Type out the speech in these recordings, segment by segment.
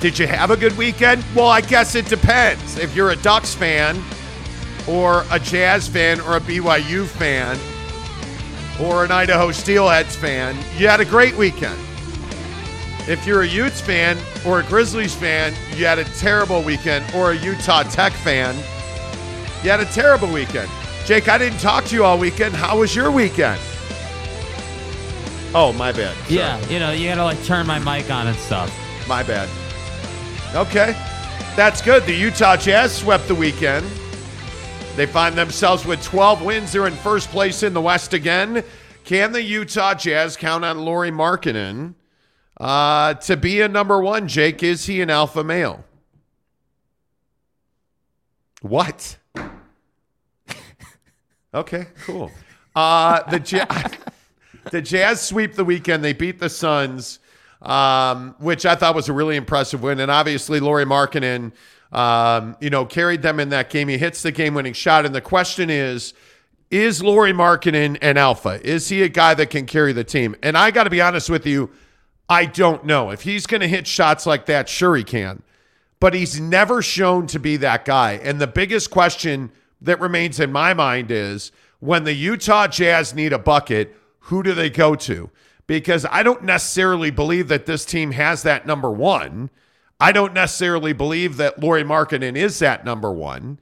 Did you have a good weekend? Well, I guess it depends. If you're a Ducks fan, or a Jazz fan, or a BYU fan, or an Idaho Steelheads fan, you had a great weekend. If you're a Utes fan or a Grizzlies fan, you had a terrible weekend, or a Utah Tech fan, you had a terrible weekend. Jake, I didn't talk to you all weekend. How was your weekend? Oh, my bad. Sorry. Yeah, you know, you gotta like turn my mic on and stuff. My bad. Okay. That's good. The Utah Jazz swept the weekend. They find themselves with 12 wins. They're in first place in the West again. Can the Utah Jazz count on Lauri Markkanen uh, to be a number one? Jake, is he an alpha male? What? okay, cool. Uh, the, ja- the Jazz sweep the weekend. They beat the Suns um, which I thought was a really impressive win. And obviously, Lauri Markkanen, um, you know, carried them in that game. He hits the game-winning shot, and the question is, is Lauri Markkanen an alpha? Is he a guy that can carry the team? And I got to be honest with you, I don't know if he's going to hit shots like that. Sure, he can, but he's never shown to be that guy. And the biggest question that remains in my mind is when the Utah Jazz need a bucket, who do they go to? Because I don't necessarily believe that this team has that number one. I don't necessarily believe that Lauri Markkanen is that number one.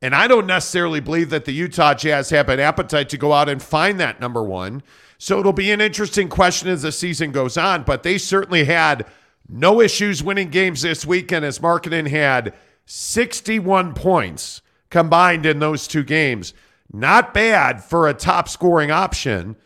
And I don't necessarily believe that the Utah Jazz have an appetite to go out and find that number one. So it'll be an interesting question as the season goes on. But they certainly had no issues winning games this weekend as Markkanen had 61 points combined in those two games. Not bad for a top scoring option.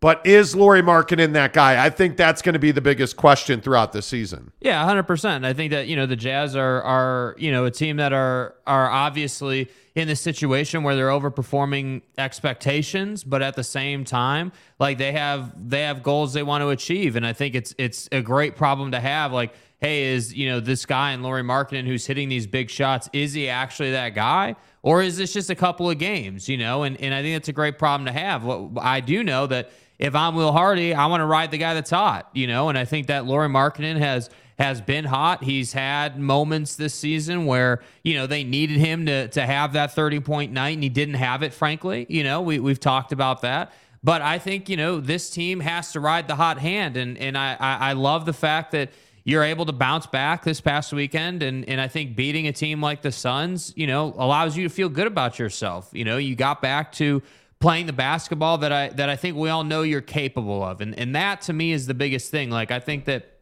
But is Lauri Markkanen that guy? I think that's going to be the biggest question throughout the season. Yeah, hundred percent. I think that you know the Jazz are are you know a team that are are obviously in this situation where they're overperforming expectations, but at the same time, like they have they have goals they want to achieve, and I think it's it's a great problem to have. Like, hey, is you know this guy and Lauri Markkanen who's hitting these big shots? Is he actually that guy? Or is this just a couple of games, you know? And and I think it's a great problem to have. What I do know that if I'm Will Hardy, I want to ride the guy that's hot, you know, and I think that Lauri Markkanen has has been hot. He's had moments this season where, you know, they needed him to to have that 30 point night and he didn't have it, frankly. You know, we we've talked about that. But I think, you know, this team has to ride the hot hand. And and I I, I love the fact that you're able to bounce back this past weekend and and I think beating a team like the Suns, you know, allows you to feel good about yourself. You know, you got back to playing the basketball that I that I think we all know you're capable of. And and that to me is the biggest thing. Like I think that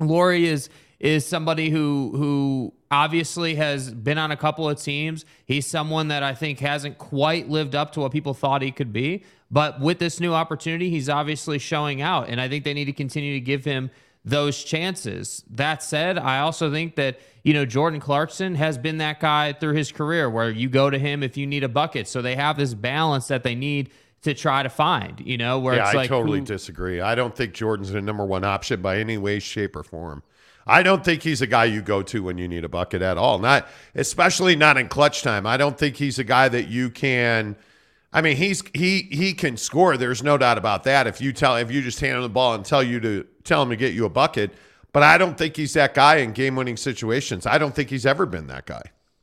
Lauri is is somebody who who obviously has been on a couple of teams. He's someone that I think hasn't quite lived up to what people thought he could be. But with this new opportunity, he's obviously showing out. And I think they need to continue to give him those chances. That said, I also think that, you know, Jordan Clarkson has been that guy through his career where you go to him if you need a bucket. So they have this balance that they need to try to find, you know, where it's like, yeah, I like totally who- disagree. I don't think Jordan's the number one option by any way, shape, or form. I don't think he's a guy you go to when you need a bucket at all. Not especially not in clutch time. I don't think he's a guy that you can I mean, he's he he can score. There's no doubt about that. If you tell if you just hand him the ball and tell you to tell him to get you a bucket, but I don't think he's that guy in game winning situations. I don't think he's ever been that guy.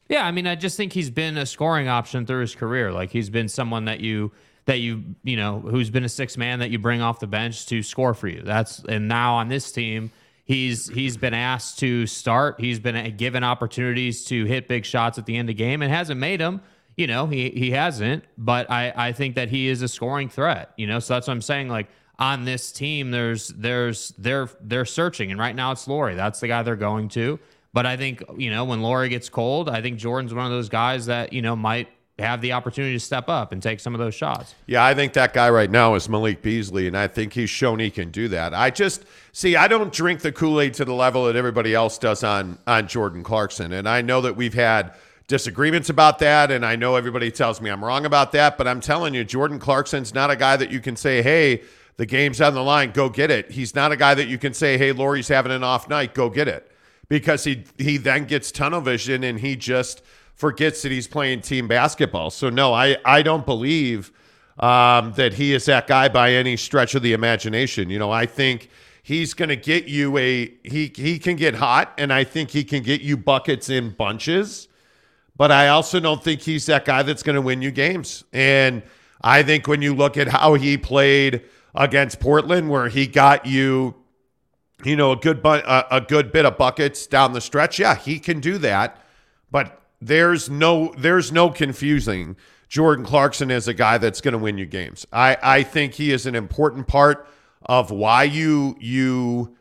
Yeah, I mean, I just think he's been a scoring option through his career. Like he's been someone that you that you you know who's been a six man that you bring off the bench to score for you. That's and now on this team, he's he's been asked to start. He's been given opportunities to hit big shots at the end of game and hasn't made them. You know, he he hasn't, but I I think that he is a scoring threat. You know, so that's what I'm saying. Like on this team, there's there's they're they're searching, and right now it's Lauri. That's the guy they're going to. But I think you know when Lauri gets cold, I think Jordan's one of those guys that you know might have the opportunity to step up and take some of those shots. Yeah, I think that guy right now is Malik Beasley, and I think he's shown he can do that. I just see I don't drink the Kool Aid to the level that everybody else does on on Jordan Clarkson, and I know that we've had disagreements about that. And I know everybody tells me I'm wrong about that, but I'm telling you, Jordan Clarkson's not a guy that you can say, hey, the game's on the line, go get it. He's not a guy that you can say, hey, Lauri's having an off night, go get it. Because he he then gets tunnel vision and he just forgets that he's playing team basketball. So no, I I don't believe um, that he is that guy by any stretch of the imagination. You know, I think he's going to get you a he he can get hot, and I think he can get you buckets in bunches. But I also don't think he's that guy that's going to win you games. And I think when you look at how he played against Portland, where he got you, you know, a good bu- a, a good bit of buckets down the stretch, yeah, he can do that. But there's no there's no confusing Jordan Clarkson as a guy that's going to win you games. I I think he is an important part of why you you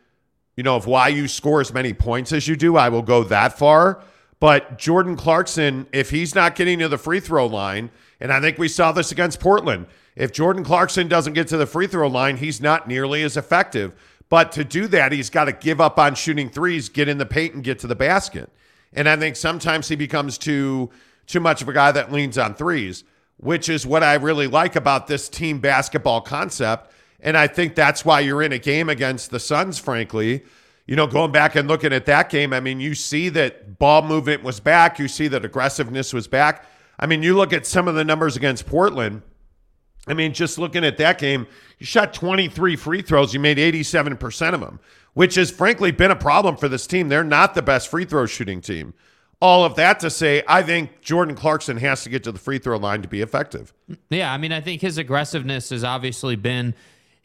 you know of why you score as many points as you do. I will go that far. But Jordan Clarkson, if he's not getting to the free throw line, and I think we saw this against Portland, if Jordan Clarkson doesn't get to the free throw line, he's not nearly as effective. But to do that, he's got to give up on shooting threes, get in the paint, and get to the basket. And I think sometimes he becomes too too much of a guy that leans on threes, which is what I really like about this team basketball concept. And I think that's why you're in a game against the Suns, frankly. You know, going back and looking at that game, I mean, you see that ball movement was back. You see that aggressiveness was back. I mean, you look at some of the numbers against Portland. I mean, just looking at that game, you shot 23 free throws. You made 87% of them, which has frankly been a problem for this team. They're not the best free throw shooting team. All of that to say, I think Jordan Clarkson has to get to the free throw line to be effective. Yeah, I mean, I think his aggressiveness has obviously been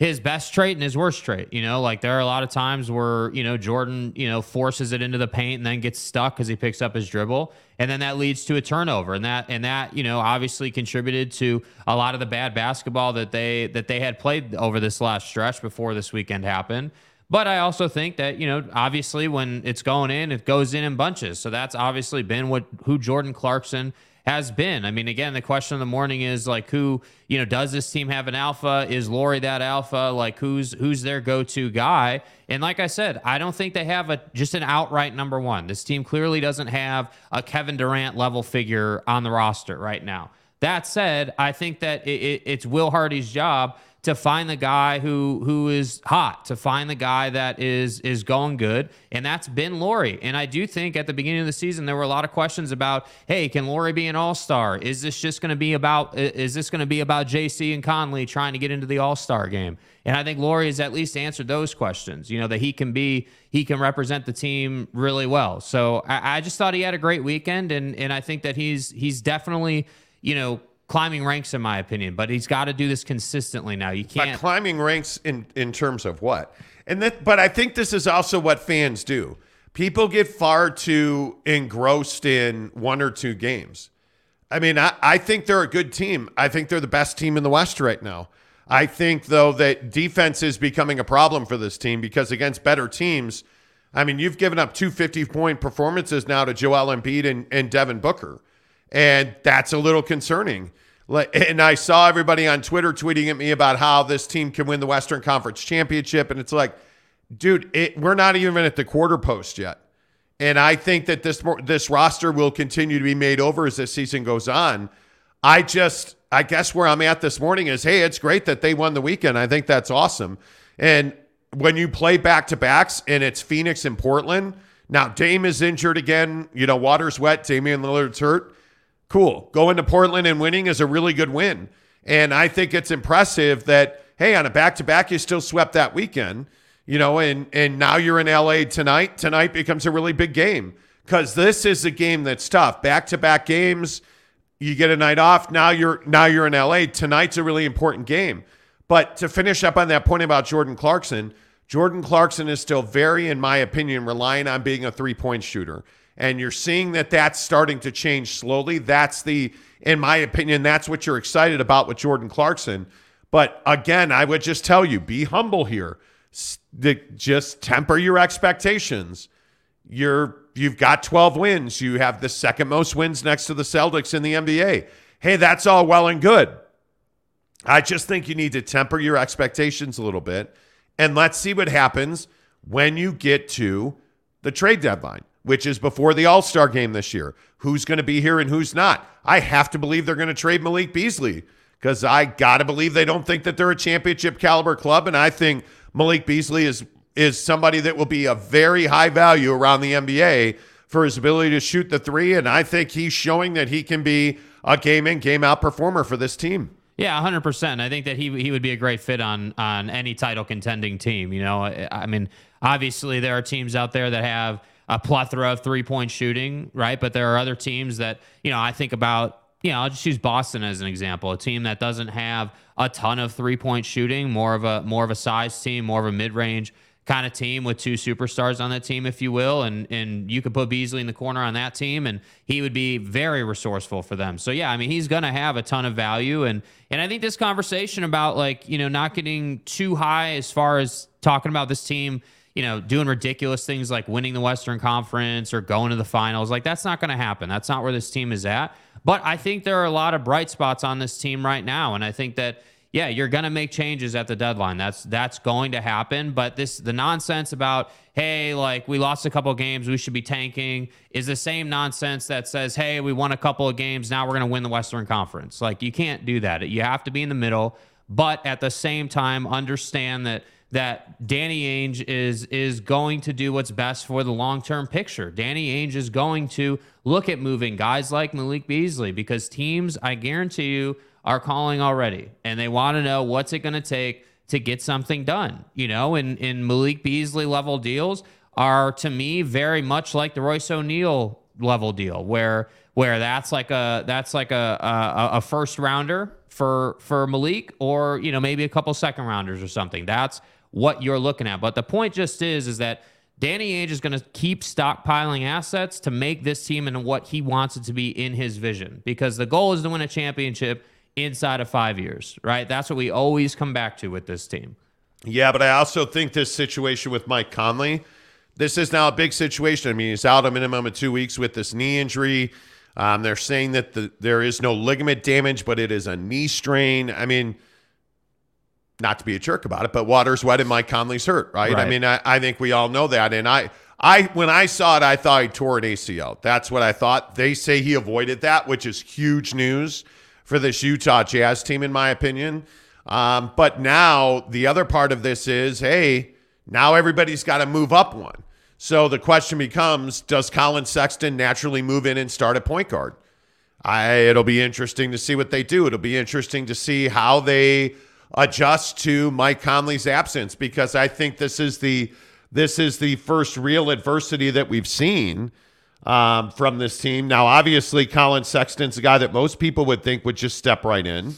his best trait and his worst trait. You know, like there are a lot of times where, you know, Jordan, you know, forces it into the paint and then gets stuck because he picks up his dribble. And then that leads to a turnover. And that and that, you know, obviously contributed to a lot of the bad basketball that they that they had played over this last stretch before this weekend happened. But I also think that, you know, obviously when it's going in, it goes in in bunches. So that's obviously been what who Jordan Clarkson has been. I mean, again, the question of the morning is like who, you know, does this team have an alpha? Is Lauri that alpha? Like who's who's their go-to guy? And like I said, I don't think they have a just an outright number one. This team clearly doesn't have a Kevin Durant level figure on the roster right now. That said, I think that it, it, it's Will Hardy's job to find the guy who who is hot, to find the guy that is is going good, and that's been Lauri. And I do think at the beginning of the season there were a lot of questions about, hey, can Lauri be an All Star? Is this just going to be about is this going to be about JC and Conley trying to get into the All Star game? And I think Lauri has at least answered those questions. You know that he can be he can represent the team really well. So I, I just thought he had a great weekend, and and I think that he's he's definitely you know climbing ranks in my opinion but he's got to do this consistently now. You can't but climbing ranks in in terms of what? And that but i think this is also what fans do. People get far too engrossed in one or two games. I mean i, I think they're a good team. I think they're the best team in the west right now. I think though that defense is becoming a problem for this team because against better teams i mean you've given up two 50 point performances now to joel embiid and, and devin booker and that's a little concerning. And I saw everybody on Twitter tweeting at me about how this team can win the Western Conference Championship. And it's like, dude, it, we're not even at the quarter post yet. And I think that this this roster will continue to be made over as this season goes on. I just, I guess where I'm at this morning is, hey, it's great that they won the weekend. I think that's awesome. And when you play back to backs and it's Phoenix and Portland, now Dame is injured again. You know, water's wet. Damian Lillard's hurt cool. Going to Portland and winning is a really good win. And I think it's impressive that, hey, on a back to back, you still swept that weekend, you know, and, and now you're in LA tonight. Tonight becomes a really big game because this is a game that's tough. Back to back games, you get a night off. Now you're now you're in LA. Tonight's a really important game. But to finish up on that point about Jordan Clarkson, Jordan Clarkson is still very, in my opinion, relying on being a three point shooter and you're seeing that that's starting to change slowly. That's the, in my opinion, that's what you're excited about with Jordan Clarkson. But again, I would just tell you be humble here. Just temper your expectations. You're you've got 12 wins. You have the second most wins next to the Celtics in the NBA. Hey, that's all well and good. I just think you need to temper your expectations a little bit and let's see what happens when you get to the trade deadline. Which is before the All Star game this year. Who's going to be here and who's not? I have to believe they're going to trade Malik Beasley because I got to believe they don't think that they're a championship caliber club. And I think Malik Beasley is is somebody that will be a very high value around the NBA for his ability to shoot the three. And I think he's showing that he can be a game in, game out performer for this team. Yeah, hundred percent. I think that he he would be a great fit on on any title contending team. You know, I mean, obviously there are teams out there that have a plethora of three point shooting, right? But there are other teams that you know I think about. You know, I'll just use Boston as an example, a team that doesn't have a ton of three point shooting, more of a more of a size team, more of a mid range kind of team with two superstars on that team, if you will. And and you could put Beasley in the corner on that team, and he would be very resourceful for them. So yeah, I mean he's to have a ton of value, and and I think this conversation about like you know not getting too high as far as talking about this team. You know, doing ridiculous things like winning the Western Conference or going to the finals. Like, that's not going to happen. That's not where this team is at. But I think there are a lot of bright spots on this team right now. And I think that yeah, you're going to make changes at the deadline. That's that's going to happen. But this the nonsense about hey, like we lost a couple games, we should be tanking is the same nonsense that says hey, we won a couple of games, now we're going to win the Western Conference. Like you can't do that. You have to be in the middle, but at the same time understand that that Danny Ainge is is going to do what's best for the long term picture. Danny Ainge is going to look at moving guys like Malik Beasley because teams, I guarantee you are calling already and they want to know what's it going to take to get something done. You know, in, in Malik Beasley level deals are to me very much like the Royce O'Neale level deal where where that's like a that's like a, a, a first rounder for for Malik or you know maybe a couple second rounders or something. That's what you're looking at. But the point just is is that Danny Ainge is going to keep stockpiling assets to make this team and what he wants it to be in his vision because the goal is to win a championship inside of five years, right? That's what we always come back to with this team. Yeah, but I also think this situation with Mike Conley, this is now a big situation. I mean, he's out a minimum of two weeks with this knee injury. Um, they're saying that the, there is no ligament damage, but it is a knee strain. I mean, not to be a jerk about it, but water's wet and Mike Conley's hurt, right? right. I mean, I, I think we all know that. And I, I, when I saw it, I thought he tore an ACL. That's what I thought. They say he avoided that, which is huge news for this Utah Jazz team, in my opinion. Um, but now the other part of this is hey, now everybody's got to move up one. So the question becomes Does Collin Sexton naturally move in and start at point guard? I, it'll be interesting to see what they do. It'll be interesting to see how they adjust to Mike Conley's absence because I think this is the this is the first real adversity that we've seen um, from this team. Now, obviously, Collin Sexton's a guy that most people would think would just step right in.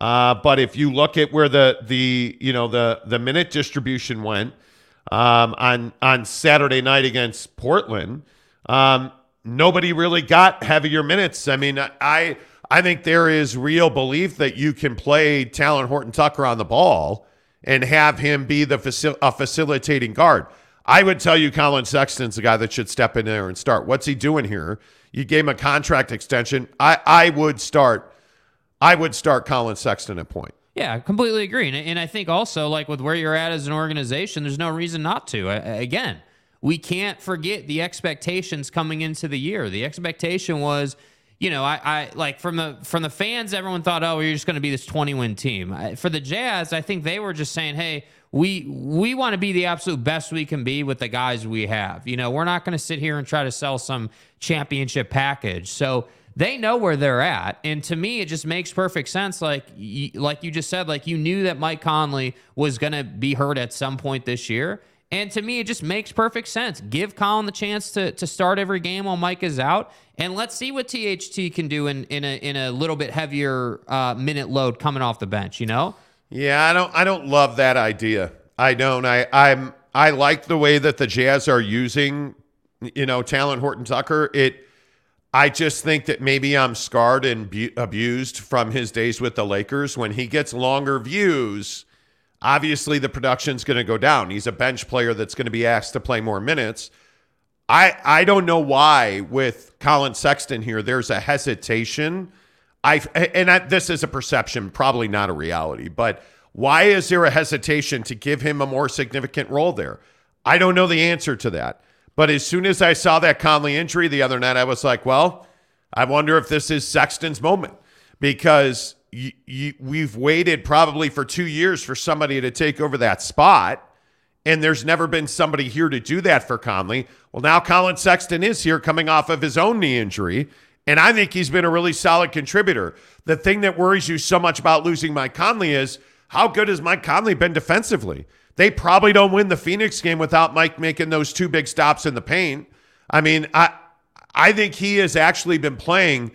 Uh, but if you look at where the the you know the the minute distribution went um, on on Saturday night against Portland, um, nobody really got heavier minutes. I mean, I I think there is real belief that you can play Talen Horton Tucker on the ball and have him be the a facilitating guard. I would tell you Collin Sexton's the guy that should step in there and start. What's he doing here? You gave him a contract extension. I, I would start I would start Collin Sexton at point. Yeah, I completely agree. And, and I think also like with where you're at as an organization, there's no reason not to. again, we can't forget the expectations coming into the year. The expectation was you know, I, I like from the from the fans, everyone thought, oh, you're just going to be this 20 win team. I, for the Jazz, I think they were just saying, hey, we we want to be the absolute best we can be with the guys we have. You know, we're not going to sit here and try to sell some championship package. So they know where they're at, and to me, it just makes perfect sense. Like like you just said, like you knew that Mike Conley was going to be hurt at some point this year. And to me, it just makes perfect sense. Give Collin the chance to, to start every game while Mike is out, and let's see what THT can do in, in a in a little bit heavier uh, minute load coming off the bench. You know? Yeah, I don't I don't love that idea. I don't. I I'm I like the way that the Jazz are using, you know, Talen Horton Tucker. It. I just think that maybe I'm scarred and bu- abused from his days with the Lakers. When he gets longer views Obviously, the production's going to go down. He's a bench player that's going to be asked to play more minutes. I I don't know why with Collin Sexton here there's a hesitation. I and I, this is a perception, probably not a reality, but why is there a hesitation to give him a more significant role there? I don't know the answer to that. But as soon as I saw that Conley injury the other night, I was like, well, I wonder if this is Sexton's moment because we've waited probably for two years for somebody to take over that spot. And there's never been somebody here to do that for Conley. Well, now Collin Sexton is here coming off of his own knee injury. And I think he's been a really solid contributor. The thing that worries you so much about losing Mike Conley is how good has Mike Conley been defensively? They probably don't win the Phoenix game without Mike making those two big stops in the paint. I mean, I I think he has actually been playing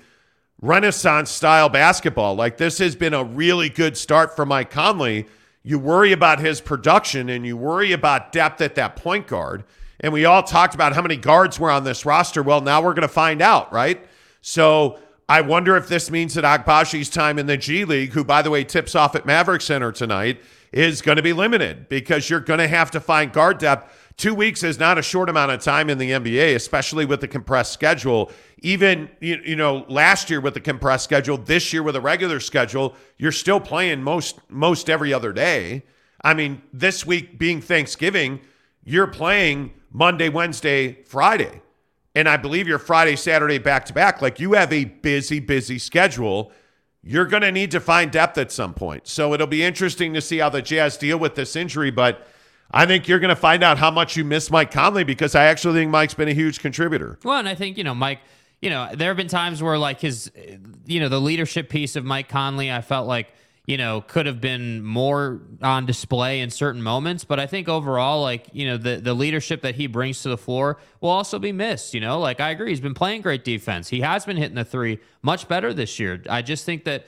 renaissance style basketball. Like this has been a really good start for Mike Conley. You worry about his production and you worry about depth at that point guard. And we all talked about how many guards were on this roster. Well, now we're going to find out, right? So I wonder if this means that Agbaji's time in the G League, who, by the way, tips off at Maverik Center tonight, is going to be limited because you're going to have to find guard depth. Two weeks is not a short amount of time in the NBA, especially with the compressed schedule. Even you, you know last year with the compressed schedule, this year with a regular schedule, you're still playing most most every other day. I mean, this week being Thanksgiving, you're playing Monday, Wednesday, Friday. And I believe you're Friday, Saturday back to back. Like you have a busy, busy schedule. You're going to need to find depth at some point. So it'll be interesting to see how the Jazz deal with this injury. But I think you're going to find out how much you miss Mike Conley because I actually think Mike's been a huge contributor. Well, and I think, you know, Mike, you know, there have been times where like his, you know, the leadership piece of Mike Conley, I felt like, you know, could have been more on display in certain moments. But I think overall, like, you know, the, the leadership that he brings to the floor will also be missed. You know, like I agree, he's been playing great defense. He has been hitting the three much better this year. I just think that,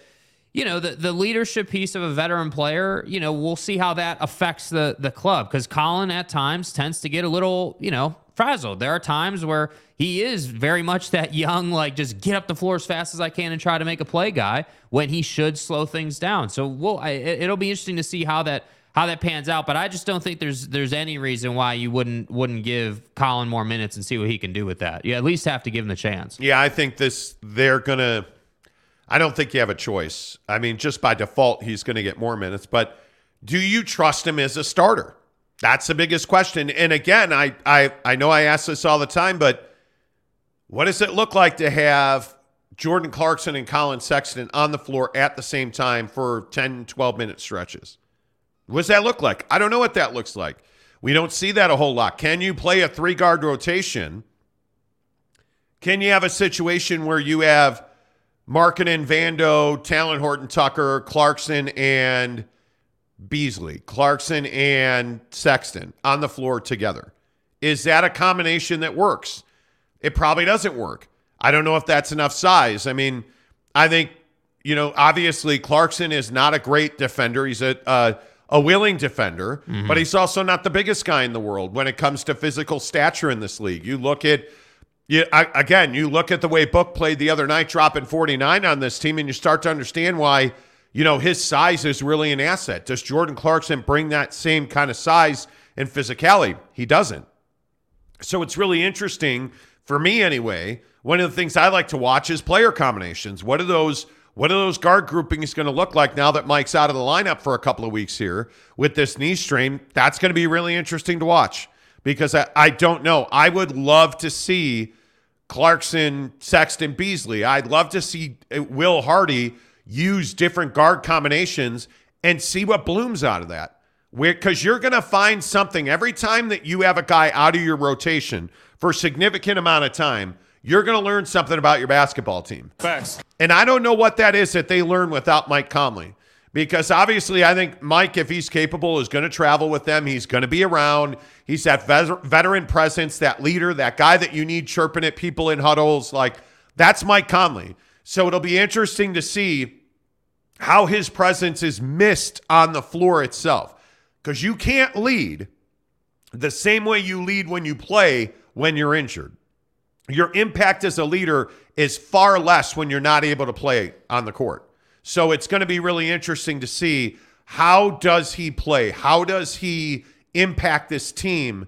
you know, the, the leadership piece of a veteran player, you know, we'll see how that affects the the club. Because Collin at times tends to get a little, you know, frazzled. There are times where he is very much that young, like just get up the floor as fast as I can and try to make a play guy when he should slow things down. So we'll, I, it'll be interesting to see how that how that pans out. But I just don't think there's there's any reason why you wouldn't wouldn't give Collin more minutes and see what he can do with that. You at least have to give him the chance. Yeah, I think this they're gonna. I don't think you have a choice. I mean, just by default, he's going to get more minutes. But do you trust him as a starter? That's the biggest question. And again, I I I know I ask this all the time, but what does it look like to have Jordan Clarkson and Collin Sexton on the floor at the same time for 10, 12 minute stretches? What does that look like? I don't know what that looks like. We don't see that a whole lot. Can you play a three guard rotation? Can you have a situation where you have Markkanen, Vando, Talen Horton Tucker, Clarkson, and Beasley, Clarkson and Sexton on the floor together. Is that a combination that works? It probably doesn't work. I don't know if that's enough size. I mean, I think, you know, obviously Clarkson is not a great defender. He's a, uh, a willing defender, mm-hmm. but he's also not the biggest guy in the world when it comes to physical stature in this league. You look at, you, I, again, you look at the way Book played the other night, dropping 49 on this team, and you start to understand why – you know, his size is really an asset. Does Jordan Clarkson bring that same kind of size and physicality? He doesn't. So it's really interesting for me anyway. One of the things I like to watch is player combinations. What are those what are those guard groupings going to look like now that Mike's out of the lineup for a couple of weeks here with this knee strain? That's going to be really interesting to watch because I, I don't know. I would love to see Clarkson, Sexton, Beasley. I'd love to see uh, Will Hardy use different guard combinations and see what blooms out of that. Because you're going to find something every time that you have a guy out of your rotation for a significant amount of time. You're going to learn something about your basketball team. Facts. And I don't know what that is that they learn without Mike Conley. Because obviously, I think Mike, if he's capable, is going to travel with them. He's going to be around. He's that veteran presence, that leader, that guy that you need chirping at people in huddles. Like, that's Mike Conley. So it'll be interesting to see how his presence is missed on the floor itself. Because you can't lead the same way you lead when you play when you're injured. Your impact as a leader is far less when you're not able to play on the court. So it's going to be really interesting to see how does he play? How does he impact this team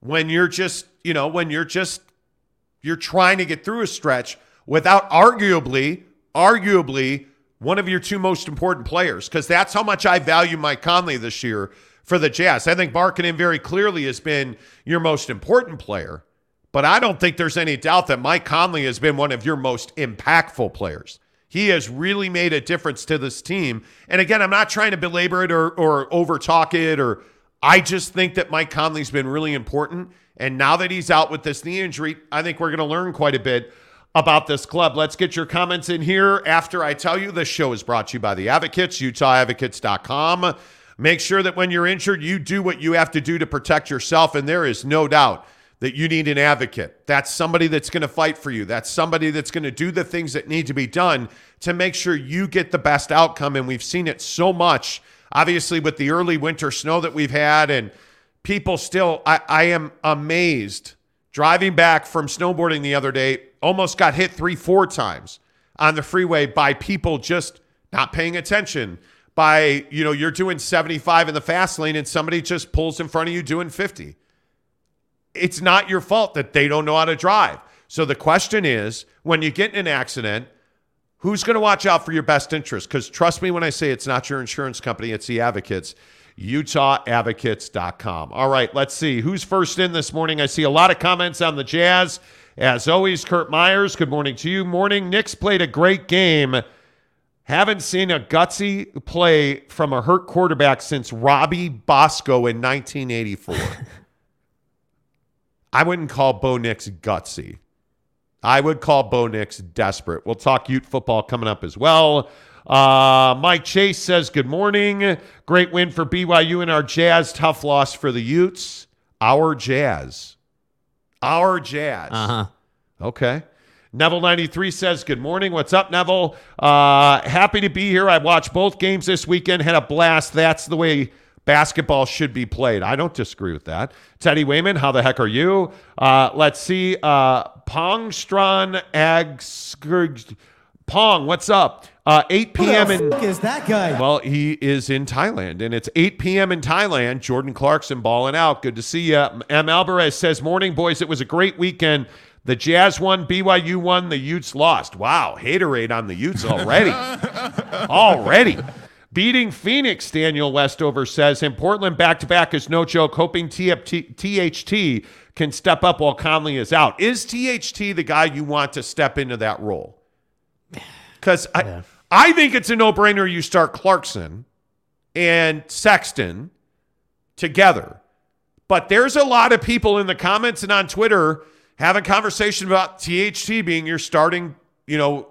when you're just, you know, when you're just you're trying to get through a stretch without arguably, arguably one of your two most important players, because that's how much I value Mike Conley this year for the Jazz. I think Markkanen very clearly has been your most important player. But I don't think there's any doubt that Mike Conley has been one of your most impactful players. He has really made a difference to this team. And again, I'm not trying to belabor it or, or over talk it, or I just think that Mike Conley's been really important. And now that he's out with this knee injury, I think we're going to learn quite a bit about this club. Let's get your comments in here after I tell you this show is brought to you by the Advocates, UtahAdvocates.com. Make sure that when you're injured, you do what you have to do to protect yourself. And there is no doubt that you need an advocate. That's somebody that's going to fight for you. That's somebody that's going to do the things that need to be done to make sure you get the best outcome. And we've seen it so much, obviously, with the early winter snow that we've had. And people still, I, I am amazed. Driving back from snowboarding the other day, almost got hit three, four times on the freeway by people just not paying attention. By, you know, you're doing 75 in the fast lane and somebody just pulls in front of you doing 50 it's not your fault that they don't know how to drive. So the question is when you get in an accident, who's going to watch out for your best interest? Because trust me when I say it's not your insurance company, it's the advocates. UtahAdvocates.com. All right, let's see. Who's first in this morning? I see a lot of comments on the Jazz. As always, Kurt Myers, good morning to you. Morning. Nix played a great game. Haven't seen a gutsy play from a hurt quarterback since Robbie Bosco in 1984. I wouldn't call Bo Nix gutsy. I would call Bo Nix desperate. We'll talk Ute football coming up as well. Uh, Mike Chase says, Good morning. Great win for BYU and our Jazz. Tough loss for the Utes. Our Jazz. Our Jazz. Uh huh. Okay. Neville 93 says, Good morning. What's up, Neville? Uh, happy to be here. I watched both games this weekend, had a blast. That's the way basketball should be played. I don't disagree with that. Teddy Wayman, how the heck are you? Uh, let's see. Uh, Pongstron Ag Pong, what's up? Uh, 8 p.m. Who the in f- is that guy? well, he is in Thailand, and it's 8 p.m. in Thailand. Jordan Clarkson balling out. Good to see you. M. Alvarez says, "Morning, boys. It was a great weekend. The Jazz won, BYU won, the Utes lost. Wow, haterade on the Utes already. already." Beating Phoenix, Daniel Westover says, in Portland back to back is no joke, hoping TFT, THT can step up while Conley is out. Is THT the guy you want to step into that role? Because I, I think it's a no brainer you start Clarkson and Sexton together. But there's a lot of people in the comments and on Twitter having conversation about THT being your starting, you know,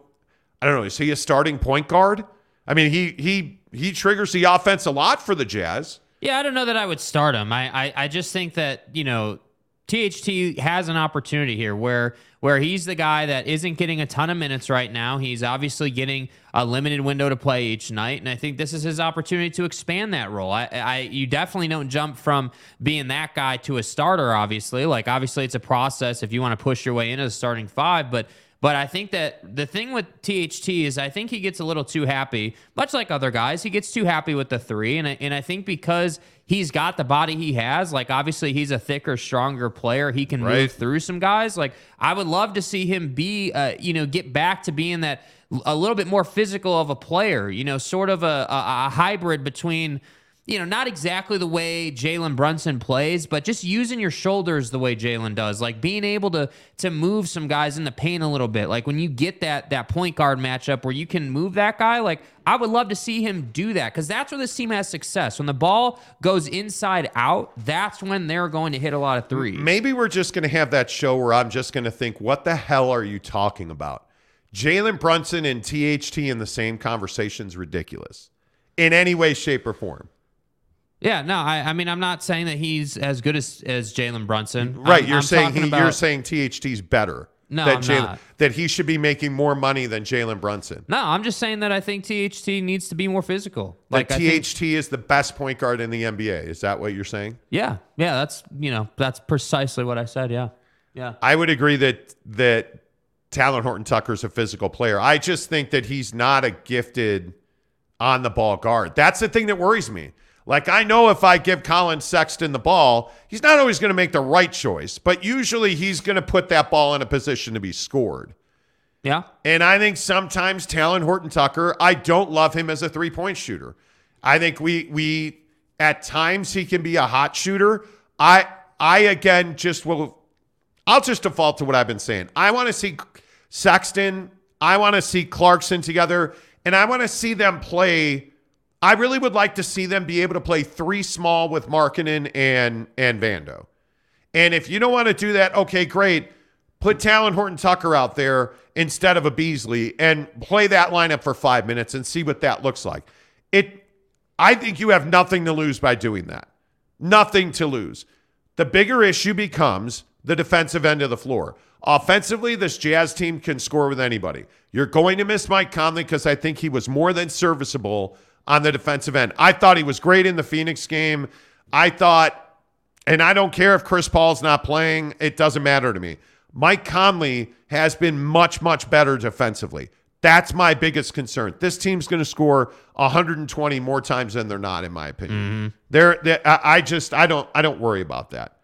I don't know, is he a starting point guard? I mean, he he he triggers the offense a lot for the Jazz. Yeah, I don't know that I would start him. I, I, I just think that you know THT has an opportunity here where where he's the guy that isn't getting a ton of minutes right now. He's obviously getting a limited window to play each night, and I think this is his opportunity to expand that role. I, I you definitely don't jump from being that guy to a starter. Obviously, like obviously it's a process if you want to push your way into the starting five, but but I think that the thing with THT is I think he gets a little too happy, much like other guys. He gets too happy with the three. And I, and I think because he's got the body he has, like obviously he's a thicker, stronger player. He can Right. move through some guys. Like I would love to see him be, uh, you know, get back to being that a little bit more physical of a player, you know, sort of a, a, a hybrid between you know, not exactly the way Jalen Brunson plays, but just using your shoulders the way Jalen does, like being able to to move some guys in the paint a little bit. Like when you get that that point guard matchup where you can move that guy, like I would love to see him do that because that's where this team has success. When the ball goes inside out, that's when they're going to hit a lot of threes. Maybe we're just going to have that show where I'm just going to think, what the hell are you talking about? Jalen Brunson and THT in the same conversation is ridiculous in any way, shape, or form. Yeah, no, I, I mean I'm not saying that he's as good as as Jalen Brunson. Right. I'm- you're I'm saying he, you're saying THT's better. No, that I'm Jalen- not. That he should be making more money than Jalen Brunson. No, I'm just saying that I think THT needs to be more physical. Like think- THT is the best point guard in the NBA. Is that what you're saying? Yeah, yeah, that's you know that's precisely what I said. Yeah, yeah. I would agree that that Talen Horton Tucker's a physical player. I just think that he's not a gifted on the ball guard. That's the thing that worries me. Like I know if I give Collin Sexton the ball, he's not always going to make the right choice, but usually he's going to put that ball in a position to be scored. Yeah. And I think sometimes Talen Horton Tucker, I don't love him as a three point shooter. I think we we at times he can be a hot shooter. I I again just will I'll just default to what I've been saying. I want to see Sexton. I want to see Clarkson together, and I want to see them play. I really would like to see them be able to play three small with Markkanen and and Vando. And if you don't want to do that, okay, great. Put Talen Horton Tucker out there instead of a Beasley and play that lineup for five minutes and see what that looks like. It I think you have nothing to lose by doing that. Nothing to lose. The bigger issue becomes the defensive end of the floor. Offensively, this Jazz team can score with anybody. You're going to miss Mike Conley because I think he was more than serviceable on the defensive end. I thought he was great in the Phoenix game. I thought, and I don't care if Chris Paul's not playing, it doesn't matter to me. Mike Conley has been much, much better defensively. That's my biggest concern. This team's going to score 120 more times than they're not, in my opinion. Mm-hmm. They're, they I just, I don't, I don't worry about that.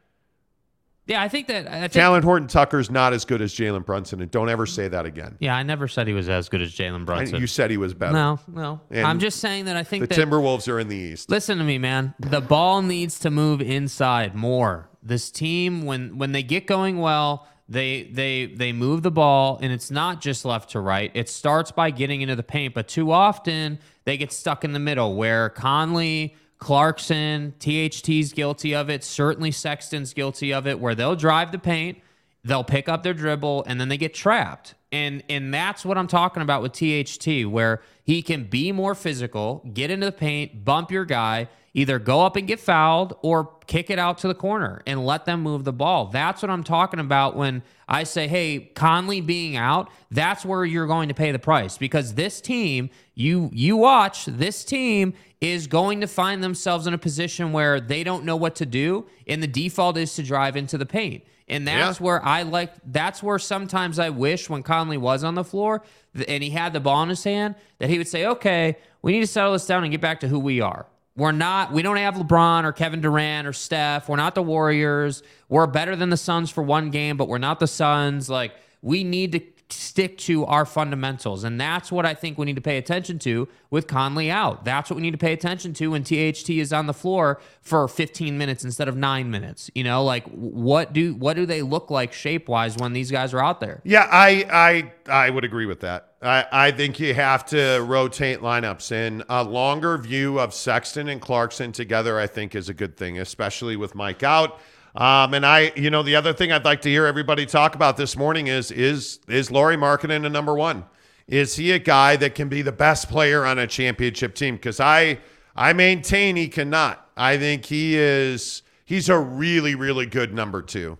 Yeah, I think that. I think, Talen Horton Tucker's not as good as Jalen Brunson, and don't ever say that again. Yeah, I never said he was as good as Jalen I- Brunson. you said he was better. no, no. And I'm just saying that I think The that. Timberwolves are in the East. Listen to me, man. The ball needs to move inside more. This team, when when they get going well, they they they move the ball, and it's not just left to right. It starts by getting into the paint, but too often they get stuck in the middle, where Conley. Clarkson, THT's guilty of it. Certainly Sexton's guilty of it, where they'll drive the paint, they'll pick up their dribble, and then they get trapped. And and that's what I'm talking about with THT, where he can be more physical, get into the paint, bump your guy, either go up and get fouled or kick it out to the corner and let them move the ball. That's what I'm talking about when I say, hey, Conley being out, that's where you're going to pay the price because this team, you you watch, this team is going to find themselves in a position where they don't know what to do, and the default is to drive into the paint. And that's Yeah. where I like. That's where sometimes I wish when Conley was on the floor and he had the ball in his hand that he would say, "Okay, we need to settle this down and get back to who we are. We're not. We don't have LeBron or Kevin Durant or Steph. We're not the Warriors. We're better than the Suns for one game, but we're not the Suns. Like we need to stick to our fundamentals. And that's what I think we need to pay attention to with Conley out. That's what we need to pay attention to when THT is on the floor for 15 minutes instead of 9 minutes. You know, like what do what do they look like shape-wise when these guys are out there? Yeah, I I I would agree with that. I, I think you have to rotate lineups and a longer view of Sexton and Clarkson together, I think, is a good thing, especially with Mike out. Um, and I, you know, the other thing I'd like to hear everybody talk about this morning is is is Lauri Markkanen a number one? Is he a guy that can be the best player on a championship team? Because I I maintain he cannot. I think he is he's a really really good number two.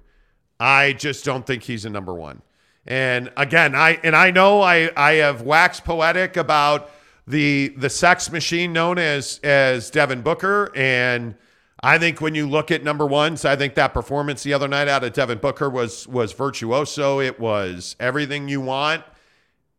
I just don't think he's a number one. And again, I and I know I I have waxed poetic about the the sex machine known as as Devin Booker and I think when you look at number ones, I think that performance the other night out of Devin Booker was was virtuoso. It was everything you want,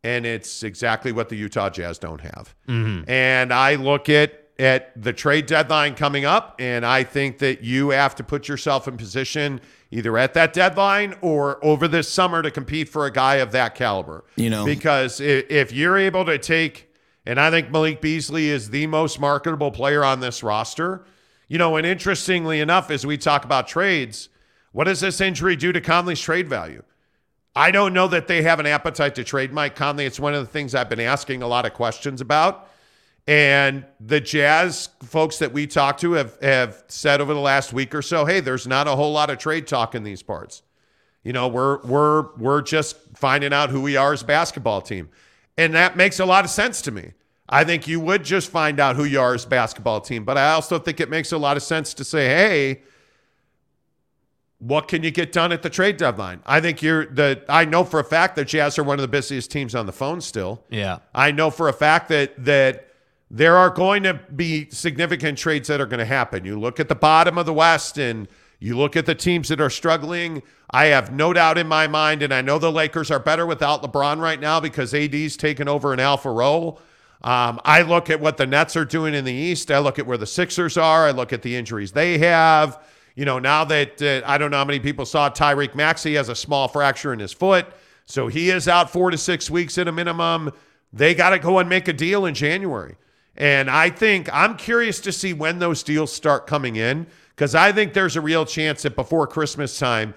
and it's exactly what the Utah Jazz don't have. Mm-hmm. And I look at at the trade deadline coming up, and I think that you have to put yourself in position either at that deadline or over this summer to compete for a guy of that caliber. You know. because if you're able to take, and I think Malik Beasley is the most marketable player on this roster. You know, and interestingly enough, as we talk about trades, what does this injury do to Conley's trade value? I don't know that they have an appetite to trade Mike Conley. It's one of the things I've been asking a lot of questions about. And the Jazz folks that we talked to have, have said over the last week or so, hey, there's not a whole lot of trade talk in these parts. You know, we're we're we're just finding out who we are as a basketball team. And that makes a lot of sense to me. I think you would just find out who you are as a basketball team. But I also think it makes a lot of sense to say, hey, what can you get done at the trade deadline? I think you're the I know for a fact that Jazz are one of the busiest teams on the phone still. Yeah. I know for a fact that that there are going to be significant trades that are going to happen. You look at the bottom of the West and you look at the teams that are struggling. I have no doubt in my mind, and I know the Lakers are better without LeBron right now because AD's taken over an alpha role. Um, I look at what the Nets are doing in the East. I look at where the Sixers are. I look at the injuries they have. You know, now that uh, I don't know how many people saw Tyreek Maxey has a small fracture in his foot. So he is out four to six weeks at a minimum. They got to go and make a deal in January. And I think I'm curious to see when those deals start coming in because I think there's a real chance that before Christmas time,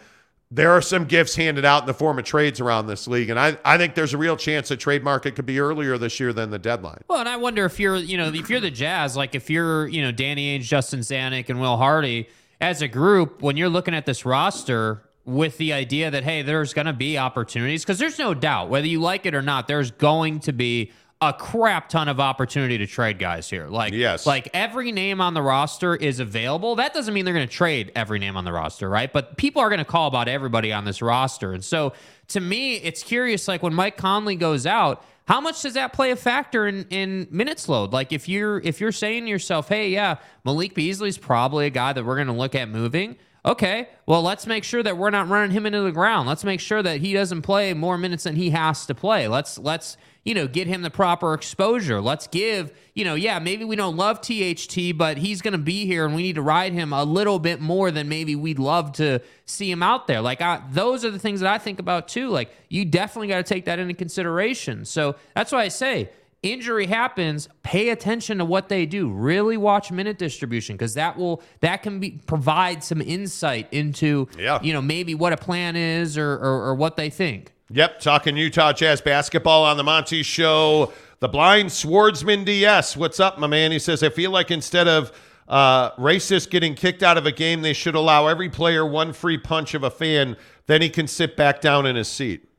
there are some gifts handed out in the form of trades around this league, and I, I think there's a real chance the trade market could be earlier this year than the deadline. Well, and I wonder if you're, you know, if you're the Jazz, like if you're, you know, Danny Ainge, Justin Zanik, and Will Hardy as a group, when you're looking at this roster with the idea that hey, there's going to be opportunities because there's no doubt whether you like it or not, there's going to be a crap ton of opportunity to trade guys here. Like, Yes. like every name on the roster is available. That doesn't mean they're going to trade every name on the roster, right? But people are going to call about everybody on this roster. And so to me, it's curious, like when Mike Conley goes out, how much does that play a factor in, in minutes load? Like if you're if you're saying to yourself, hey, yeah, Malik Beasley's probably a guy that we're going to look at moving. Okay, well, let's make sure that we're not running him into the ground. Let's make sure that he doesn't play more minutes than he has to play. Let's let's you know get him the proper exposure. Let's give you know yeah maybe we don't love THT, but he's going to be here and we need to ride him a little bit more than maybe we'd love to see him out there. Like I, those are the things that I think about too. Like you definitely got to take that into consideration. So that's why I say injury happens pay attention to what they do really watch minute distribution because that will that can be provide some insight into Yeah. you know maybe what a plan is or, or or what they think Yep, talking Utah Jazz basketball on the Monty Show. The blind swordsman DS. What's up, my man? He says, I feel like instead of uh, racist getting kicked out of a game, they should allow every player one free punch of a fan. Then he can sit back down in his seat.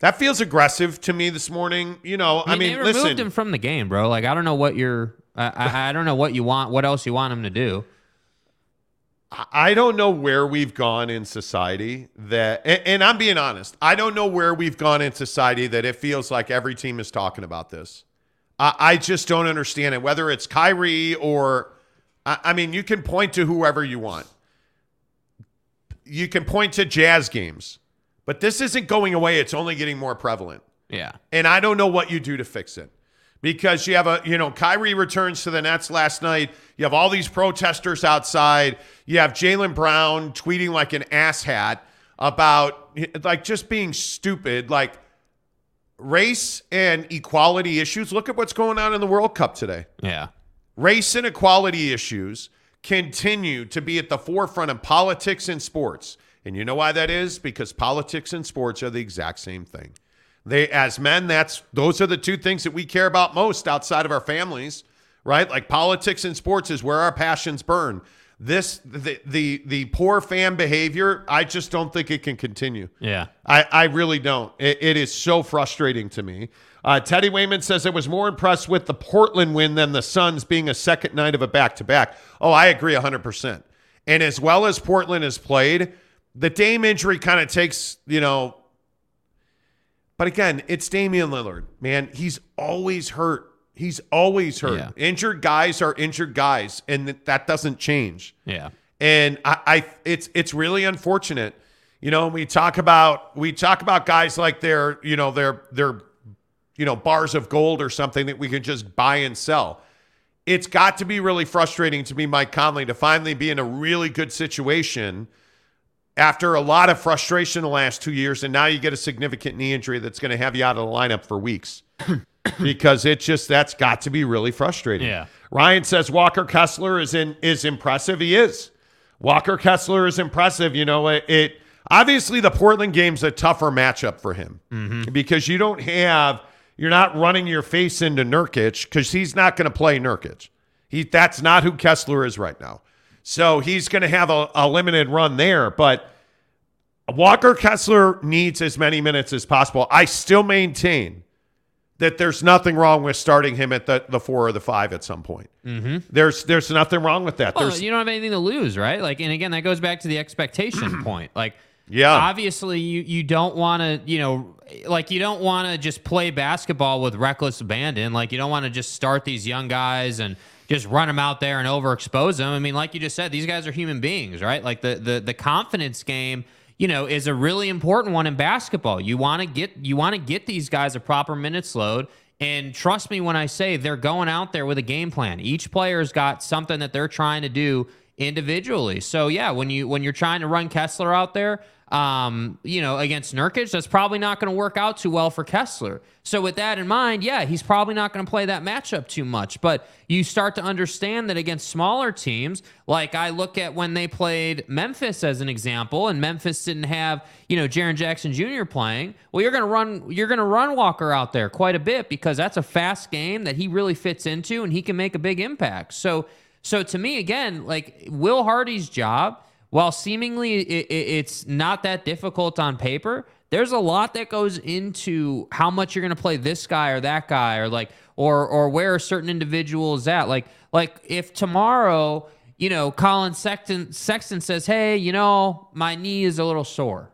That feels aggressive to me this morning. You know, I mean, they removed listen. him from the game bro like i don't know what you're I, I, I don't know what you want what else you want him to do I don't know where we've gone in society that, and, and I'm being honest, I don't know where we've gone in society that it feels like every team is talking about this. I, I just don't understand it, whether it's Kyrie or, I, I mean, you can point to whoever you want. You can point to jazz games, but this isn't going away. It's only getting more prevalent. yeah And I don't know what you do to fix it. Because you have a, you know, Kyrie returns to the Nets last night. You have all these protesters outside. You have Jaylen Brown tweeting like an asshat about like just being stupid, like race and equality issues. Look at what's going on in the World Cup today. yeah Race and equality issues continue to be at the forefront of politics and sports. And you know why that is? Because politics and sports are the exact same thing. They as men, that's those are the two things that we care about most outside of our families, right? Like politics and sports is where our passions burn. This the the the poor fan behavior, I just don't think it can continue. yeah I, I really don't. It, it is so frustrating to me. Uh, Teddy Wayman says I was more impressed with the Portland win than the Suns being a second night of a back to back. Oh, I agree 100%. And as well as Portland has played, the Dame injury kind of takes, you know, but again, it's Damian Lillard, man. He's always hurt. He's always hurt. Yeah. Injured guys are injured guys, and th- that doesn't change. yeah And I, I it's it's really unfortunate. You know, we talk about we talk about guys like they're, you know, they're they're you know, bars of gold or something that we can just buy and sell. It's got to be really frustrating to me, Mike Conley, to finally be in a really good situation after a lot of frustration the last two years, and now you get a significant knee injury that's going to have you out of the lineup for weeks. because it just that's got to be really frustrating. Yeah. Ryan says Walker Kessler is in is impressive. He is. Walker Kessler is impressive. You know, it, it obviously the Portland game's a tougher matchup for him mm-hmm. because you don't have you're not running your face into Nurkic because he's not going to play Nurkic. He that's not who Kessler is right now. So he's going to have a, a limited run there, but Walker Kessler needs as many minutes as possible. I still maintain that there's nothing wrong with starting him at the, the four or the five at some point. Mm-hmm. There's there's nothing wrong with that. Well, There's you don't have anything to lose, right? Like, and again, that goes back to the expectation point. Like, Yeah. obviously, you you don't want to, you know, like you don't want to just play basketball with reckless abandon. Like, you don't want to just start these young guys and just run them out there and overexpose them. I mean, like you just said, these guys are human beings, right? Like the the the confidence game. You know, is a really important one in basketball. You want to get you want to get these guys a proper minutes load, and trust me when I say they're going out there with a game plan. Each player's got something that they're trying to do individually. So yeah, when you when you're trying to run Kessler out there, um, you know, against Nurkic, that's probably not going to work out too well for Kessler. So with that in mind, yeah, he's probably not going to play that matchup too much. But you start to understand that against smaller teams, like I look at when they played Memphis as an example, and Memphis didn't have, you know, Jaren Jackson Jr. playing. Well, you're gonna run you're gonna run Walker out there quite a bit because that's a fast game that he really fits into and he can make a big impact. So so to me, again, like Will Hardy's job while seemingly it, it, it's not that difficult on paper, there's a lot that goes into how much you're going to play this guy or that guy or like or or where a certain individual is at. Like like if tomorrow, you know, Collin Sexton Sexton says, "Hey, you know, my knee is a little sore."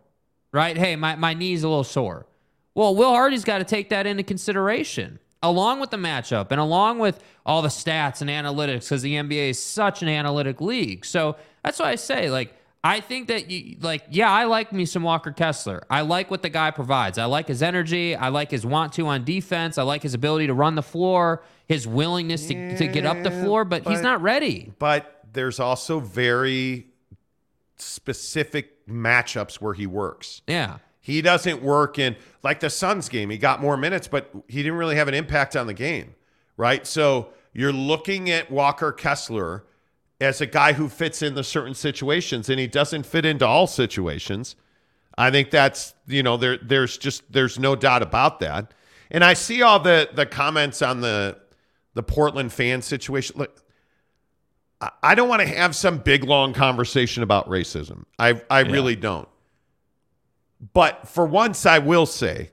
Right? Hey, my my knee is a little sore. Well, Will Hardy's got to take that into consideration along with the matchup and along with all the stats and analytics because the NBA is such an analytic league. So that's why I say, like, I think that you like, yeah, I like me some Walker Kessler. I like what the guy provides. I like his energy. I like his want to on defense. I like his ability to run the floor, his willingness to, to get up the floor, but, but he's not ready. But there's also very specific matchups where he works. Yeah. He doesn't work in like the Suns game. He got more minutes, but he didn't really have an impact on the game, right? So you're looking at Walker Kessler as a guy who fits into certain situations, and he doesn't fit into all situations. I think that's you know there there's just there's no doubt about that. And I see all the the comments on the the Portland fan situation. Look, I don't want to have some big long conversation about racism. I I yeah. really don't. But for once, I will say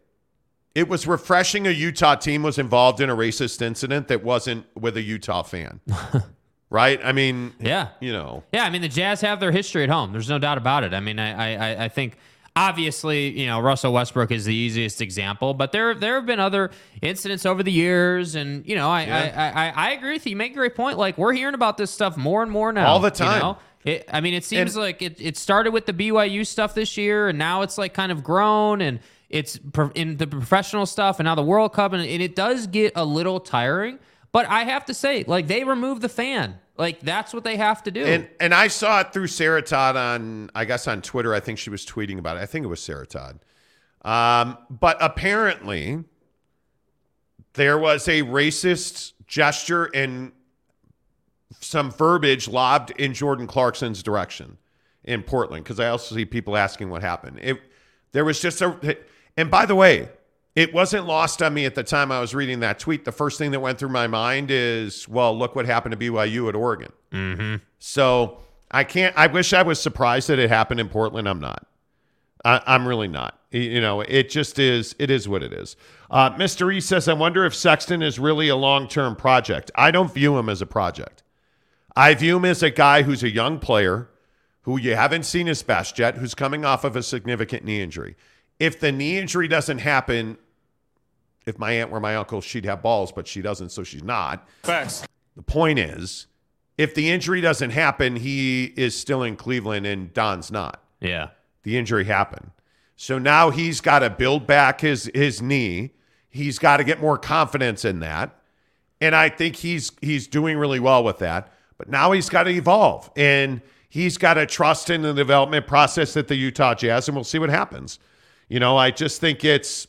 it was refreshing a Utah team was involved in a racist incident that wasn't with a Utah fan. right? I mean, yeah, you know, yeah. I mean, the Jazz have their history at home. There's no doubt about it. I mean, I, I, I think obviously, you know, Russell Westbrook is the easiest example, but there, there have been other incidents over the years, and you know, I, yeah. I, I, I, agree with you. You make a great point. Like we're hearing about this stuff more and more now, all the time. You know? It, I mean, it seems and, like it, it started with the BYU stuff this year, and now it's like kind of grown and it's in the professional stuff, and now the World Cup, and, and it does get a little tiring. But I have to say, like they removed the fan. Like that's what they have to do. And and I saw it through Sarah Todd on I guess on Twitter. I think she was tweeting about it. I think it was Sarah Todd. Um, but apparently there was a racist gesture and some verbiage lobbed in Jordan Clarkson's direction in Portland because I also see people asking what happened. It there was just a and by the way, it wasn't lost on me at the time I was reading that tweet. The first thing that went through my mind is, well, look what happened to BYU at Oregon. Mm-hmm. So I can't. I wish I was surprised that it happened in Portland. I'm not. I, am really not. You know, it just is. It is what it is. Uh, Mr. E says, I wonder if Sexton is really a long term project. I don't view him as a project. I view him as a guy who's a young player who you haven't seen his best yet, who's coming off of a significant knee injury. If the knee injury doesn't happen, if my aunt were my uncle, she'd have balls, but she doesn't, so she's not. Facts. The point is, if the injury doesn't happen, he is still in Cleveland and Don's not. Yeah. The injury happened. So now he's got to build back his his knee. He's got to get more confidence in that. And I think he's he's doing really well with that. But now he's got to evolve and he's got to trust in the development process at the Utah Jazz and we'll see what happens. You know, I just think it's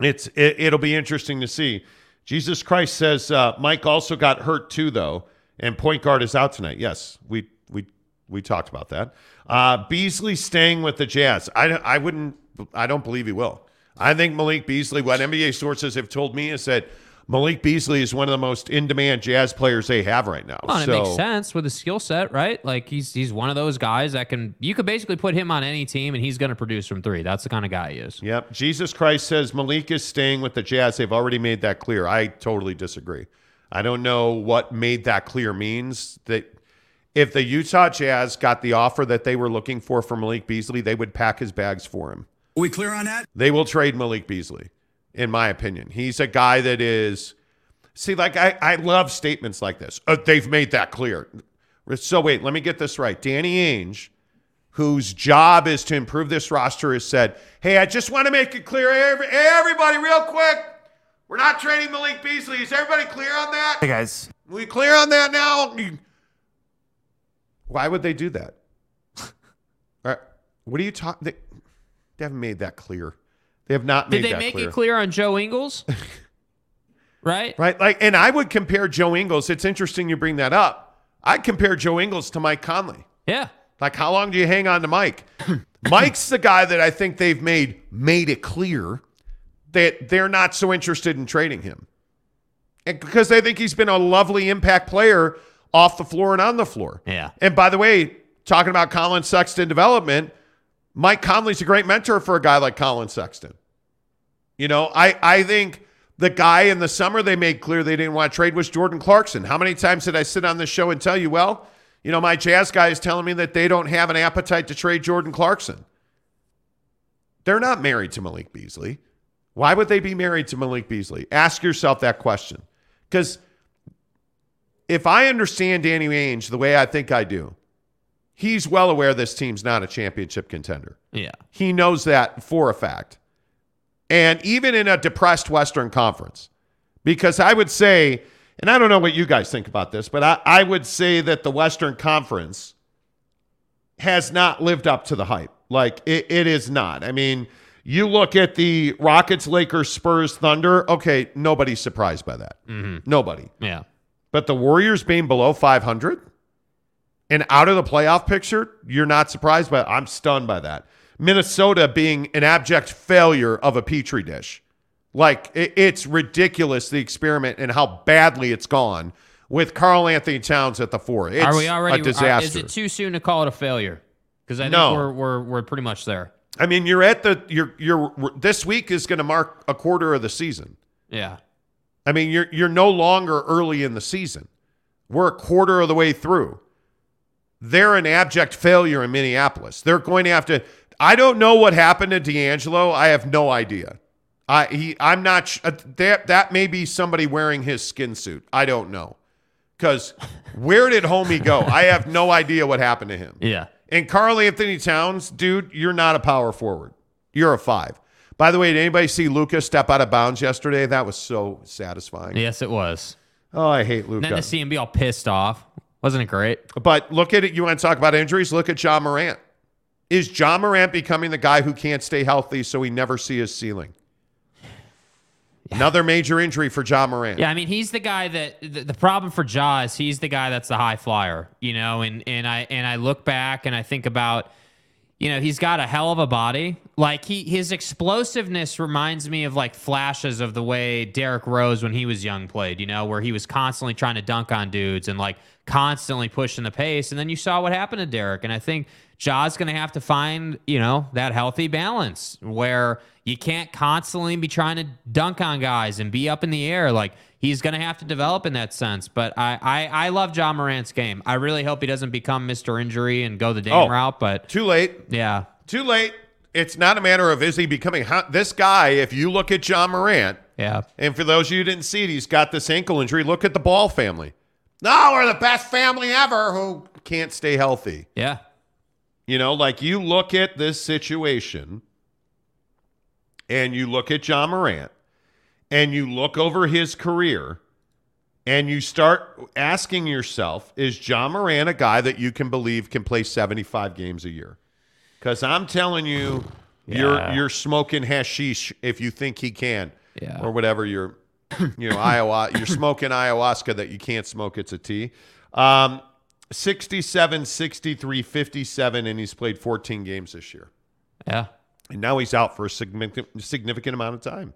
it's it, will be interesting to see. Jesus Christ says uh, Mike also got hurt too, though, and point guard is out tonight. Yes, we we we talked about that. Uh, Beasley staying with the Jazz. I I wouldn't. I don't believe he will. I think Malik Beasley. What NBA sources have told me is that Malik Beasley is one of the most in-demand Jazz players they have right now. Well, so, it makes sense with his skill set, right? Like he's he's one of those guys that can you could basically put him on any team and he's going to produce from three. That's the kind of guy he is. Yep. Jesus Christ says Malik is staying with the Jazz. They've already made that clear. I totally disagree. I don't know what made that clear means. That if the Utah Jazz got the offer that they were looking for for Malik Beasley, they would pack his bags for him. Are we clear on that? They will trade Malik Beasley, in my opinion. He's a guy that is See, like I, I love statements like this. Uh, they've made that clear. So wait, let me get this right. Danny Ainge, whose job is to improve this roster, has said, "Hey, I just want to make it clear, everybody, real quick, we're not trading Malik Beasley. Is everybody clear on that? Hey guys, we clear on that now? Why would they do that? All right. What are you talking? They, they haven't made that clear. They have not made Did they make clear. it clear on Joe Ingles? right? Right? Like, and I would compare Joe Ingles. It's interesting you bring that up. I'd compare Joe Ingles to Mike Conley. Yeah. Like, how long do you hang on to Mike? Mike's the guy that I think they've made made it clear that they're not so interested in trading him, and because they think he's been a lovely impact player off the floor and on the floor. Yeah. And by the way, talking about Collin Sexton development, Mike Conley's a great mentor for a guy like Collin Sexton. You know, I I think the guy in the summer they made clear they didn't want to trade was Jordan Clarkson. How many times did I sit on this show and tell you, well, you know, my Jazz guy is telling me that they don't have an appetite to trade Jordan Clarkson. They're not married to Malik Beasley. Why would they be married to Malik Beasley? Ask yourself that question. Because if I understand Danny Ainge the way I think I do, he's well aware this team's not a championship contender. Yeah. He knows that for a fact. And even in a depressed Western Conference, because I would say, and I don't know what you guys think about this, but I, I would say that the Western Conference has not lived up to the hype. Like it, it is not. I mean, you look at the Rockets, Lakers, Spurs, Thunder. Okay, nobody's surprised by that. Mm-hmm. Nobody. Yeah. But the Warriors being below 500 and out of the playoff picture, you're not surprised by I'm stunned by that. Minnesota being an abject failure of a petri dish. Like it, it's ridiculous the experiment and how badly it's gone with Karl-Anthony Towns at the four. It's are we already a are- uh, disaster. is it too soon to call it a failure? Because I think No. we're, we're we're pretty much there. I mean, you're at the you're you're this week is going to mark a quarter of the season. Yeah. I mean, you're you're no longer early in the season. We're a quarter of the way through. They're an abject failure in Minneapolis. They're going to have to. I don't know what happened to D'Angelo. I have no idea. I he I'm not. sh- uh, That that may be somebody wearing his skin suit. I don't know. Because where did Homie go? I have no idea what happened to him. Yeah. And Karl-Anthony Towns, dude, you're not a power forward. You're a five. By the way, did anybody see Luka step out of bounds yesterday? That was so satisfying. Yes, it was. Oh, I hate And then Luka. to see him be all pissed off, wasn't it great? But look at it. You want to talk about injuries? Look at Ja Morant. Is Ja Morant becoming the guy who can't stay healthy so we never see his ceiling? Another major injury for Ja Morant. Yeah, I mean, he's the guy that the, the problem for Ja is he's the guy that's the high flyer, you know. And and I and I look back and I think about, you know, he's got a hell of a body. Like he his explosiveness reminds me of like flashes of the way Derrick Rose when he was young played, you know, where he was constantly trying to dunk on dudes and like constantly pushing the pace. And then you saw what happened to Derrick, and I think Ja's going to have to find, you know, that healthy balance where you can't constantly be trying to dunk on guys and be up in the air. Like he's going to have to develop in that sense. But I, I, I love Ja Morant's game. I really hope he doesn't become Mr. Injury and go the Dame Oh. route. But Too late. yeah, Too late. It's not a matter of is he becoming hot. This guy, if you look at Ja Morant, yeah, and for those of you who didn't see it, he's got this ankle injury. Look at the Ball family. No, we're the best family ever who can't stay healthy. yeah, You know, like you look at this situation and you look at Ja Morant and you look over his career and you start asking yourself, is Ja Morant a guy that you can believe can play 75 games a year? Because I'm telling you, you're you're smoking hashish if you think he can. Yeah. Or whatever you're you know, Iowa you're smoking ayahuasca that you can't smoke, it's a tea. Um 67, 63, 57, and he's played 14 games this year. yeah. And now he's out for a significant significant amount of time.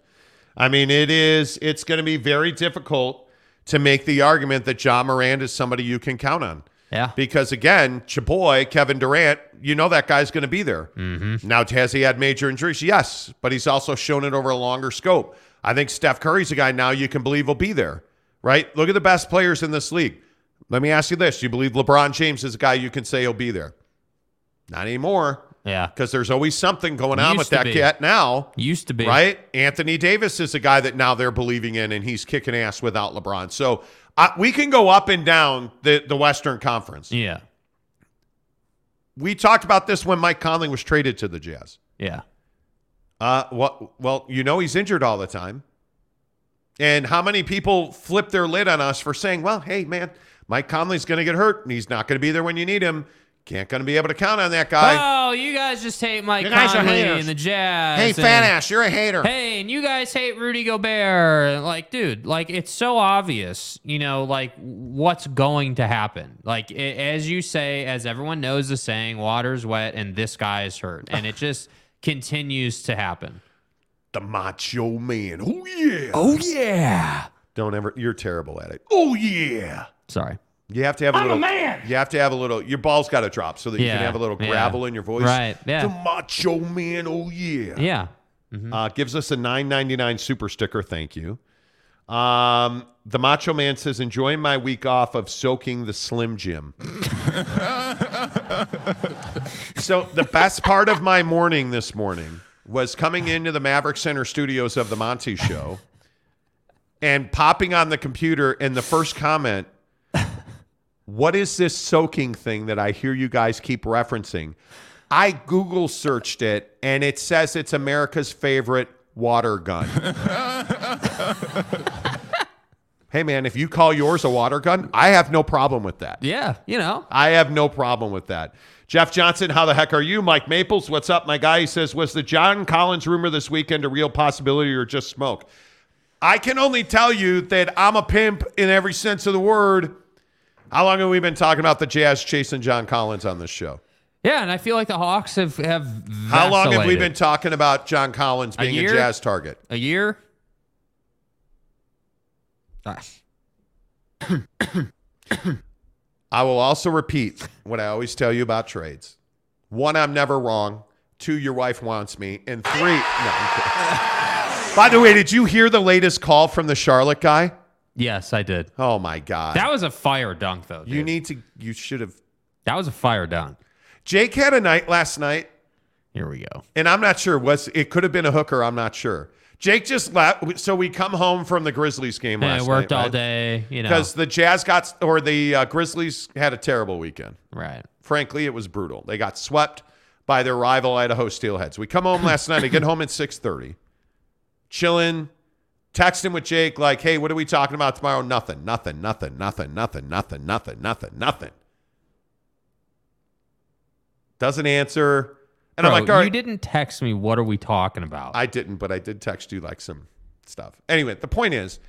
I mean, it is it's going to be very difficult to make the argument that Ja Morant is somebody you can count on. Yeah. Because again, Chaboy, Kevin Durant, you know that guy's going to be there. Mm-hmm. Now, has he had major injuries? Yes, but he's also shown it over a longer scope. I think Steph Curry's a guy now you can believe will be there, right? Look at the best players in this league. Let me ask you this: you believe LeBron James is a guy you can say he'll be there? Not anymore, Yeah. because there's always something going on with that be. cat now. Used to be. Right? Anthony Davis is a guy that now they're believing in, and he's kicking ass without LeBron. So uh, we can go up and down the, the Western Conference. Yeah. We talked about this when Mike Conley was traded to the Jazz. Yeah. Uh, well, well, you know he's injured all the time. And how many people flip their lid on us for saying, well, hey, man, Mike Conley's going to get hurt, and he's not going to be there when you need him. Can't going to be able to count on that guy. Oh, you guys just hate Mike You guys Conley haters. and the Jazz. hey, and- fat ass, you're a hater. Hey, and you guys hate Rudy Gobert. Like, dude, like it's so obvious, you know, like what's going to happen. Like, i as you say, as everyone knows the saying, water's wet and this guy is hurt. And it just continues to happen. The macho man. Oh yeah. Oh, yeah. Don't ever. You're terrible at it. Oh yeah. Sorry. You have to have a little. man. You have to have a little. Your balls got to drop so that you Yeah, can have a little yeah. gravel in your voice. Right, yeah. The macho man. Oh yeah. Yeah. Uh, gives us a nine ninety nine super sticker. Thank you. Um, the Macho Man says, enjoying my week off of soaking the Slim Jim. so the best part of my morning this morning was coming into the Maverik Center studios of the Monty Show and popping on the computer and the first comment, what is this soaking thing that I hear you guys keep referencing? I Google searched it and it says it's America's favorite water gun. hey man, if you call yours a water gun, I have no problem with that. Yeah. You know, I have no problem with that. Jeff Johnson, how the heck are you? Mike Maples, what's up, my guy? He says, was the John Collins rumor this weekend a real possibility or just smoke? I can only tell you that I'm a pimp in every sense of the word. How long have we been talking about the Jazz chasing John Collins on this show? yeah. And I feel like the Hawks have, have How long have we been talking about John Collins being a, year? Jazz target? A year? Ah. I will also repeat what I always tell you about trades. One, I'm never wrong. Two, your wife wants me. And three, no. I'm kidding. By the way, did you hear the latest call from the Charlotte guy? Yes, I did. Oh my God. That was a fire dunk, though. you dude. need to, you should have. that was a fire dunk. Jake had a night last night, Here we go. and I'm not sure. Was it could have been a hooker? I'm not sure. Jake just left. So we come home from the Grizzlies game Yeah, last I worked night, all right? day, you know. Because the Jazz got, or the uh, Grizzlies had a terrible weekend. Right. Frankly, it was brutal. They got swept by their rival Idaho Steelheads. We come home last night. I get home at 6:30. Chilling, texting with Jake like, "Hey, what are we talking about tomorrow?" Nothing. Nothing. Nothing. Nothing. Nothing. Nothing. Nothing. Nothing. Nothing. Doesn't answer. And Bro, I'm like, "All right." you didn't text me. What are we talking about? I didn't, but I did text you like some stuff. Anyway, the point is,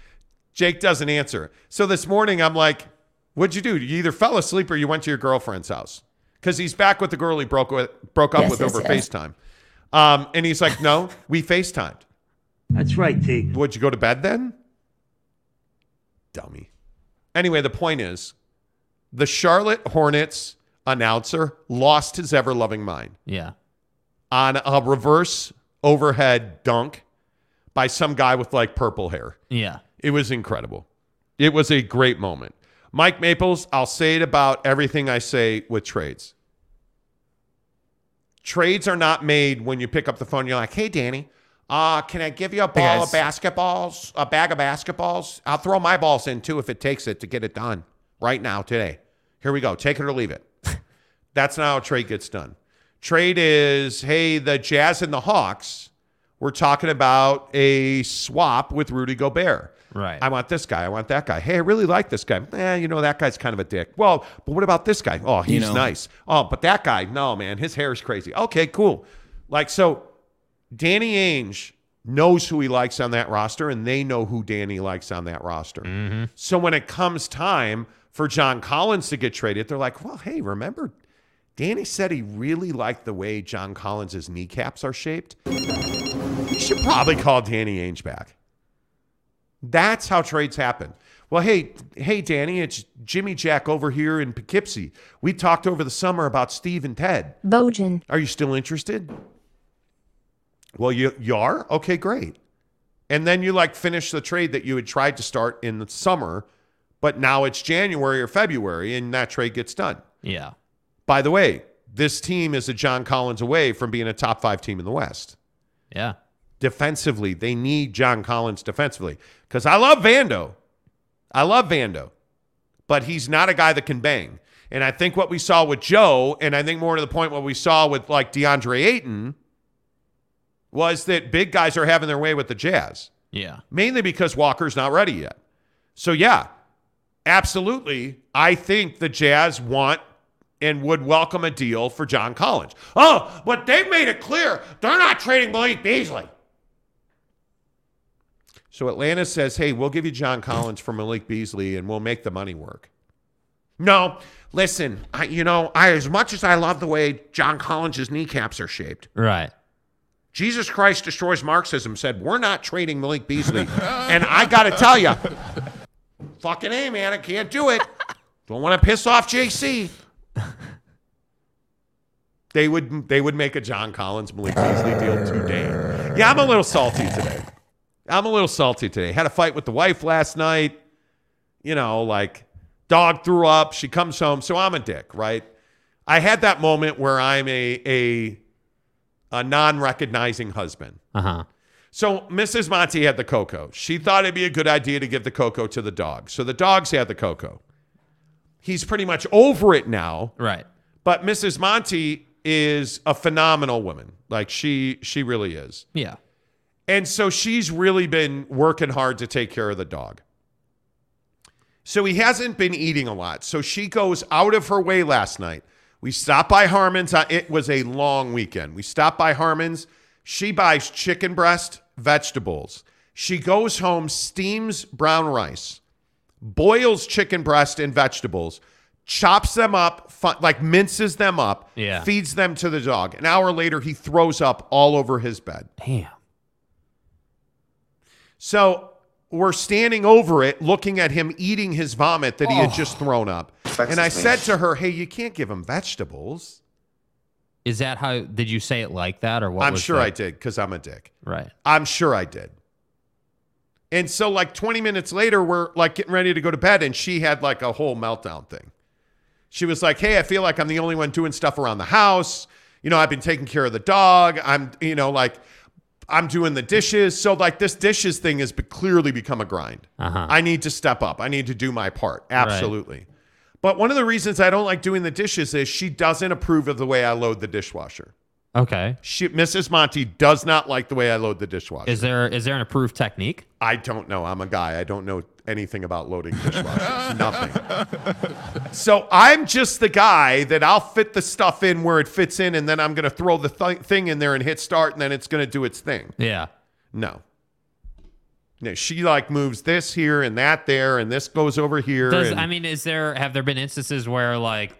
Jake doesn't answer. So this morning, I'm like, "What'd you do? You either fell asleep or you went to your girlfriend's house." Because he's back with the girl he broke with, broke up Yes, with yes, over yes. FaceTime. Um, and he's like, "No, we FaceTimed." That's right, T. Would you go to bed then? Dummy. Anyway, the point is, the Charlotte Hornets announcer lost his ever loving mind yeah. on a reverse overhead dunk by some guy with like purple hair. Yeah. It was incredible. It was a great moment. Mike Maples, I'll say it about everything I say with trades. Trades are not made when you pick up the phone and you're like, hey, Danny, uh, can I give you a ball of basketballs, a bag of basketballs? I'll throw my balls in too if it takes it to get it done right now, today. Here we go. Take it or leave it. That's not how a trade gets done. Trade is, hey, the Jazz and the Hawks, we're talking about a swap with Rudy Gobert. Right. I want this guy. I want that guy. Hey, I really like this guy. Eh, you know, that guy's kind of a dick. Well, but what about this guy? Oh, he's know. nice. Oh, but that guy, no, man, his hair is crazy. Okay, cool. Like, so Danny Ainge knows who he likes on that roster, and they know who Danny likes on that roster. Mm-hmm. So when it comes time for John Collins to get traded, they're like, well, hey, remember, Danny said he really liked the way John Collins' kneecaps are shaped. You should probably call Danny Ainge back. That's how trades happen. Well, hey, hey, Danny, it's Jimmy Jack over here in Poughkeepsie. We talked over the summer about Steve and Ted. Bojan. Are you still interested? Well, you, you are? Okay, great. And then you like finish the trade that you had tried to start in the summer, but now it's January or February and that trade gets done. Yeah. By the way, this team is a John Collins away from being a top five team in the West. Yeah. Defensively, they need John Collins defensively because I love Vando. I love Vando, but he's not a guy that can bang. And I think what we saw with Joe, and I think more to the point what we saw with like DeAndre Ayton, was that big guys are having their way with the Jazz, Yeah. mainly because Walker's not ready yet. So yeah, absolutely, I think the Jazz want and would welcome a deal for John Collins. Oh, but they've made it clear they're not trading Malik Beasley. So Atlanta says, hey, we'll give you John Collins for Malik Beasley and we'll make the money work. No, listen, I, you know, I as much as I love the way John Collins' kneecaps are shaped, Right. Jesus Christ destroys Marxism said, We're not trading Malik Beasley. and I got to tell you, fucking A, man, I can't do it. Don't want to piss off JC. They would they would make a John Collins Malik Beasley deal today. Yeah, I'm a little salty today. I'm a little salty today. Had a fight with the wife last night. You know, like dog threw up. She comes home, so I'm a dick, right? I had that moment where I'm a a a non-recognizing husband. Uh huh. So Mrs. Monty had the cocoa. She thought it'd be a good idea to give the cocoa to the dog. So the dogs had the cocoa. He's pretty much over it now, Right. but Mrs. Monty is a phenomenal woman. Like she she really is. Yeah. And so she's really been working hard to take care of the dog. So he hasn't been eating a lot. So she goes out of her way last night. We stopped by Harmon's. Uh, It was a long weekend. We stopped by Harmon's. She buys chicken breast, vegetables. She goes home, steams brown rice, boils chicken breast and vegetables, chops them up, like minces them up, Yeah. feeds them to the dog. An hour later, he throws up all over his bed. Damn. So we're standing over it, looking at him eating his vomit that he had just thrown up. And I said to her, Hey, you can't give them vegetables. Is that how? Did you say it like that, or what? I'm was sure the- I did because I'm a dick. Right. I'm sure I did. And so, like 20 minutes later, we're like getting ready to go to bed, and she had like a whole meltdown thing. She was like, Hey, I feel like I'm the only one doing stuff around the house. You know, I've been taking care of the dog. I'm, you know, like, I'm doing the dishes. So, like, this dishes thing has be- clearly become a grind. Uh-huh. I need to step up. I need to do my part. Absolutely. But one of the reasons I don't like doing the dishes is she doesn't approve of the way I load the dishwasher. Okay. She, Mrs. Monty does not like the way I load the dishwasher. Is there is there an approved technique? I don't know. I'm a guy. I don't know anything about loading dishwashers. Nothing. So I'm just the guy that I'll fit the stuff in where it fits in, and then I'm going to throw the th- thing in there and hit start, and then it's going to do its thing. Yeah. No. No, she like moves this here and that there, and this goes over here. Does and- I mean, is there have there been instances where like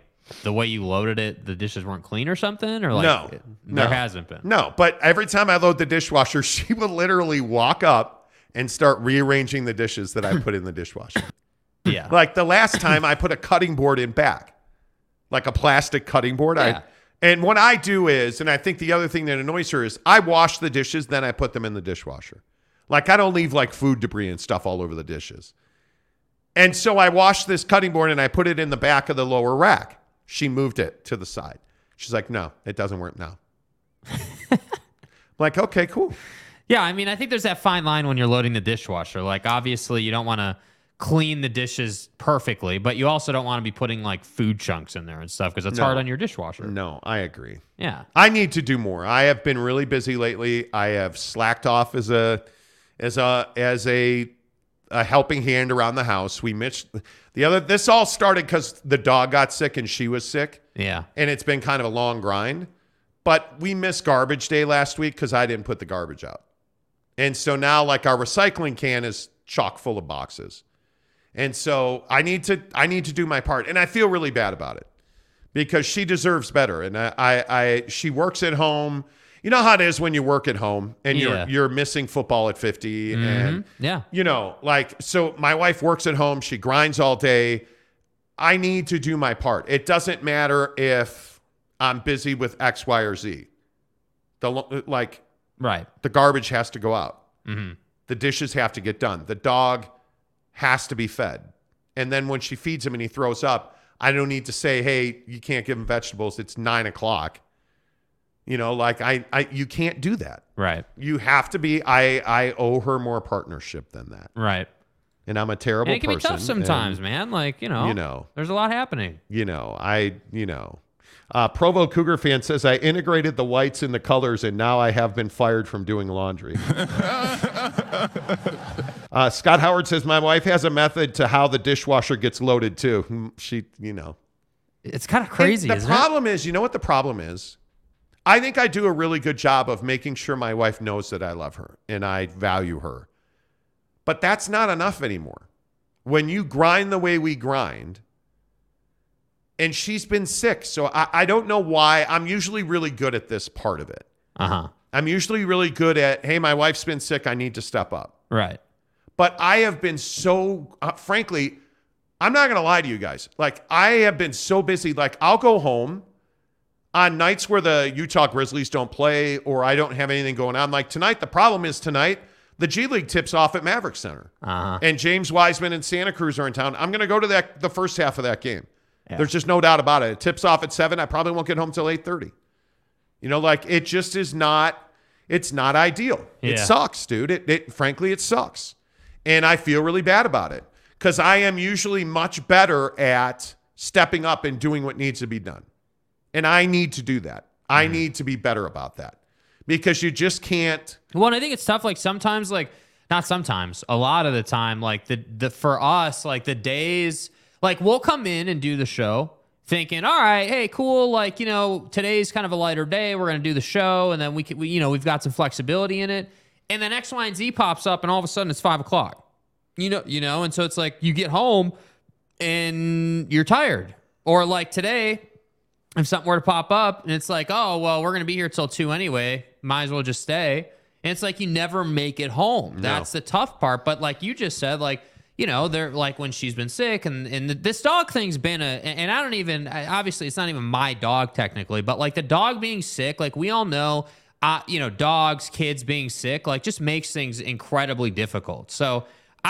the way you loaded it, the dishes weren't clean or something, or like no, it- no. there hasn't been. No, but every time I load the dishwasher, she will literally walk up and start rearranging the dishes that I put in the dishwasher. Yeah. Like the last time I put a cutting board in back, like a plastic cutting board. Yeah. I and what I do is, and I think the other thing that annoys her is I wash the dishes, then I put them in the dishwasher. Like I don't leave like food debris and stuff all over the dishes. And so I washed this cutting board and I put it in the back of the lower rack. She moved it to the side. She's like, no, it doesn't work now. I'm like, okay, cool. Yeah, I mean, I think there's that fine line when you're loading the dishwasher. Like, obviously, you don't want to clean the dishes perfectly, but you also don't want to be putting like food chunks in there and stuff because it's No. hard on your dishwasher. No, I agree. Yeah. I need to do more. I have been really busy lately. I have slacked off as a as a as a a helping hand around the house. We missed the other this all started cuz the dog got sick and she was sick Yeah. and it's been kind of a long grind. But we missed garbage day last week cuz I didn't put the garbage out. And so now like our recycling can is chock full of boxes. And so I need to I need to do my part and I feel really bad about it because she deserves better. And I, I, I she works at home. You know how it is when you work at home and Yeah. you're you're missing football at 50 and mm-hmm. Yeah. you know, like so my wife works at home, she grinds all day. I need to do my part. It doesn't matter if I'm busy with X, Y, or Z. The like Right. the garbage has to go out. Mm-hmm. The dishes have to get done. The dog has to be fed. And then when she feeds him and he throws up, I don't need to say, "Hey, you can't give him vegetables. It's nine o'clock." You know, like I, I, you can't do that. Right. You have to be. I, I owe her more partnership than that. Right. And I'm a terrible And it can person. be tough sometimes, and, man. Like, you know, You know. there's a lot happening. You know, I, you know, Uh, Provo Cougar fan says I integrated the whites in the colors, and now I have been fired from doing laundry. uh, Scott Howard says my wife has a method to how the dishwasher gets loaded too. Hmm, She, you know, It's kind of crazy, And the problem is, you know what the problem is? I think I do a really good job of making sure my wife knows that I love her and I value her. But that's not enough anymore. When you grind the way we grind, and she's been sick, so I, I don't know why. I'm usually really good at this part of it. Uh huh. I'm usually really good at, hey, my wife's been sick. I need to step up. Right. But I have been so, uh, frankly, I'm not going to lie to you guys. Like, I have been so busy. Like, I'll go home on nights where the Utah Grizzlies don't play or I don't have anything going on. Like, tonight, the problem is tonight, the G League tips off at Maverik Center. Uh-huh. And James Wiseman and Santa Cruz are in town. I'm going to go to that the first half of that game. There's just no doubt about it. It tips off at 7. I probably won't get home till 8:30. You know, like it just is not it's not ideal. It sucks, dude. It, it frankly it sucks. And I feel really bad about it cuz I am usually much better at stepping up and doing what needs to be done. And I need to do that. I mm-hmm. need to be better about that. Because you just can't Well, and I think it's tough. Like sometimes, like not sometimes, a lot of the time, like the the for us, like the days, like we'll come in and do the show thinking, all right, hey, cool. Like you know, today's kind of a lighter day. We're gonna do the show, and then we can, we, you know, we've got some flexibility in it. And then X, Y, and Z pops up, and all of a sudden it's five o'clock. You know, you know, and so it's like you get home and you're tired, or like today, if something were to pop up and it's like, oh, well, we're going to be here till two anyway, might as well just stay. And it's like you never make it home. That's the tough part. But like you just said, like, you know, they're like when she's been sick and, and this dog thing's been a, and I don't even, obviously, it's not even my dog technically, but like the dog being sick, like we all know, uh, you know, dogs, kids being sick, like just makes things incredibly difficult. So,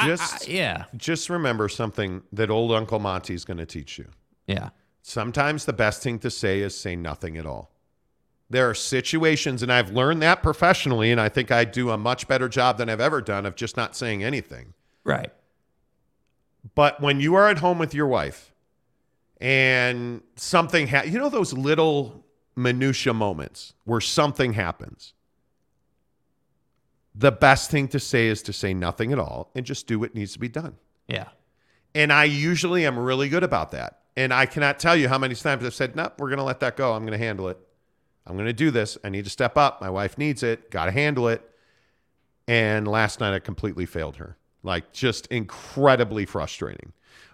Just- I- yeah, just remember something that old Uncle Monty's going to teach you. yeah. Sometimes the best thing to say is say nothing at all. There are situations, and I've learned that professionally, and I think I do a much better job than I've ever done of just not saying anything. Right. But when you are at home with your wife and something, ha- you know, those little minutia moments where something happens, the best thing to say is to say nothing at all and just do what needs to be done. Yeah. And I usually am really good about that. And I cannot tell you how many times I've said, nope, we're going to let that go. I'm going to handle it. I'm going to do this. I need to step up. My wife needs it. Got to handle it. And last night I completely failed her. Like just incredibly frustrating.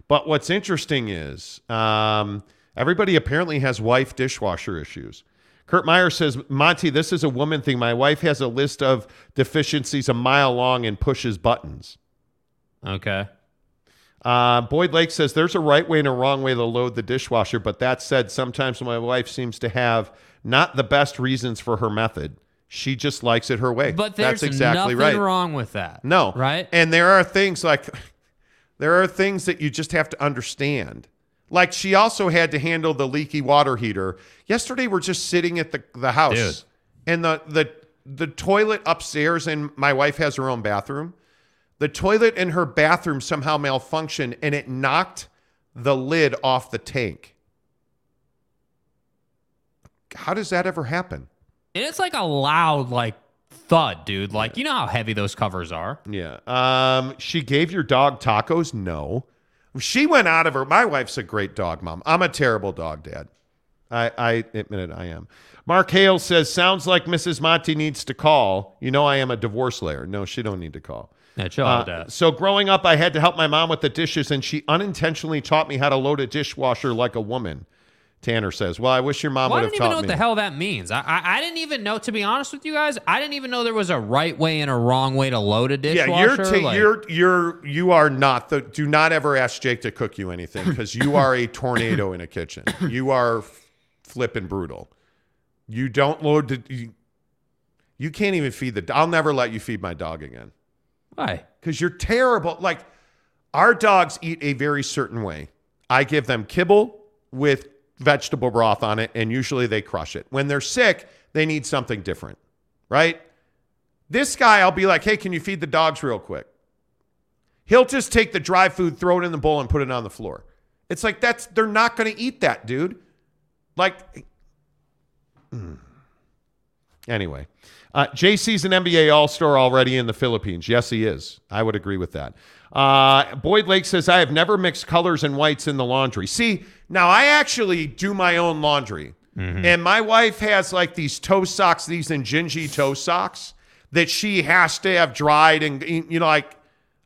But what's interesting is um, everybody apparently has wife dishwasher issues. Kurt Meyer says, Monty, this is a woman thing. My wife has a list of deficiencies a mile long and pushes buttons. Okay. Uh, Boyd Lake says there's a right way and a wrong way to load the dishwasher, but that said, sometimes my wife seems to have not the best reasons for her method. She just likes it her way. But there's That's exactly nothing right. wrong with that. No. Right? And there are things like there are things that you just have to understand. Like she also had to handle the leaky water heater. Yesterday we're just sitting at the, the house Dude. and the the the toilet upstairs and my wife has her own bathroom. The toilet in her bathroom somehow malfunctioned and it knocked the lid off the tank. How does that ever happen? And it's like a loud, like thud, dude. Like you know how heavy those covers are. Yeah. Um, she gave your dog tacos? No. She went out of her. My wife's a great dog mom. I'm a terrible dog dad. I, I admit it, I am. Mark Hale says, sounds like Mrs. Monty needs to call. You know I am a divorce lawyer. No, she don't need to call. Yeah, chill Uh, Dad. so growing up, I had to help my mom with the dishes, and she unintentionally taught me how to load a dishwasher like a woman. Tanner says, "Well, I wish your mom Well, would have didn't even know taught what the hell that means. I, I I didn't even know. To be honest with you guys, I didn't even know there was a right way and a wrong way to load a dishwasher. Yeah, you're ta- like- you're you're you are not the. Do not ever ask Jake to cook you anything because you are a tornado in a kitchen. You are f- flipping brutal. You don't load the. You, you can't even feed the. I'll never let you feed my dog again why? because you're terrible. Like our dogs eat a very certain way. I give them kibble with vegetable broth on it, and usually they crush it. When they're sick, they need something different, right? This guy, I'll be like, hey, can you feed the dogs real quick? He'll just take the dry food, throw it in the bowl, and put it on the floor. It's like that's they're not going to eat that, dude. Like, mm. anyway, uh, JC's an NBA All Star already in the Philippines. Yes, he is. I would agree with that. Uh, Boyd Lake says, I have never mixed colors and whites in the laundry. See, now I actually do my own laundry. And my wife has like these toe socks, these Injinji toe socks that she has to have dried. And, you know, like,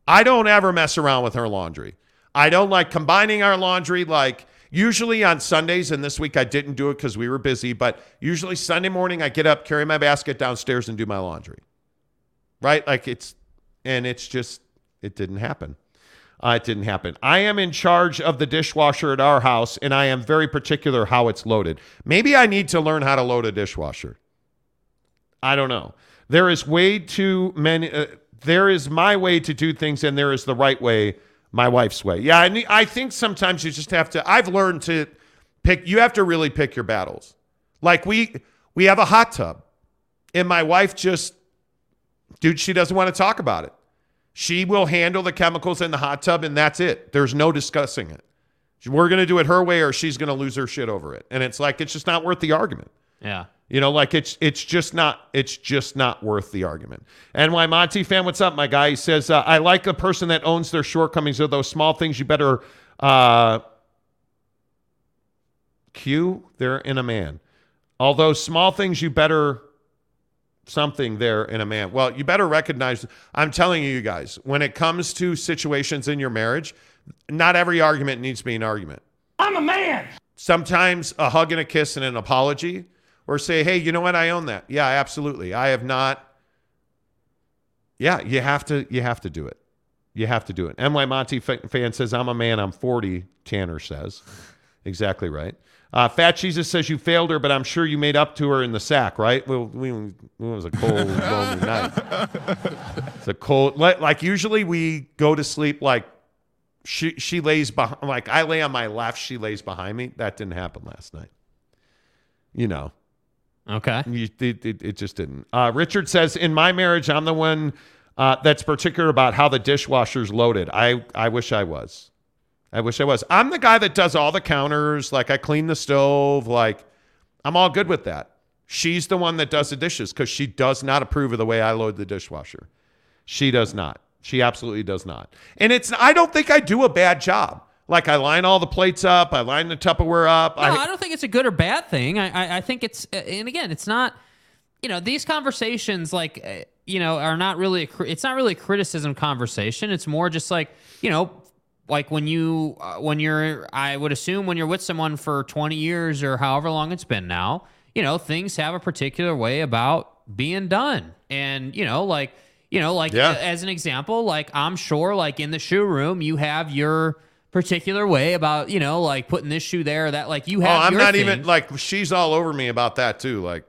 I don't ever mess around with her laundry. I don't like combining our laundry. Like, usually on Sundays, and this week I didn't do it because we were busy, but usually Sunday morning I get up, carry my basket downstairs, and do my laundry. Right? Like, it's, and it's just, it didn't happen. Uh, it didn't happen. I am in charge of the dishwasher at our house, and I am very particular how it's loaded. Maybe I need to learn how to load a dishwasher. I don't know. There is way too many. Uh, there is my way to do things, and there is the right way, my wife's way. Yeah, I, I think sometimes you just have to. I've learned to pick. You have to really pick your battles. Like we we have a hot tub, and my wife just, dude, she doesn't want to talk about it. She will handle the chemicals in the hot tub, and that's it. There's no discussing it. We're going to do it her way, or she's going to lose her shit over it. And it's like, it's just not worth the argument. Yeah. You know, like it's it's just not it's just not worth the argument. And why Monty fan, what's up, my guy? He says, uh, I like a person that owns their shortcomings. Are those small things you better uh, cue? They're in a man. Although small things you better something there in a man. Well, you better recognize. I'm telling you, you guys, when it comes to situations in your marriage, not every argument needs to be an argument. I'm a man. Sometimes a hug and a kiss and an apology, or say, hey, you know what? I own that. Yeah, absolutely. I have not. Yeah, you have to. You have to do it. You have to do it. My Monty fa- fan says, "I'm a man. I'm 40." Tanner says, exactly right. Uh, Fat Jesus says you failed her, but I'm sure you made up to her in the sack, right? Well, we, it was a cold, lonely night. It's a cold. Like, like usually we go to sleep like she she lays behind. Like I lay on my left, she lays behind me. That didn't happen last night. You know, Okay. you, it, it, it just didn't. Uh, Richard says, in my marriage, I'm the one uh, that's particular about how the dishwasher's loaded. I, I wish I was. I wish I was. I'm the guy that does all the counters. Like I clean the stove. Like I'm all good with that. She's the one that does the dishes because she does not approve of the way I load the dishwasher. She does not. She absolutely does not. And it's I don't think I do a bad job. Like I line all the plates up, I line the Tupperware up. No, I, don't think it's a good or bad thing. I, I, I think it's, and again, it's not. You know, these conversations, like, uh, you know, are not really. A, it's not really a criticism conversation. It's more just like, you know, like when you, uh, when you're, I would assume when you're with someone for 20 years or however long it's been now, you know, things have a particular way about being done, and you know, like, you know, like Yeah. uh, as an example, like I'm sure, like in the shoe room, you have your particular way about you know like putting this shoe there or that like you have. Oh, have I'm your not thing. even like she's all over me about that too. Like,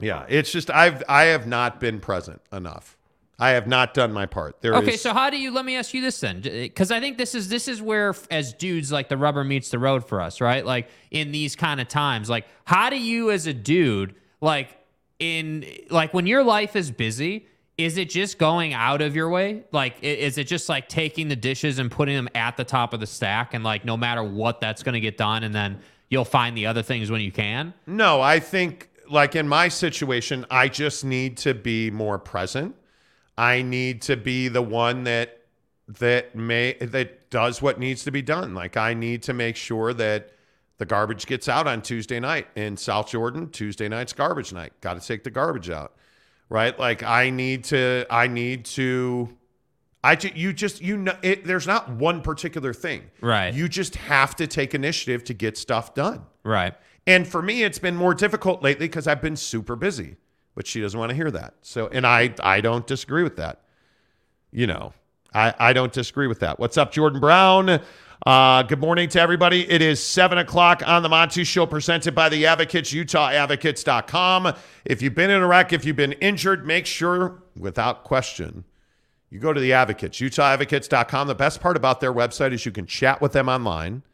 yeah, it's just I've I have not been present enough. I have not done my part. There Okay, is- so how do you? Let me ask you this then, because eh, I think this is this is where, as dudes, like the rubber meets the road for us, right? Like in these kind of times, like how do you, as a dude, like in like when your life is busy, is it just going out of your way? Like, is it just like taking the dishes and putting them at the top of the stack, and like no matter what, that's going to get done, and then you'll find the other things when you can? No, I think like in my situation, I just need to be more present. I need to be the one that that may that does what needs to be done. Like I need to make sure that the garbage gets out on Tuesday night in South Jordan. Tuesday night's garbage night. Got to take the garbage out. Right? Like I need to I need to I ju- you just you know it, there's not one particular thing. Right. You just have to take initiative to get stuff done. Right. And for me, it's been more difficult lately because I've been super busy. But she doesn't want to hear that. So, and I, I don't disagree with that. You know, I, I don't disagree with that. What's up, Jordan Brown? Uh, good morning to everybody. It is seven o'clock on the Monty Show, presented by the Advocates, UtahAdvocates.com. If you've been in a wreck, if you've been injured, make sure, without question, you go to the Advocates, UtahAdvocates.com. The best part about their website is you can chat with them online.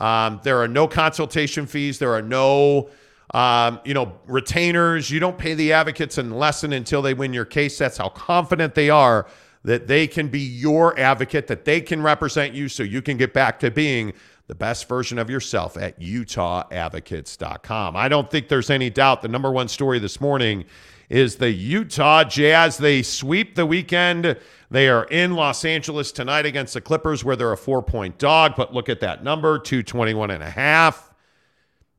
Um, there are no consultation fees. There are no, um, you know, retainers. You don't pay the advocates unless and until they win your case. That's how confident they are that they can be your advocate, that they can represent you so you can get back to being the best version of yourself at UtahAdvocates.com. I don't think there's any doubt the number one story this morning is the Utah Jazz. They sweep the weekend. They are in Los Angeles tonight against the Clippers, where they're a four point dog. But look at that number 221 and a half.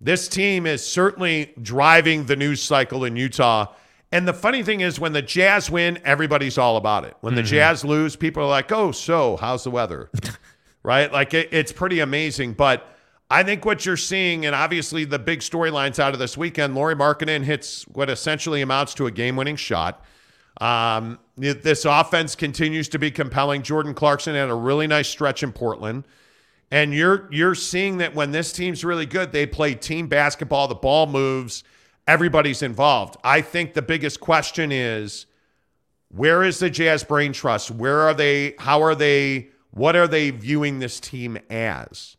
This team is certainly driving the news cycle in Utah. And the funny thing is, when the Jazz win, everybody's all about it. When the Jazz lose, people are like, oh, so how's the weather? right? Like it, it's pretty amazing. But I think what you're seeing, and obviously the big storylines out of this weekend, Lauri Markkanen hits what essentially amounts to a game winning shot. Um, this offense continues to be compelling. Jordan Clarkson had a really nice stretch in Portland. And you're you're seeing that when this team's really good, they play team basketball, the ball moves, everybody's involved. I think the biggest question is where is the Jazz brain trust? Where are they? How are they? What are they viewing this team as?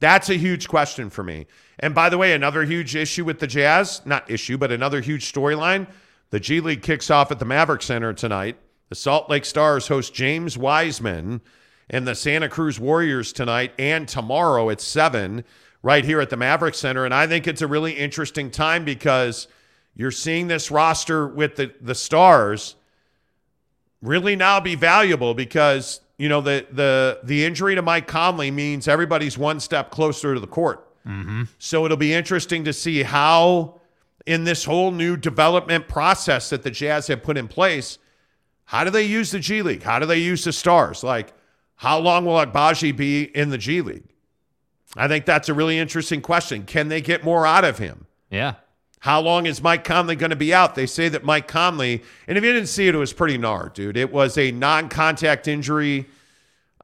That's a huge question for me. And by the way, another huge issue with the Jazz, not issue, but another huge storyline. The G League kicks off at the Maverik Center tonight. The Salt Lake Stars host James Wiseman and the Santa Cruz Warriors tonight and tomorrow at 7 right here at the Maverik Center. And I think it's a really interesting time because you're seeing this roster with the, the Stars really now be valuable because you know the the the injury to Mike Conley means everybody's one step closer to the court. Mm-hmm. So it'll be interesting to see how in this whole new development process that the Jazz have put in place, how do they use the G League? How do they use the stars? Like, how long will Agbaji be in the G League? I think that's a really interesting question. Can they get more out of him? Yeah. How long is Mike Conley going to be out? They say that Mike Conley, and if you didn't see it, it was pretty gnarly, dude. It was a non contact injury.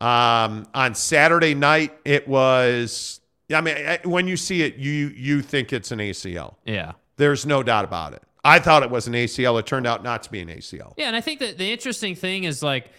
Um, on Saturday night, it was, I mean, when you see it, you you think it's an ACL. Yeah. There's no doubt about it. I thought it was an ACL. It turned out not to be an ACL. Yeah, and I think that the interesting thing is like,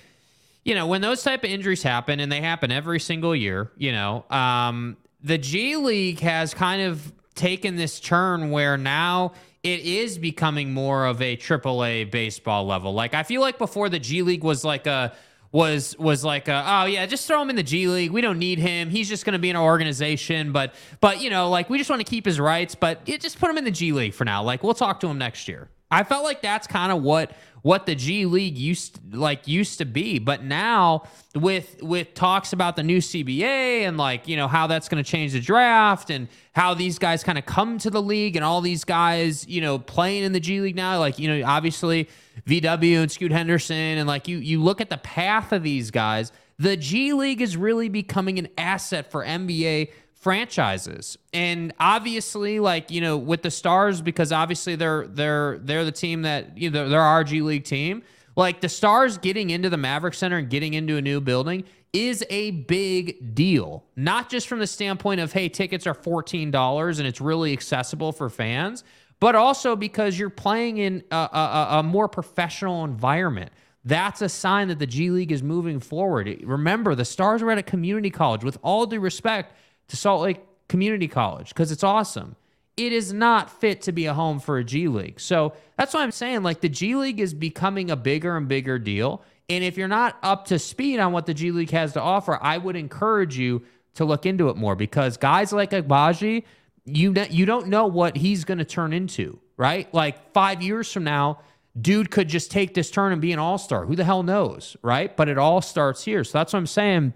you know, when those type of injuries happen, and they happen every single year, you know, um, the G League has kind of taken this turn where now it is becoming more of a AAA baseball level. Like I feel like before the G League was like a was was like a, oh yeah just throw him in the G League. We don't need him. He's just going to be in our organization. But but you know like we just want to keep his rights. But yeah, just put him in the G League for now. Like we'll talk to him next year. I felt like that's kind of what what the G League used like used to be. But now with with talks about the new CBA and like you know how that's going to change the draft and how these guys kind of come to the league and all these guys you know playing in the G League now like you know obviously VW and Scoot Henderson and like you you look at the path of these guys the G League is really becoming an asset for NBA franchises. And obviously, like, you know, with the Stars, because obviously they're they're they're the team that you know they're our G League team. Like the Stars getting into the Maverik Center and getting into a new building is a big deal. Not just from the standpoint of, hey, tickets are $14 and it's really accessible for fans, but also because you're playing in a, a, a more professional environment. That's a sign that the G League is moving forward. Remember, the Stars were at a community college, with all due respect to Salt Lake Community College, because it's awesome. It is not fit to be a home for a G League. So that's why I'm saying, like, the G League is becoming a bigger and bigger deal. And if you're not up to speed on what the G League has to offer, I would encourage you to look into it more because guys like Agbaji, you you don't know what he's going to turn into, right? Like five years from now, dude could just take this turn and be an all star. Who the hell knows, right? But it all starts here. So that's what I'm saying.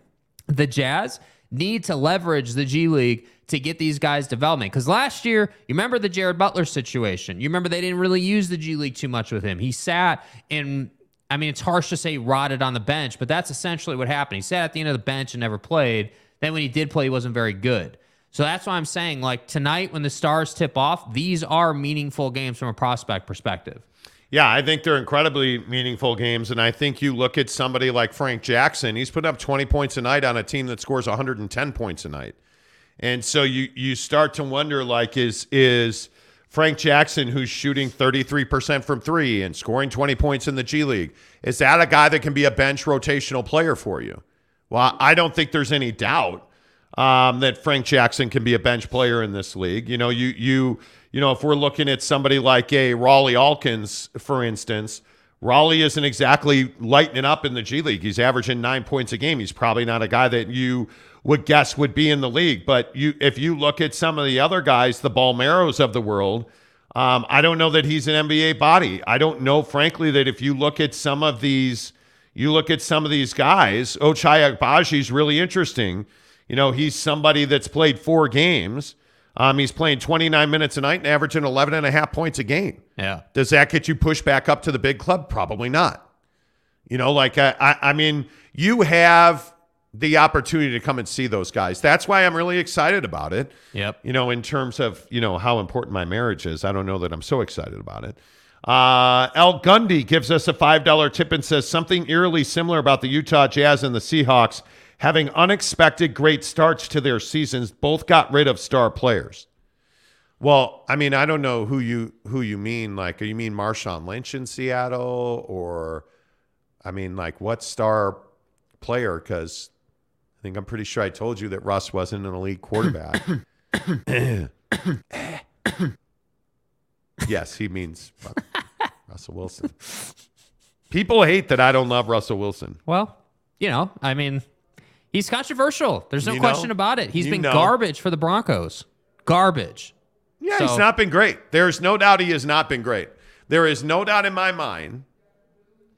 The Jazz need to leverage the G League to get these guys development. Because last year, you remember the Jared Butler situation. You remember they didn't really use the G League too much with him. He sat and I mean, it's harsh to say rotted on the bench, but that's essentially what happened. He sat at the end of the bench and never played. Then when he did play, he wasn't very good. So that's why I'm saying, like tonight, when the stars tip off, these are meaningful games from a prospect perspective. Yeah, I think they're incredibly meaningful games. And I think you look at somebody like Frank Jackson, he's putting up 20 points a night on a team that scores 110 points a night. And so you you start to wonder like is is Frank Jackson who's shooting 33% from 3 and scoring 20 points in the G League, is that a guy that can be a bench rotational player for you? Well, I don't think there's any doubt um, that Frank Jackson can be a bench player in this league. You know, you you you know, if we're looking at somebody like a Raleigh Alkins, for instance, Raleigh isn't exactly lighting it up in the G League. He's averaging nine points a game. He's probably not a guy that you would guess would be in the league. But you, if you look at some of the other guys, the Bolmaros of the world, um, I don't know that he's an NBA body. I don't know, frankly, that if you look at some of these, you look at some of these guys, Ochai Agbaji is really interesting. You know, he's somebody that's played four games. Um, he's playing 29 minutes a night and averaging 11 and a half points a game. Yeah. Does that get you pushed back up to the big club? Probably not. You know, like I, I, I mean, you have the opportunity to come and see those guys. That's why I'm really excited about it. Yep. You know, in terms of you know how important my marriage is, I don't know that I'm so excited about it. Uh, El Gundy gives us a five dollar tip and says something eerily similar about the Utah Jazz and the Seahawks having unexpected great starts to their seasons. Both got rid of star players. Well, I mean, I don't know who you who you mean. Like, you mean Marshawn Lynch in Seattle, or I mean, like what star player? Because I think I'm pretty sure I told you that Russ wasn't an elite quarterback. yes, he means Ru- Russell Wilson. People hate that I don't love Russell Wilson. Well, you know, I mean, he's controversial. There's no You know. question about it. He's been know. garbage for the Broncos. Garbage. Yeah, So- he's not been great. There's no doubt he has not been great. There is no doubt in my mind.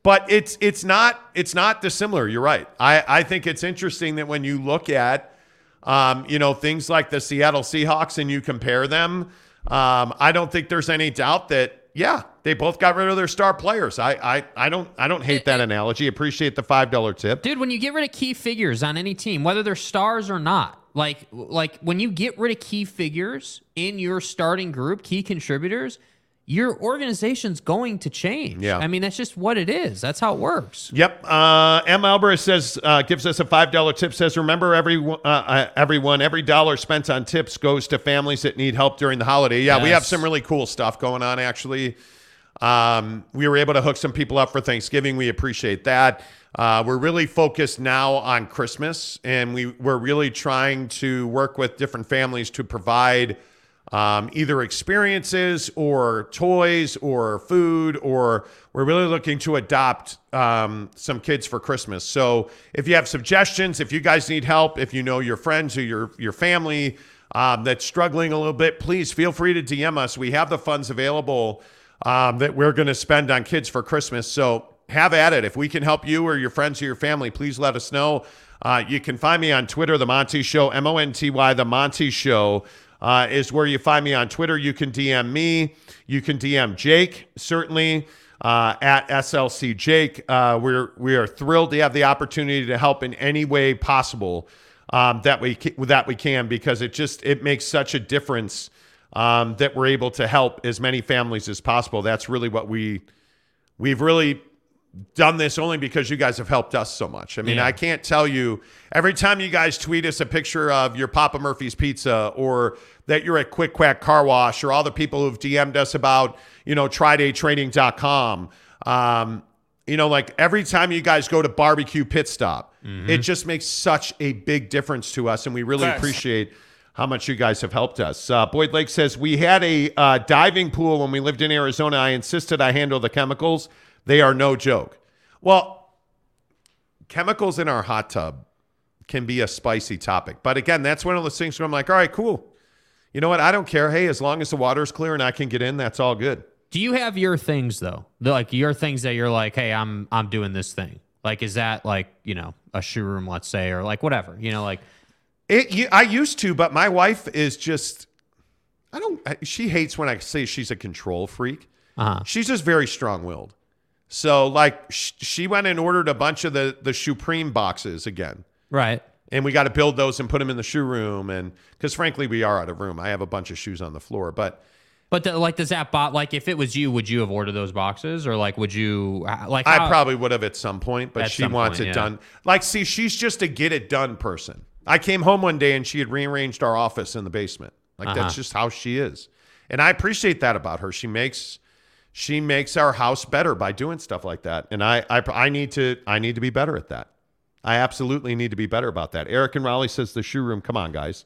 But it's it's not it's not dissimilar. You're right. I, I think it's interesting that when you look at um, you know things like the Seattle Seahawks and you compare them, um, I don't think there's any doubt that yeah they both got rid of their star players. I I, I don't I don't hate that analogy. Appreciate the five dollar tip. Dude, when you get rid of key figures on any team, whether they're stars or not, like like when you get rid of key figures in your starting group, key contributors, your organization's going to change. Yeah. I mean, that's just what it is. That's how it works. Yep. Uh, M. Alvarez says uh, gives us a five dollar tip. Says remember every uh, uh, everyone every dollar spent on tips goes to families that need help during the holiday. Yeah, we have some really cool stuff going on. Actually, um, we were able to hook some people up for Thanksgiving. We appreciate that. Uh, we're really focused now on Christmas, and we we're really trying to work with different families to provide um, either experiences or toys or food, or we're really looking to adopt um, some kids for Christmas. So if you have suggestions, if you guys need help, if you know your friends or your your family um, that's struggling a little bit, please feel free to DM us. We have the funds available um, that we're going to spend on kids for Christmas. So have at it. If we can help you or your friends or your family, please let us know. Uh, you can find me on Twitter, The Monty Show, M O N T Y, The Monty Show. Uh, is where you find me on Twitter. You can DM me. You can DM Jake, certainly, uh, at SLC Jake. Uh, we're, we are thrilled to have the opportunity to help in any way possible um, that we that we can because it just it makes such a difference um, that we're able to help as many families as possible. That's really what we we've really done this only because you guys have helped us so much. I mean, Yeah. I can't tell you every time you guys tweet us a picture of your Papa Murphy's pizza or that you're at Quick Quack Car Wash or all the people who've DM'd us about, you know, trydaytrading.com. Um, you know, like every time you guys go to barbecue pit stop, it just makes such a big difference to us. And we really appreciate how much you guys have helped us. Uh, Boyd Lake says, We had a uh, diving pool when we lived in Arizona. I insisted I handle the chemicals. They are no joke. Well, chemicals in our hot tub can be a spicy topic. But again, that's one of those things where I'm like, all right, cool. You know what? I don't care. Hey, as long as the water's clear and I can get in, that's all good. Do you have your things though? Like your things that you're like, hey, I'm I'm doing this thing. Like, is that like you know a shoe room, let's say, or like whatever? You know, like It, you, I used to, but my wife is just, I don't, she hates when I say she's a control freak. uh She's just very strong willed. So, like, sh- she went and ordered a bunch of the, the Supreme boxes again. right. And we got to build those and put them in the shoe room. And because frankly, we are out of room. I have a bunch of shoes on the floor, but But the, like, does that bot like if it was you, would you have ordered those boxes, or like would you like? I probably would have at some point, but she wants point, it yeah. done. Like, see, she's just a get it done person. I came home one day and she had rearranged our office in the basement. Like Uh-huh. that's just how she is. And I appreciate that about her. She makes she makes our house better by doing stuff like that. And I I, I need to I need to be better at that. I absolutely need to be better about that. Eric and Raleigh says the shoe room. Come on, guys.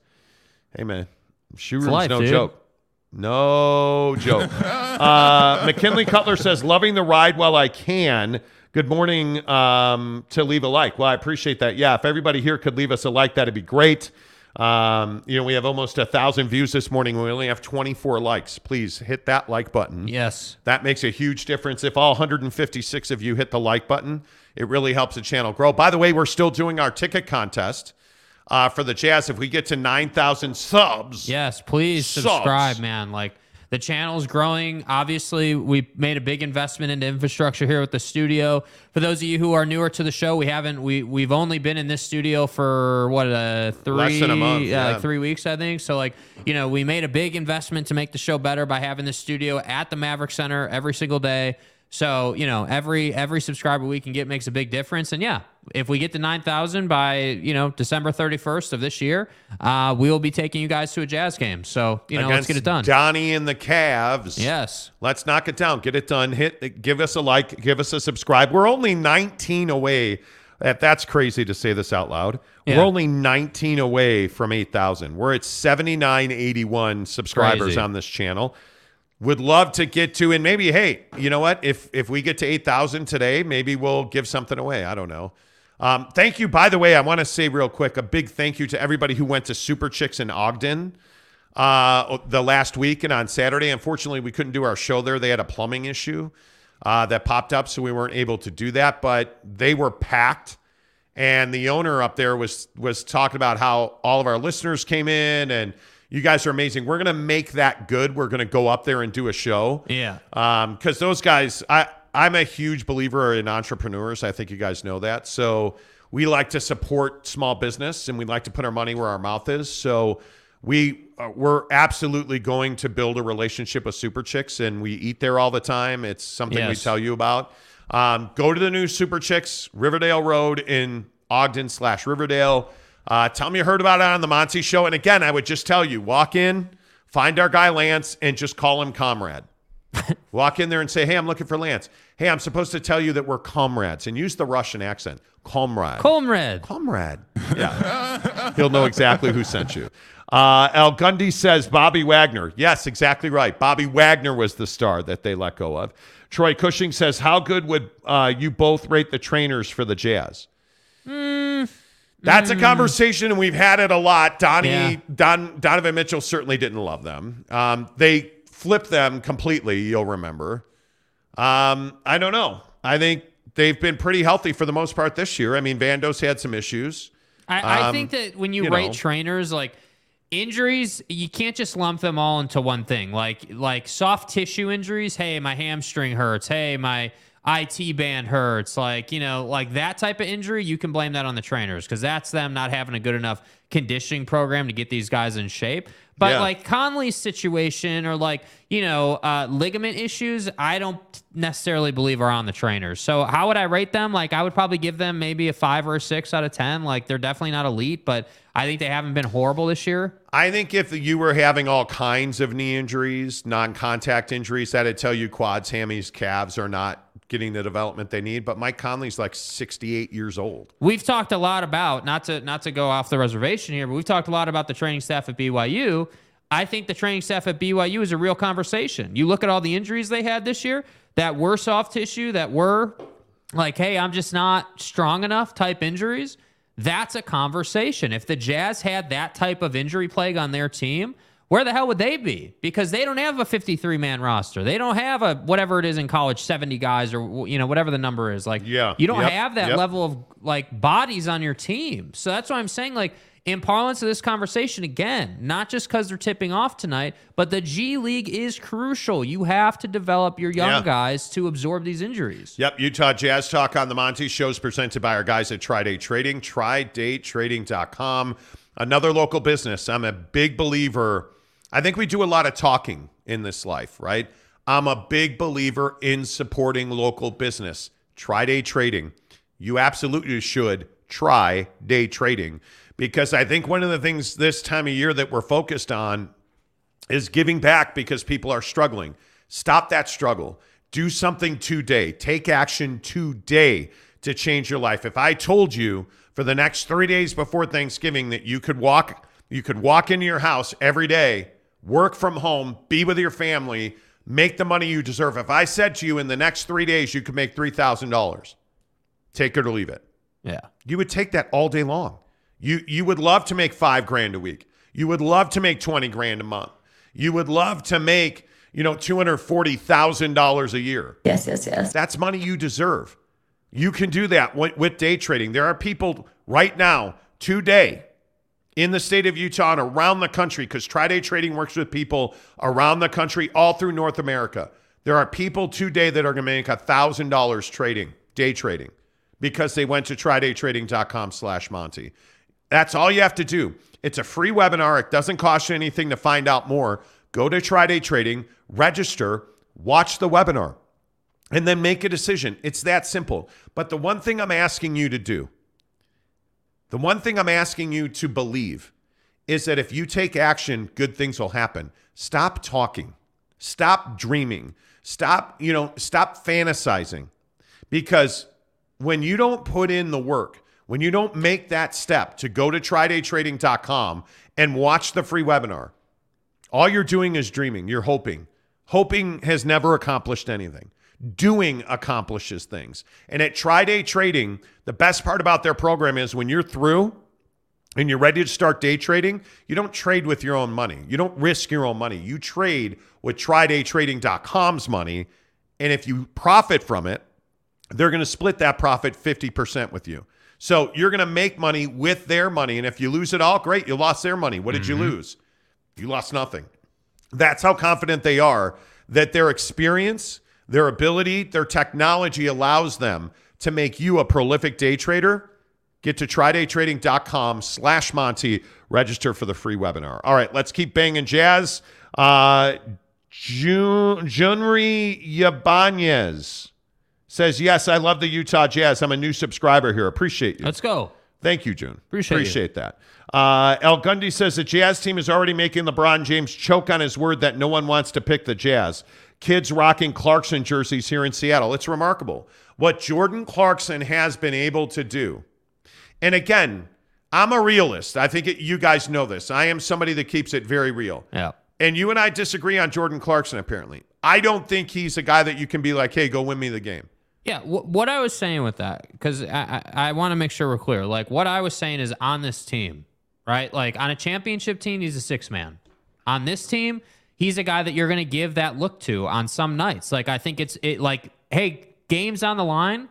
Hey man, shoe room's life, no dude. joke. No joke. uh, McKinley Cutler says, loving the ride while I can. Good morning um, to leave a like. Well, I appreciate that. Yeah, if everybody here could leave us a like, that'd be great. Um, you know, we have almost a thousand views this morning. We only have 24 likes. Please hit that like button. Yes. That makes a huge difference. If all 156 of you hit the like button, it really helps the channel grow. By the way, we're still doing our ticket contest uh, for the Jazz. If we get to 9,000 subs, Yes, please Subs. subscribe, man. Like the channel's growing. Obviously, we made a big investment into infrastructure here with the studio. For those of you who are newer to the show, we haven't we we've only been in this studio for what uh three Less than a month, uh, yeah. like three weeks, I think. So like you know, we made a big investment to make the show better by having the studio at the Maverik Center every single day. So you know, every every subscriber we can get makes a big difference. And yeah, if we get to nine thousand by you know December thirty first of this year, uh, we will be taking you guys to a Jazz game. So you know, let's get it done. Donnie and the Cavs. Yes. Let's knock it down. Get it done. Hit. Give us a like. Give us a subscribe. We're only 19 away. That that's crazy to say this out loud. Yeah. We're only 19 away from 8,000. We're at 7981 subscribers Crazy. on this channel. Would love to get to, and maybe hey, you know what? If if we get to 8,000 today, maybe we'll give something away. I don't know. Um, thank you. By the way, I want to say real quick a big thank you to everybody who went to Super Chicks in Ogden uh, the last week and on Saturday. Unfortunately, we couldn't do our show there. They had a plumbing issue uh, that popped up, so we weren't able to do that. But they were packed, and the owner up there was was talking about how all of our listeners came in and. You guys are amazing. We're gonna make that good. We're gonna go up there and do a show. Yeah. Um, because those guys, I I'm a huge believer in entrepreneurs. I think you guys know that. So we like to support small business and we like to put our money where our mouth is. So we uh, we're absolutely going to build a relationship with Super Chicks, and we eat there all the time. It's something we tell you about. Um, go to the new Super Chicks, Riverdale Road in Ogden slash Riverdale. Uh, tell me you heard about it on the Monty Show. And again, I would just tell you, walk in, find our guy Lance, and just call him comrade. Walk in there and say, "Hey, I'm looking for Lance. Hey, I'm supposed to tell you that we're comrades," and use the Russian accent, comrade. Comrade. Comrade. Yeah. He'll know exactly who sent you. Uh, Al Gundy says Bobby Wagner. Yes, exactly right. Bobby Wagner was the star that they let go of. Troy Cushing says, How good would uh, you both rate the trainers for the Jazz? That's a conversation, and we've had it a lot. Donnie, Yeah. Don, Donovan Mitchell certainly didn't love them. Um, they flipped them completely, you'll remember. Um, I don't know. I think they've been pretty healthy for the most part this year. I mean, Vandos had some issues. I, I Um, think that when you, you rate know. trainers, like injuries, you can't just lump them all into one thing. Like like soft tissue injuries. Hey, my hamstring hurts. Hey, my IT band hurts. Like you know, like that type of injury, you can blame that on the trainers because that's them not having a good enough conditioning program to get these guys in shape. But Yeah. like Conley's situation or like, you know, uh, ligament issues, I don't necessarily believe are on the trainers. So how would I rate them? Like I would probably give them maybe a five or a six out of 10. Like they're definitely not elite, but I think they haven't been horrible this year. I think if you were having all kinds of knee injuries, non contact injuries, that'd tell you quads, hammies, calves are not getting the development they need. But Mike Conley's like 68 years old. We've talked a lot about not to not to go off the reservation here, but we've talked a lot about the training staff at BYU. I think the training staff at BYU is a real conversation. You look at all the injuries they had this year that were soft tissue, that were like, hey, I'm just not strong enough type injuries. That's a conversation. If the Jazz had that type of injury plague on their team, where the hell would they be? Because they don't have a 53 man roster. They don't have a whatever it is in college, 70 guys or you know whatever the number is. Like, Yeah. you don't Yep. have that Yep. level of like bodies on your team. So that's why I'm saying like in parlance of this conversation again, not just because they're tipping off tonight, but the G League is crucial. You have to develop your young Yeah. guys to absorb these injuries. Yep, Utah Jazz Talk on the Monty shows presented by our guys at Try Day Trading, trydaytrading.com. Another local business. I'm a big believer. I think we do a lot of talking in this life, right? I'm a big believer in supporting local business. Try day trading. You absolutely should try day trading because I think one of the things this time of year that we're focused on is giving back because people are struggling. Stop that struggle. Do something today. Take action today to change your life. If I told you for the next 3 days before Thanksgiving that you could walk you could walk into your house every day work from home, be with your family, make the money you deserve. If I said to you in the next three days you could make $3,000, take it or leave it. Yeah. You would take that all day long. You you would love to make five grand a week. You would love to make 20 grand a month. You would love to make, you know, $240,000 a year. Yes, yes, yes. That's money you deserve. You can do that with, with day trading. There are people right now, today, in the state of Utah and around the country, because Try Day Trading works with people around the country, all through North America. There are people today that are going to make $1,000 trading, day trading, because they went to trydaytrading.com slash Monty. That's all you have to do. It's a free webinar. It doesn't cost you anything to find out more. Go to Try Day Trading, register, watch the webinar and then make a decision. It's that simple. But the one thing I'm asking you to do, the one thing I'm asking you to believe is that if you take action, good things will happen. Stop talking. Stop dreaming. Stop, you know, stop fantasizing. Because when you don't put in the work, when you don't make that step to go to trydaytrading.com and watch the free webinar, all you're doing is dreaming. You're hoping. Hoping has never accomplished anything doing accomplishes things. And at Try Day Trading, the best part about their program is when you're through and you're ready to start day trading, you don't trade with your own money. You don't risk your own money. You trade with TrydayTrading.com's money. And if you profit from it, they're going to split that profit 50% with you. So you're going to make money with their money. And if you lose it all, great, you lost their money. What did you mm-hmm. lose? You lost nothing. That's how confident they are that their experience – their ability, their technology allows them to make you a prolific day trader. Get to trydaytrading.com slash Monty. Register for the free webinar. All right, let's keep banging jazz. Uh, Jun- Junri Yabanez says, Yes, I love the Utah Jazz. I'm a new subscriber here. Appreciate you. Let's go. Thank you, June. Appreciate you. That. Uh, El Gundy says the Jazz team is already making LeBron James choke on his word that no one wants to pick the Jazz. Kids rocking Clarkson jerseys here in Seattle. It's remarkable what Jordan Clarkson has been able to do. And again, I'm a realist. I think it, you guys know this. I am somebody that keeps it very real. Yeah. And you and I disagree on Jordan Clarkson, apparently. I don't think he's a guy that you can be like, hey, go win me the game. Yeah, wh- what I was saying with that, because I, I, I want to make sure we're clear. Like, what I was saying is on this team, right? Like, on a championship team, he's a six man. On this team, he's a guy that you're going to give that look to on some nights. Like, I think it's it like, hey, games on the line,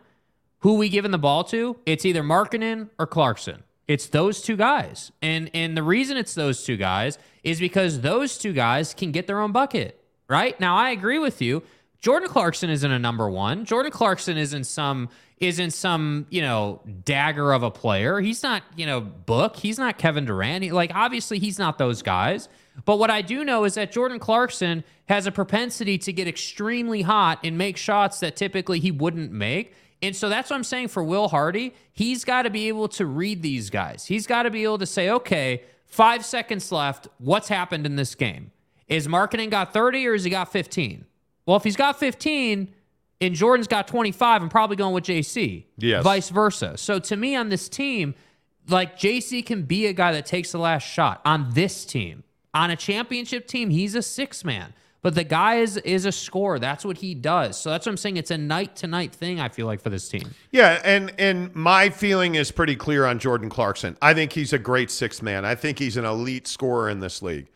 who we giving the ball to? It's either Markkanen or Clarkson. It's those two guys. And and the reason it's those two guys is because those two guys can get their own bucket, right? Now I agree with you. Jordan Clarkson isn't a number 1. Jordan Clarkson isn't some isn't some, you know, dagger of a player. He's not, you know, Book. He's not Kevin Durant. He, like obviously he's not those guys. But what I do know is that Jordan Clarkson has a propensity to get extremely hot and make shots that typically he wouldn't make. And so that's what I'm saying for Will Hardy. He's got to be able to read these guys. He's got to be able to say, okay, five seconds left. What's happened in this game? Is Markkanen got 30 or has he got 15? Well, if he's got 15 and Jordan's got 25, I'm probably going with JC. Yes. Vice versa. So to me on this team, like JC can be a guy that takes the last shot on this team. On a championship team, he's a six man. But the guy is is a scorer. That's what he does. So that's what I'm saying. It's a night to night thing. I feel like for this team. Yeah, and and my feeling is pretty clear on Jordan Clarkson. I think he's a great sixth man. I think he's an elite scorer in this league.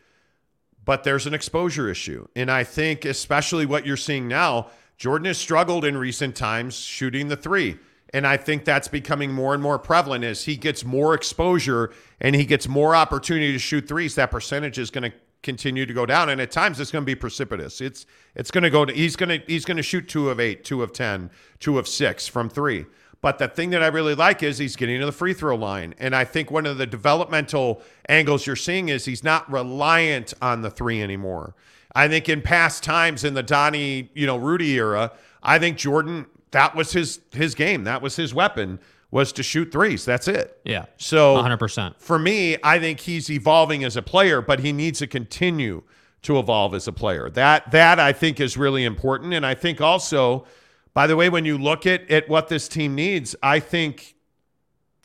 But there's an exposure issue. And I think especially what you're seeing now, Jordan has struggled in recent times shooting the three. And I think that's becoming more and more prevalent as he gets more exposure and he gets more opportunity to shoot threes. That percentage is going to continue to go down, and at times it's going to be precipitous. It's it's going to go to he's going to he's going to shoot two of eight, two of ten, two of six from three. But the thing that I really like is he's getting to the free throw line, and I think one of the developmental angles you're seeing is he's not reliant on the three anymore. I think in past times in the Donnie, you know, Rudy era, I think Jordan that was his his game, that was his weapon was to shoot threes. That's it. Yeah. So 100%. For me, I think he's evolving as a player, but he needs to continue to evolve as a player. That that I think is really important. And I think also, by the way, when you look at at what this team needs, I think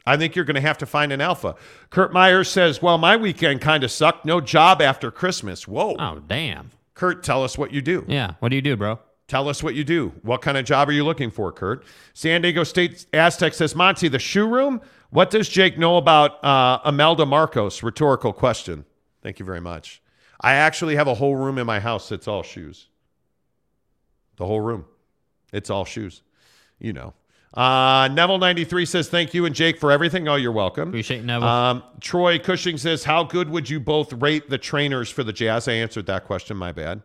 I think you're going to have to find an alpha. Kurt Myers says, Well, my weekend kind of sucked. No job after Christmas. Whoa. Oh, damn. Kurt, tell us what you do. Yeah. What do you do, bro? Tell us what you do. What kind of job are you looking for, Kurt? San Diego State Aztec says, Monty, the shoe room? What does Jake know about uh, Imelda Marcos? Rhetorical question. Thank you very much. I actually have a whole room in my house that's all shoes. The whole room. It's all shoes. You know. Uh, Neville93 says, Thank you and Jake for everything. Oh, you're welcome. Appreciate Neville. Um, Troy Cushing says, How good would you both rate the trainers for the Jazz? I answered that question. My bad.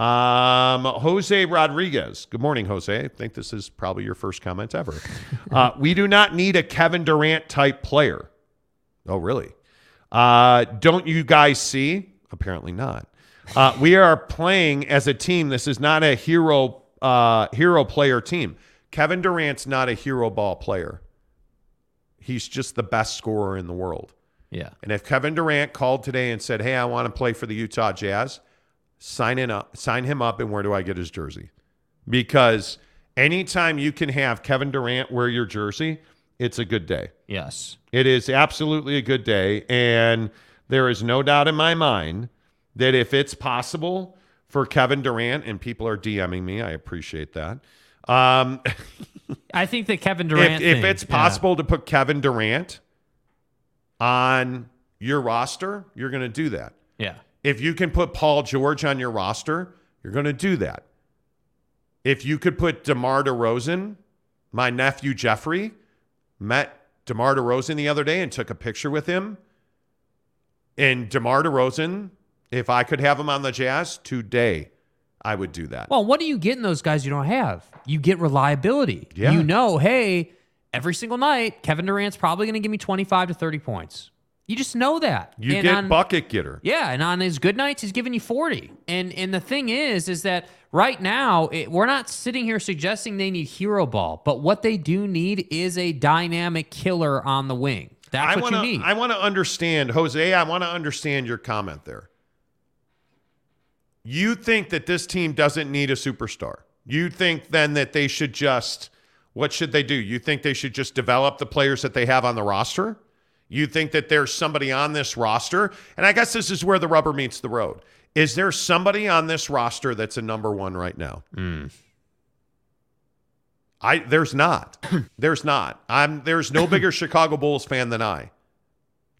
Um, Jose Rodriguez. Good morning, Jose. I think this is probably your first comment ever. uh, we do not need a Kevin Durant type player. Oh, really? Uh, don't you guys see? Apparently not. Uh, we are playing as a team. This is not a hero uh, hero player team. Kevin Durant's not a hero ball player. He's just the best scorer in the world. yeah. And if Kevin Durant called today and said, "Hey, I want to play for the Utah Jazz," sign in up, sign him up, and where do I get his jersey? Because anytime you can have Kevin Durant wear your jersey, it's a good day. Yes. It is absolutely a good day, and there is no doubt in my mind that if it's possible for Kevin Durant, and people are DMing me, I appreciate that. Um, I think that Kevin Durant. if thing, it's yeah. possible to put Kevin Durant on your roster, you're going to do that. Yeah. If you can put Paul George on your roster, you're going to do that. If you could put DeMar DeRozan, my nephew Jeffrey met DeMar DeRozan the other day and took a picture with him. And DeMar DeRozan, if I could have him on the Jazz today, I would do that. Well, what do you get in those guys you don't have? You get reliability. Yeah. You know, hey, every single night, Kevin Durant's probably going to give me 25 to 30 points. You just know that. you And get on- bucket getter. Yeah, and on his good nights, he's giving you 40. And and the thing is, is that right now, it, we're not sitting here suggesting they need hero ball, but what they do need is a dynamic killer on the wing. That's I what wanna, you need. I want to understand, Jose. I want to understand your comment there. You think that this team doesn't need a superstar. You think then that they should just, what should they do? You think they should just develop the players that they have on the roster? You think that there's somebody on this roster? And I guess this is where the rubber meets the road. Is there somebody on this roster that's a number one right now? Hmm. I there's not. there's not. I'm there's no bigger Chicago Bulls fan than I.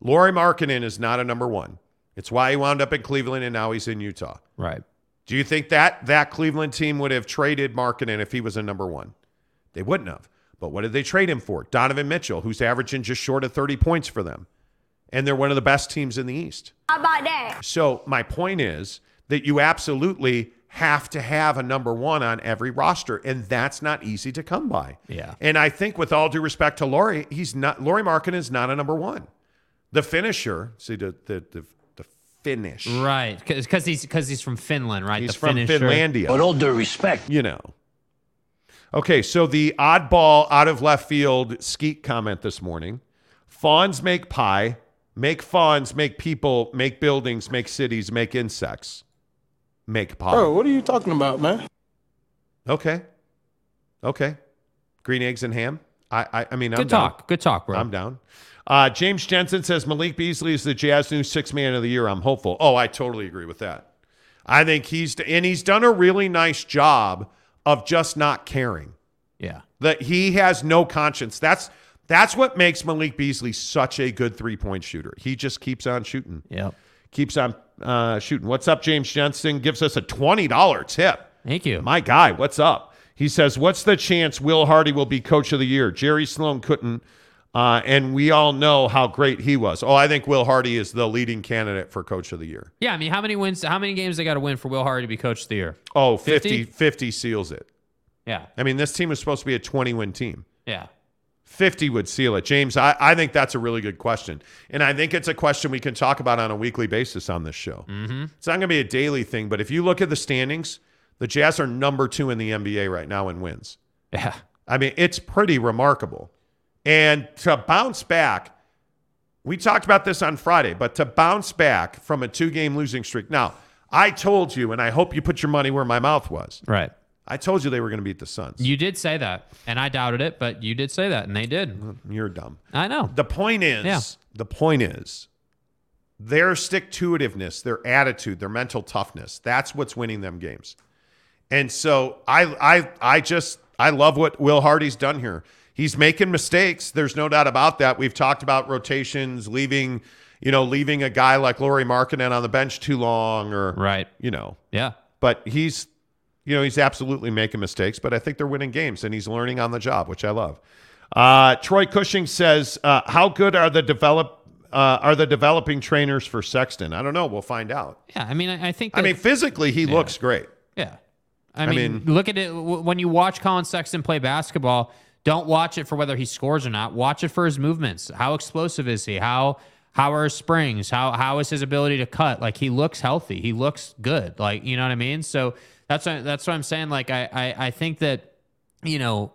Lauri Markkanen is not a number one. It's why he wound up in Cleveland and now he's in Utah. right. Do you think that that Cleveland team would have traded Markkanen if he was a number one? They wouldn't have. But what did they trade him for? Donovan Mitchell, who's averaging just short of 30 points for them. And they're one of the best teams in the East. How about that? So my point is that you absolutely have to have a number one on every roster, and that's not easy to come by. Yeah. And I think, with all due respect to Lauri, he's not. Lauri Markkanen is not a number one. The finisher, see the the the, the finish. Right. Because he's, cause he's from Finland, right? He's the from finisher. Finlandia. With all due respect, you know. Okay, so the oddball out of left field skeet comment this morning. Fawns make pie, make fawns, make people, make buildings, make cities, make insects. Make pie. Bro, what are you talking about, man? Okay. Okay. Green eggs and ham. I I, I mean I'm Good down. talk. Good talk, bro. I'm down. Uh, James Jensen says Malik Beasley is the Jazz new six man of the year. I'm hopeful. Oh, I totally agree with that. I think he's and he's done a really nice job of just not caring. yeah. That he has no conscience. That's that's what makes Malik Beasley such a good three point shooter. He just keeps on shooting. Yep. Keeps on uh, shooting. What's up, James Jensen? Gives us a twenty dollar tip. Thank you. My guy, what's up? He says, What's the chance Will Hardy will be coach of the year? Jerry Sloan couldn't. Uh, and we all know how great he was. Oh, I think Will Hardy is the leading candidate for coach of the year. yeah, I mean, how many wins, how many games they got to win for Will Hardy to be coach of the year? Oh, 50, 50? 50 seals it. Yeah. I mean, this team was supposed to be a 20 win team. Yeah. 50 would seal it. James, I, I think that's a really good question. And I think it's a question we can talk about on a weekly basis on this show. Mm-hmm. It's not going to be a daily thing, but if you look at the standings, the Jazz are number two in the NBA right now in wins. Yeah. I mean, it's pretty remarkable. And to bounce back, we talked about this on Friday, but to bounce back from a two game losing streak. Now, I told you, and I hope you put your money where my mouth was. Right. I told you they were going to beat the Suns. You did say that, and I doubted it, but you did say that, and they did. Mm, you're dumb. I know. The point is, Yeah. the point is, their stick to itiveness, their attitude, their mental toughness. That's what's winning them games. And so I, I, I just, I love what Will Hardy's done here. He's making mistakes. There's no doubt about that. We've talked about rotations, leaving, you know, leaving a guy like Lauri Markkanen on the bench too long, or Right. you know. Yeah. But he's, you know, he's absolutely making mistakes. But I think they're winning games, and he's learning on the job, which I love. Uh, Troy Cushing says, uh, "How good are the develop uh, are the developing trainers for Sexton? I don't know. We'll find out. Yeah. I mean, I, I think. I mean, physically, he looks great. Yeah. I mean, mean- look at it when you watch Collin Sexton play basketball. Don't watch it for whether he scores or not. Watch it for his movements. How explosive is he? How how are his springs? How how is his ability to cut? Like he looks healthy. He looks good. Like you know what I mean. So that's what, that's what I'm saying. Like I I, I think that you know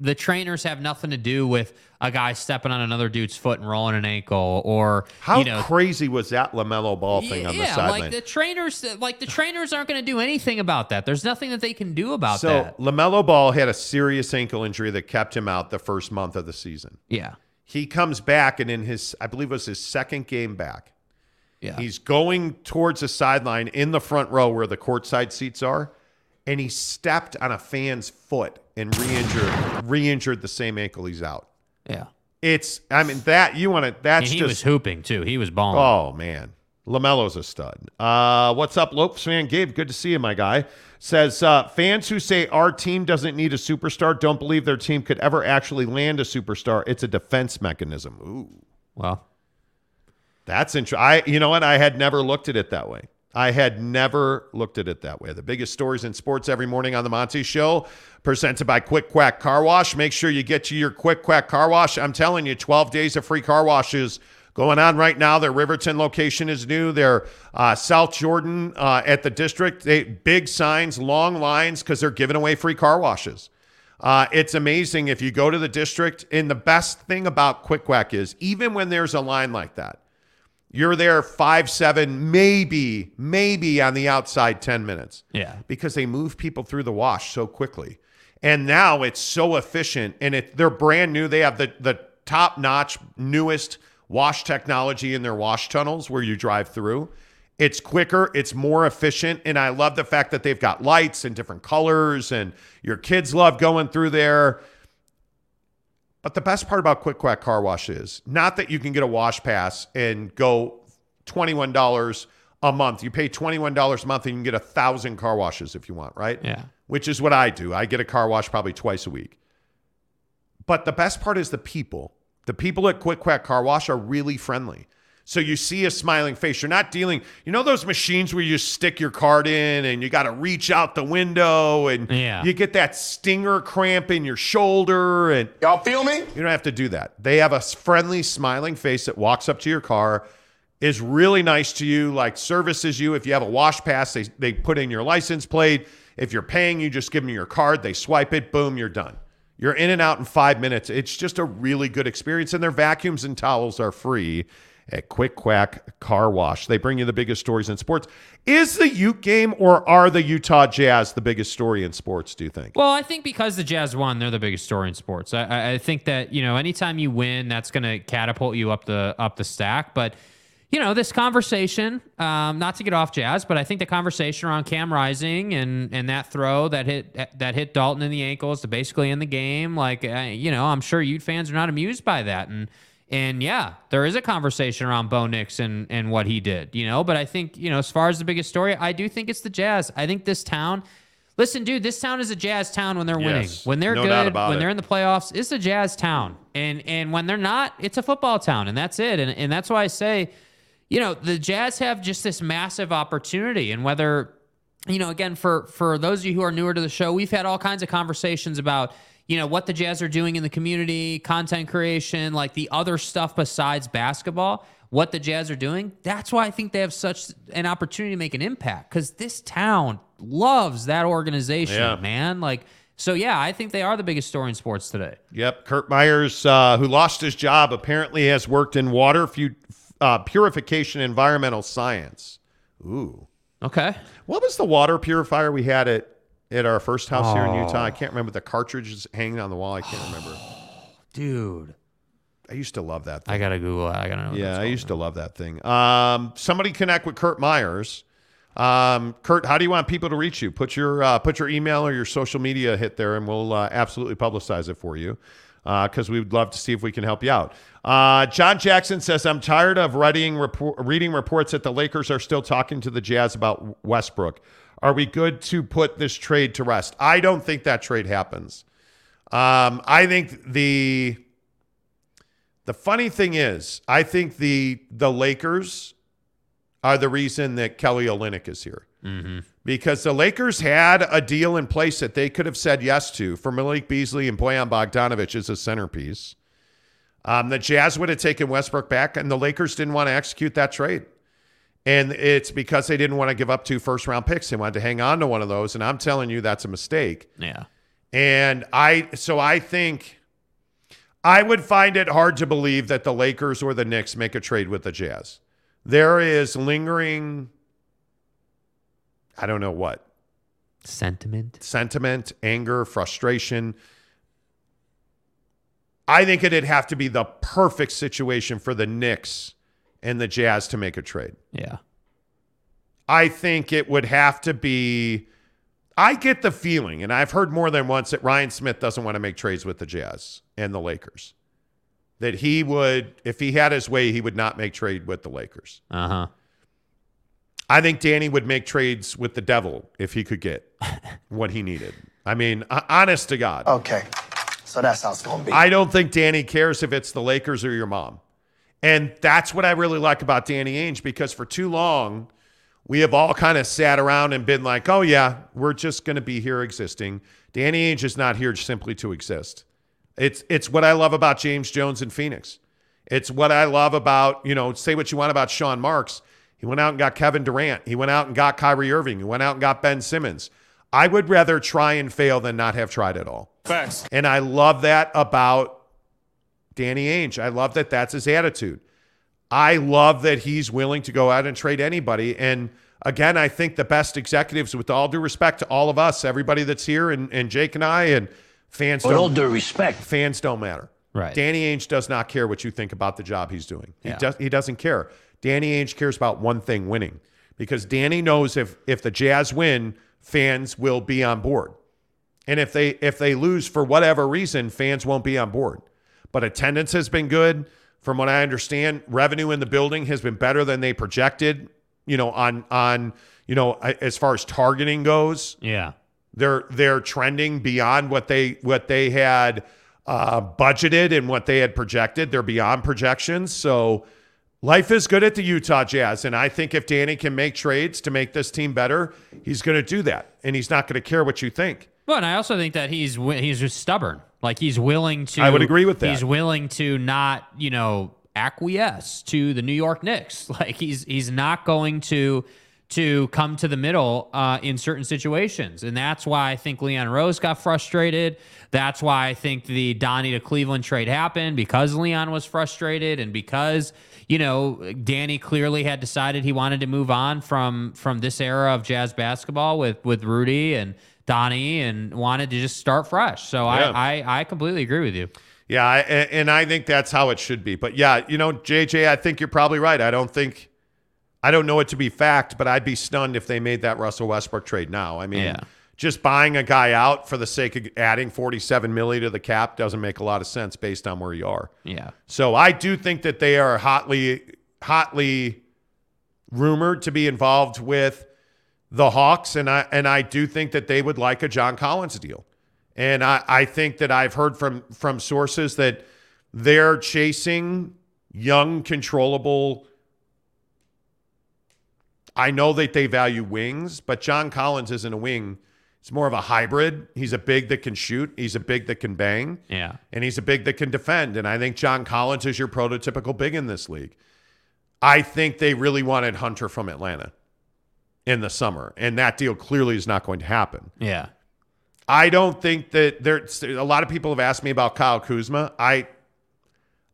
the trainers have nothing to do with a guy stepping on another dude's foot and rolling an ankle or How you know crazy was that LaMelo Ball thing on the yeah, sideline? like the trainers, like the trainers aren't going to do anything about that. There's nothing that they can do about so that. So LaMelo Ball had a serious ankle injury that kept him out the first month of the season. Yeah, He comes back, and in his, I believe it was his second game back, yeah, He's going towards the sideline in the front row where the courtside seats are, and he stepped on a fan's foot and re-injured re-injured the same ankle he's out. yeah. It's I mean that you want to that's And he just was hooping too. He was balling. oh man. LaMelo's a stud. Uh, what's up, Lopes fan? Gabe, good to see you, my guy. Says uh, fans who say our team doesn't need a superstar don't believe their team could ever actually land a superstar. It's a defense mechanism. Ooh. Well, That's interesting. I, you know what? I had never looked at it that way. I had never looked at it that way. The biggest stories in sports every morning on the Monty Show, presented by Quick Quack Car Wash. Make sure you get to your Quick Quack Car Wash. I'm telling you, 12 days of free car washes going on right now. Their Riverton location is new. Their uh, South Jordan uh, at the district, they big signs, long lines because they're giving away free car washes. Uh, it's amazing if you go to the district. And the best thing about Quick Quack is even when there's a line like that, you're there five, seven, maybe, maybe on the outside 10 minutes. Yeah. Because they move people through the wash so quickly. And now it's so efficient and it they're brand new. They have the the top notch, newest wash technology in their wash tunnels where you drive through. It's quicker, it's more efficient, and I love the fact that they've got lights and different colors, and your kids love going through there. But the best part about Quick Quack Car Wash is not that you can get a wash pass and go $21 a month. You pay $21 a month and you can get a thousand car washes if you want, right? Yeah. Which is what I do. I get a car wash probably twice a week. But the best part is the people. The people at Quick Quack Car Wash are really friendly. So you see a smiling face. You're not dealing, you know, those machines where you stick your card in and you got to reach out the window and Yeah. you get that stinger cramp in your shoulder and Y'all feel me? you don't have to do that. They have a friendly, smiling face that walks up to your car, is really nice to you, like services you. If you have a wash pass, they, they put in your license plate. If you're paying, you just give them your card, they swipe it, boom, you're done. You're in and out in five minutes. It's just a really good experience. And their vacuums and towels are free at Quick Quack Car Wash. They bring you the biggest stories in sports. Is the Ute game or are the Utah Jazz the biggest story in sports, do you think? Well, I think because the Jazz won, they're the biggest story in sports. I- I, think that you know, anytime you win, that's going to catapult you up the up the stack. But you know, this conversation, um, not to get off Jazz, but I think the conversation around Cam Rising and and that throw that hit that hit Dalton in the ankles to basically end the game, like uh, you know, I'm sure Ute fans are not amused by that, and and yeah, there is a conversation around Bo Nix and and what he did, you know. But I think you know, as far as the biggest story, I do think it's the Jazz. I think this town. Listen, dude, this town is a jazz town when they're winning. When they're no good, when it. they're in the playoffs, it's a jazz town. And and when they're not, it's a football town, and that's it. And and that's why I say, you know, the Jazz have just this massive opportunity. And whether, you know, again, for for those of you who are newer to the show, we've had all kinds of conversations about, you know, what the Jazz are doing in the community, content creation, like the other stuff besides basketball. What the Jazz are doing, that's why I think they have such an opportunity to make an impact because this town loves that organization, Yeah. man. Like, so yeah, I think they are the biggest story in sports today. Yep. Kurt Myers, uh, who lost his job, apparently has worked in water fu- uh, purification environmental science. Ooh. Okay. What was the water purifier we had at at our first house here in Utah. I can't remember the cartridges hanging on the wall. I can't remember. Dude. I used to love that. Thing. I gotta Google it. I gotta know. Yeah, I used to love that thing. Um, somebody connect with Kurt Myers. Um, Kurt, how do you want people to reach you? Put your uh, put your email or your social media hit there, and we'll uh, absolutely publicize it for you because we would love to see if we can help you out. Uh, John Jackson says, "I'm tired of reading report, reading reports that the Lakers are still talking to the Jazz about Westbrook. Are we good to put this trade to rest? I don't think that trade happens. Um, I think the the funny thing is, I think the the Lakers are the reason that Kelly Olynyk is here. Because the Lakers had a deal in place that they could have said yes to for Malik Beasley and Bojan Bogdanovic as a centerpiece. Um, the Jazz would have taken Westbrook back, and the Lakers didn't want to execute that trade. And it's because they didn't want to give up two first round picks. They wanted to hang on to one of those. And I'm telling you, that's a mistake. Yeah. And I, so I think I would find it hard to believe that the Lakers or the Knicks make a trade with the Jazz. There is lingering, I don't know what, Sentiment. sentiment, anger, frustration. I think it'd have to be the perfect situation for the Knicks and the Jazz to make a trade. Yeah. I think it would have to be. I get the feeling, and I've heard more than once that Ryan Smith doesn't want to make trades with the Jazz and the Lakers. That he would, if he had his way, he would not make trade with the Lakers. Uh huh. I think Danny would make trades with the devil if he could get what he needed. I mean, uh, honest to God. Okay, so that's how it's gonna be. I don't think Danny cares if it's the Lakers or your mom. And that's what I really like about Danny Ainge because for too long, we have all kind of sat around and been like, oh, yeah, we're just going to be here existing. Danny Ainge is not here simply to exist. It's, it's what I love about James Jones in Phoenix. It's what I love about, you know, say what you want about Sean Marks. He went out and got Kevin Durant. He went out and got Kyrie Irving. He went out and got Ben Simmons. I would rather try and fail than not have tried at all. Facts. And I love that about Danny Ainge. I love that that's his attitude. I love that he's willing to go out and trade anybody. And again, I think the best executives, with all due respect to all of us, everybody that's here, and, and Jake and I, and fans With all don't, due respect, fans don't matter. Right. Danny Ainge does not care what you think about the job he's doing. He, Yeah. does, he doesn't care. Danny Ainge cares about one thing winning because Danny knows if, if the Jazz win, fans will be on board. And if they if they lose for whatever reason, fans won't be on board. But attendance has been good. From what I understand, revenue in the building has been better than they projected, you know, on on, you know, as far as targeting goes. Yeah. They're they're trending beyond what they what they had uh, budgeted and what they had projected. They're beyond projections. So life is good at the Utah Jazz, and I think if Danny can make trades to make this team better, he's going to do that, and he's not going to care what you think. Well, and I also think that he's he's just stubborn. Like he's willing to. I would agree with that. He's willing to not, you know, acquiesce to the New York Knicks. Like he's he's not going to to come to the middle uh, in certain situations, and that's why I think Leon Rose got frustrated. That's why I think the Donnie to Cleveland trade happened because Leon was frustrated and because you know Danny clearly had decided he wanted to move on from from this era of Jazz basketball with with Rudy and Donnie and wanted to just start fresh. So Yeah. I, I I completely agree with you. Yeah, I, and I think that's how it should be. But yeah, you know, JJ, I think you're probably right. I don't think, I don't know it to be fact, but I'd be stunned if they made that Russell Westbrook trade now. I mean, Yeah. just buying a guy out for the sake of adding 47 million to the cap doesn't make a lot of sense based on where you are. Yeah. So I do think that they are hotly, hotly rumored to be involved with the Hawks, and I and I do think that they would like a John Collins deal. And I, I think that I've heard from from sources that they're chasing young, controllable. I know that they value wings, but John Collins isn't a wing. It's more of a hybrid. He's a big that can shoot. He's a big that can bang Yeah. and he's a big that can defend. And I think John Collins is your prototypical big in this league. I think they really wanted Hunter from Atlanta in the summer, and that deal clearly is not going to happen. Yeah. I don't think that there's a lot of people have asked me about Kyle Kuzma. I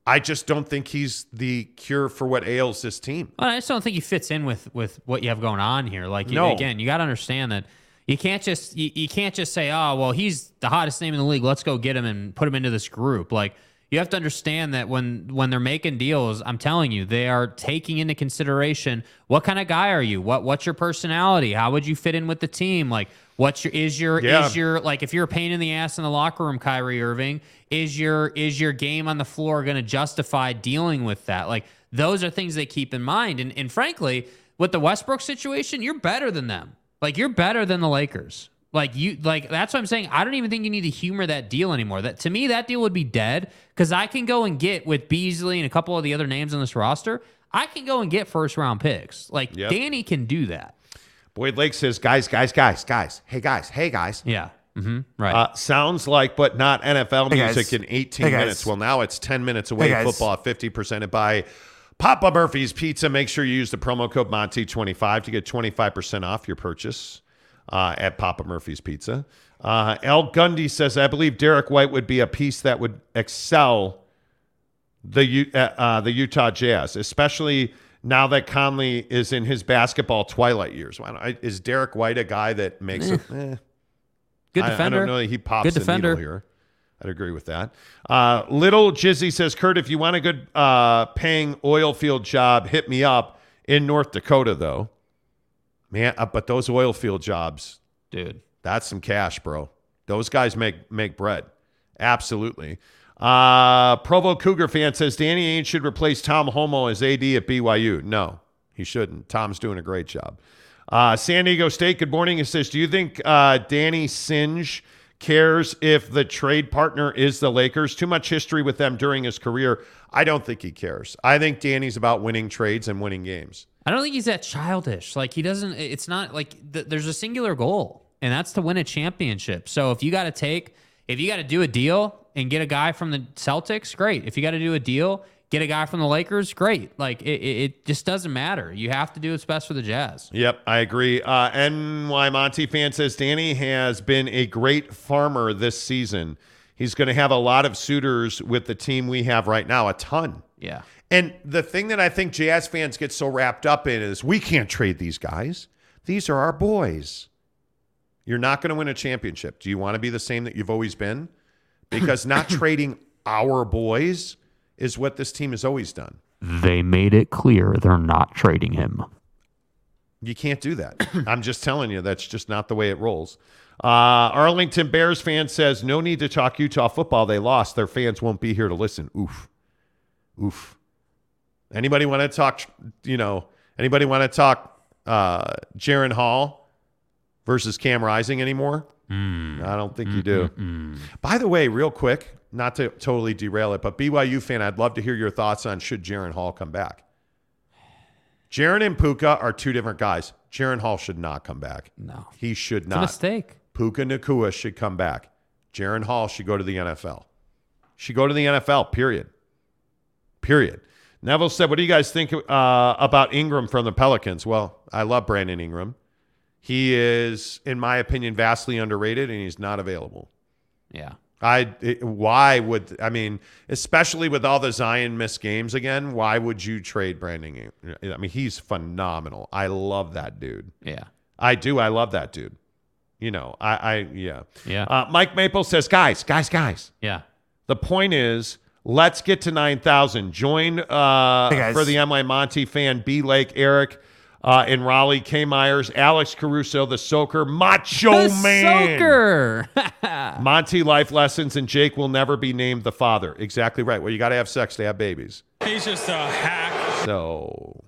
I just don't think he's the cure for what ails this team. Well, I just don't think he fits in with with what you have going on here. Like, No. again, you got to understand that you can't just you, you can't just say, oh well, he's the hottest name in the league. Let's go get him and put him into this group. Like you have to understand that when when they're making deals, I'm telling you, they are taking into consideration what kind of guy are you? What what's your personality? How would you fit in with the team? Like what's your is your Yeah. is your like if you're a pain in the ass in the locker room, Kyrie Irving, is your is your game on the floor going to justify dealing with that? Like those are things they keep in mind. And and frankly, with the Westbrook situation, you're better than them. Like you're better than the Lakers. Like you like that's what I'm saying. I don't even think you need to humor that deal anymore. That to me, that deal would be dead because I can go and get with Beasley and a couple of the other names on this roster. I can go and get first round picks. Like Yep. Danny can do that. Boyd Lake says, guys, guys, guys, guys. Hey, guys. Hey, guys. Yeah. Mm-hmm. Right. Uh, sounds like, but not NFL Hey, guys. music in 18 Hey, guys. minutes. Well, now it's 10 minutes away. Hey. Football 50% by Papa Murphy's Pizza. Make sure you use the promo code Monty25 to get 25% off your purchase uh, at Papa Murphy's Pizza. Uh, El Gundy says, I believe Derrick White would be a piece that would excel the U- uh, uh, the Utah Jazz, especially now that Conley is in his basketball twilight years. Why don't I, is Derrick White a guy that makes it? Eh. Good I- defender. I, don't know that he pops Good the defender. needle here. I'd agree with that. Uh, Little Jizzy says, Kurt, if you want a good uh, paying oil field job, hit me up in North Dakota, though. Man, uh, but those oil field jobs, Dude. that's some cash, bro. Those guys make make bread. Absolutely. Uh, Provo Cougar fan says Danny Ainge should replace Tom Holmoe as AD at BYU. No, he shouldn't. Tom's doing a great job. Uh, San Diego State, good morning. It says, Do you think uh, Danny Ainge cares if the trade partner is the Lakers? Too much history with them during his career. I don't think he cares. I think Danny's about winning trades and winning games. I don't think he's that childish. Like he doesn't. It's not like th- there's a singular goal, and that's to win a championship. So if you got to take, if you got to do a deal and get a guy from the Celtics, great. If you got to do a deal, get a guy from the Lakers, great. Like it, it, it just doesn't matter. You have to do what's best for the Jazz. Yep, I agree. Uh, NY Monty fan says Danny has been a great farmer this season. He's going to have a lot of suitors with the team we have right now, a ton. Yeah. And the thing that I think Jazz fans get so wrapped up in is we can't trade these guys. These are our boys. You're not going to win a championship. Do you want to be the same that you've always been? Because not trading our boys is what this team has always done. They made it clear they're not trading him. You can't do that. I'm just telling you, that's just not the way it rolls. Uh, Arlington Bears fan says, no need to talk Utah football. They lost. Their fans won't be here to listen. Oof. Oof. Anybody want to talk, you know, anybody want to talk uh, Jaren Hall versus Cam Rising anymore? I don't think you do. By the way, real quick, not to totally derail it, but BYU fan, I'd love to hear your thoughts on should Jaren Hall come back. Jaren and Puka are two different guys. Jaren Hall should not come back. No. He should It's a not. mistake. Puka Nacua should come back. Jaren Hall should go to the NFL. Should go to the NFL, period. Period. Neville said, What do you guys think uh, about Ingram from the Pelicans? Well, I love Brandon Ingram. He is, in my opinion, vastly underrated and he's not available. Yeah. I it, why would I mean, especially with all the Zion missed games again? Why would you trade Brandon? I mean, he's phenomenal. I love that dude. Yeah. I do. I love that dude. You know, I, I yeah. Yeah. Uh, Mike Maple says, guys, guys, guys. Yeah. The point is, let's get to nine thousand. Join uh, Hey, for the MI Monty fan. B Lake, Eric. Uh, in Raleigh, K. Myers, Alex Caruso, the Soaker, Macho The Man. Soaker. Monty life lessons, and Jake will never be named the father. Exactly right. Well, you got to have sex to have babies. He's just a hack. So,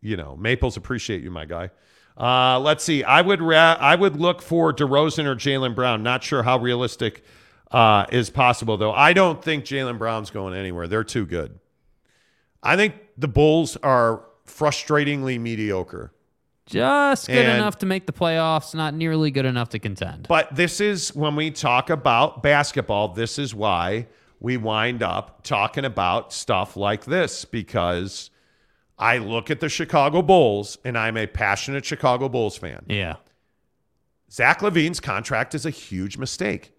you know, Maples appreciate you, my guy. Uh, let's see. I would ra- I would look for DeRozan or Jaylen Brown. Not sure how realistic uh, is possible though. I don't think Jaylen Brown's going anywhere. They're too good. I think the Bulls are frustratingly mediocre. Just good And- enough to make the playoffs, not nearly good enough to contend. But this is when we talk about basketball, this is why we wind up talking about stuff like this because I look at the Chicago Bulls and I'm a passionate Chicago Bulls fan. yeah. Zach LaVine's contract is a huge mistake.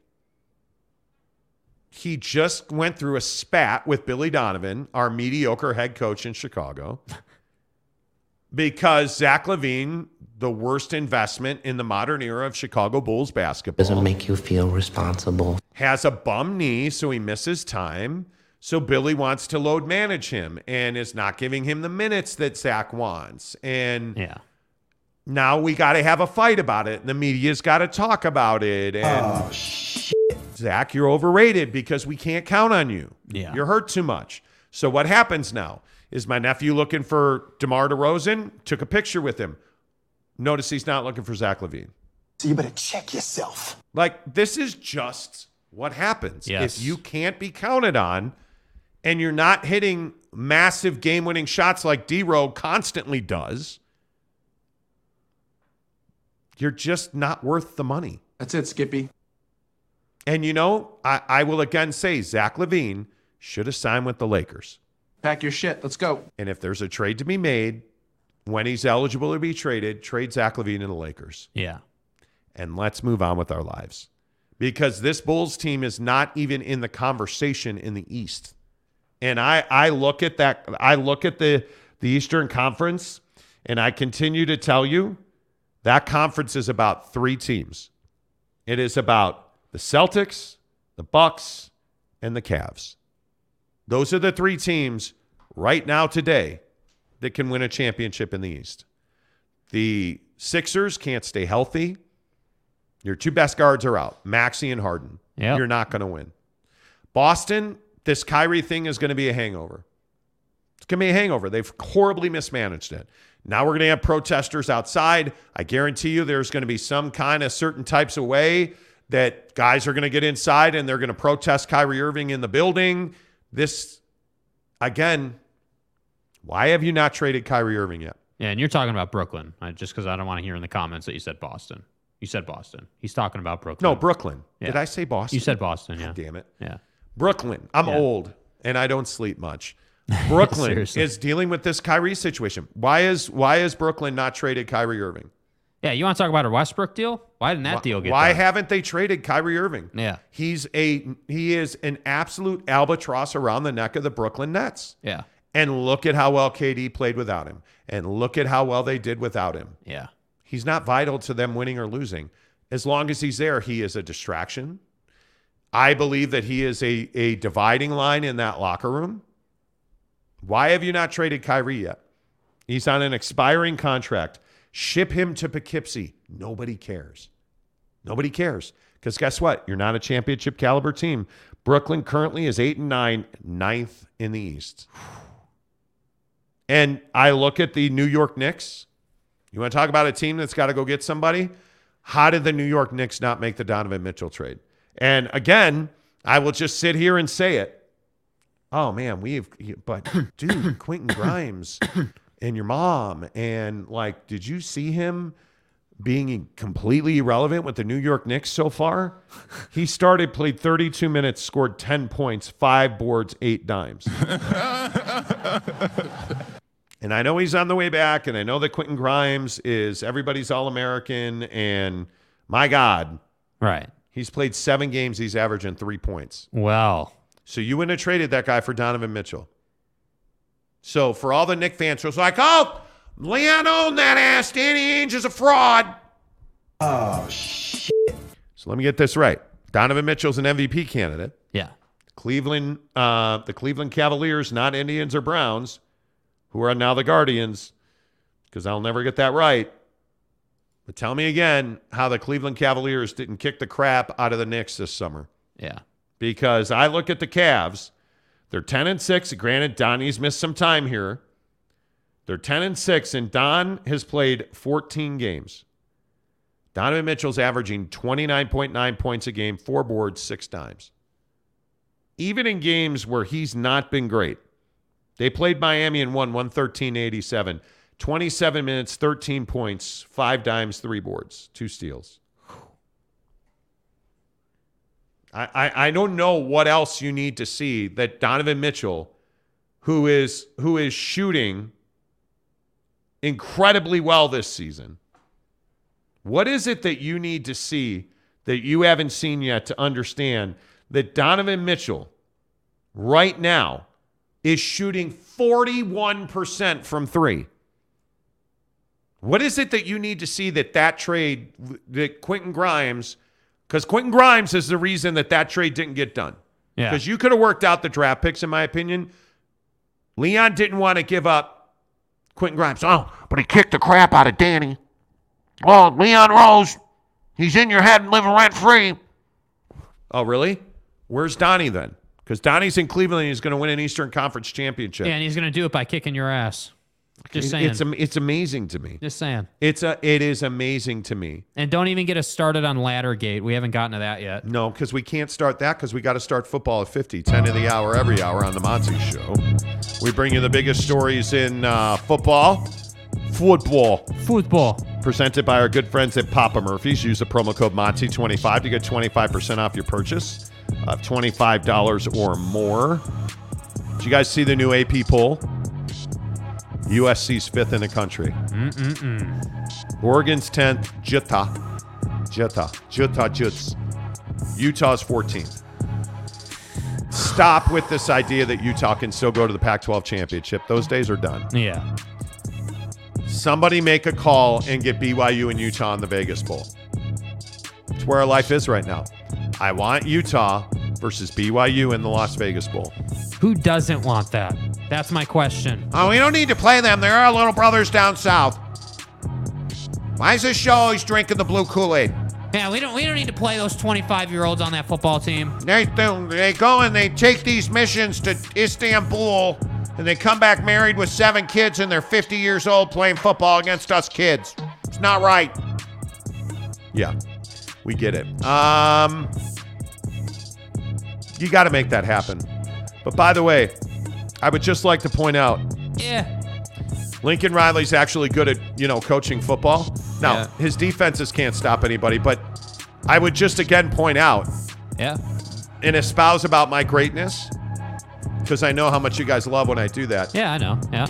He just went through a spat with Billy Donovan, our mediocre head coach in Chicago. because Zach LaVine, the worst investment in the modern era of Chicago Bulls basketball, Doesn't make you feel responsible. has a bum knee, so he misses time. So Billy wants to load manage him and is not giving him the minutes that Zach wants. And Yeah. now we got to have a fight about it. And the media's got to talk about it. And oh, Zach, you're overrated because we can't count on you. Yeah. You're hurt too much. So what happens now is my nephew looking for DeMar DeRozan, took a picture with him. Notice he's not looking for Zach LaVine. So you better check yourself. Like this is just what happens. Yes. If you can't be counted on and you're not hitting massive game-winning shots like D-Row constantly does, you're just not worth the money. That's it, Skippy. And you know, I, I will again say Zach LaVine should have signed with the Lakers. Pack your shit. Let's go. And if there's a trade to be made, when he's eligible to be traded, trade Zach LaVine to the Lakers. Yeah. And let's move on with our lives. Because this Bulls team is not even in the conversation in the East. And I, I look at that, I look at the, the Eastern Conference, and I continue to tell you that conference is about three teams. It is about the Celtics, the Bucks, and the Cavs. Those are the three teams right now today that can win a championship in the East. The Sixers can't stay healthy. Your two best guards are out, Maxey and Harden. Yep. You're not going to win. Boston, this Kyrie thing is going to be a hangover. It's going to be a hangover. They've horribly mismanaged it. Now we're going to have protesters outside. I guarantee you there's going to be some kind of certain types of way that guys are going to get inside and they're going to protest Kyrie Irving in the building. This, again, why have you not traded Kyrie Irving yet? Yeah, and you're talking about Brooklyn, just because I don't want to hear in the comments that you said Boston. You said Boston. He's talking about Brooklyn. No, Brooklyn. Yeah. Did I say Boston? You said Boston, yeah. Damn it. Yeah. Brooklyn. I'm Yeah. old and I don't sleep much. Brooklyn is dealing with this Kyrie situation. Why is why is Brooklyn not traded Kyrie Irving? Yeah, you want to talk about a Westbrook deal? Why didn't that deal get Why done? haven't they traded Kyrie Irving? Yeah. He's a he is an absolute albatross around the neck of the Brooklyn Nets. Yeah. And look at how well KD played without him. And look at how well they did without him. Yeah. He's not vital to them winning or losing. As long as he's there, he is a distraction. I believe that he is a, a dividing line in that locker room. Why have you not traded Kyrie yet? He's on an expiring contract. Ship him to Poughkeepsie. Nobody cares. Nobody cares. Because guess what? You're not a championship caliber team. Brooklyn currently is eight and nine, ninth in the East. And I look at the New York Knicks. You want to talk about a team that's got to go get somebody? How did the New York Knicks not make the Donovan Mitchell trade? And again, I will just sit here and say it. Oh man, we've but dude, Quentin Grimes and your mom and like did you see him being completely irrelevant with the New York Knicks so far? He started, played 32 minutes, scored 10 points, 5 boards, 8 dimes. And I know he's on the way back, and I know that Quentin Grimes is everybody's All American, and my God, Right. he's played seven games. He's averaging three points. Well, So you wouldn't have traded that guy for Donovan Mitchell. So for all the Knick fans who's like, oh, Leon owned that ass. Danny Ainge is a fraud. Oh, shit. So let me get this right. Donovan Mitchell's an MVP candidate. yeah. Cleveland, uh, the Cleveland Cavaliers, not Indians or Browns, who are now the Guardians, because I'll never get that right. But tell me again how the Cleveland Cavaliers didn't kick the crap out of the Knicks this summer. Yeah. Because I look at the Cavs, they're 10 and 6. Granted, Donnie's missed some time here. They're 10 and 6, and Don has played 14 games. Donovan Mitchell's averaging 29.9 points a game, four boards, six dimes. Even in games where he's not been great, they played Miami and won 113 87. 27 minutes, 13 points, five dimes, three boards, two steals. I, I, I don't know what else you need to see that Donovan Mitchell, who is who is shooting incredibly well this season, what is it that you need to see that you haven't seen yet to understand that Donovan Mitchell right now is shooting 41% from three? What is it that you need to see that that trade, that Quentin Grimes, because Quentin Grimes is the reason that that trade didn't get done. Yeah. Because you could have worked out the draft picks, in my opinion. Leon didn't want to give up Quentin Grimes. Oh, but he kicked the crap out of Danny. Oh, Leon Rose, he's in your head and living rent free. oh, really? Where's Donnie then? Because Donnie's in Cleveland and he's going to win an Eastern Conference championship. Yeah, and he's going to do it by kicking your ass. Just saying. It's it's amazing to me. Just saying. It's a it is amazing to me. And don't even get us started on Laddergate. We haven't gotten to that yet. No, because we can't start that because we got to start football at 50, 10 of the hour every hour on the Monty Show. We bring you the biggest stories in uh, football. Football. Football. Presented by our good friends at Papa Murphy's. Use the promo code Monty25 to get 25% off your purchase of $25 or more. Did you guys see the new AP poll? USC's fifth in the country. Mm-mm-mm. Oregon's 10th, Utah. Utah. Utah Jutes. Utah's 14th. Stop with this idea that Utah can still go to the Pac 12 championship. Those days are done. Yeah. Somebody make a call and get BYU and Utah in the Vegas Bowl. It's where our life is right now. I want Utah versus BYU in the Las Vegas Bowl. Who doesn't want that? That's my question. Oh, we don't need to play them. They're our little brothers down south. Why is this show always drinking the blue Kool-Aid? Yeah, we don't we don't need to play those 25 year olds on that football team. They, they, they go and they take these missions to Istanbul and they come back married with seven kids and they're 50 years old playing football against us kids. It's not right. Yeah, we get it. Um, you got to make that happen. But by the way, I would just like to point out Yeah. Lincoln Riley's actually good at, you know, coaching football. Now, Yeah. his defenses can't stop anybody, but I would just again point out Yeah. and espouse about my greatness because I know how much you guys love when I do that. Yeah, I know. Yeah.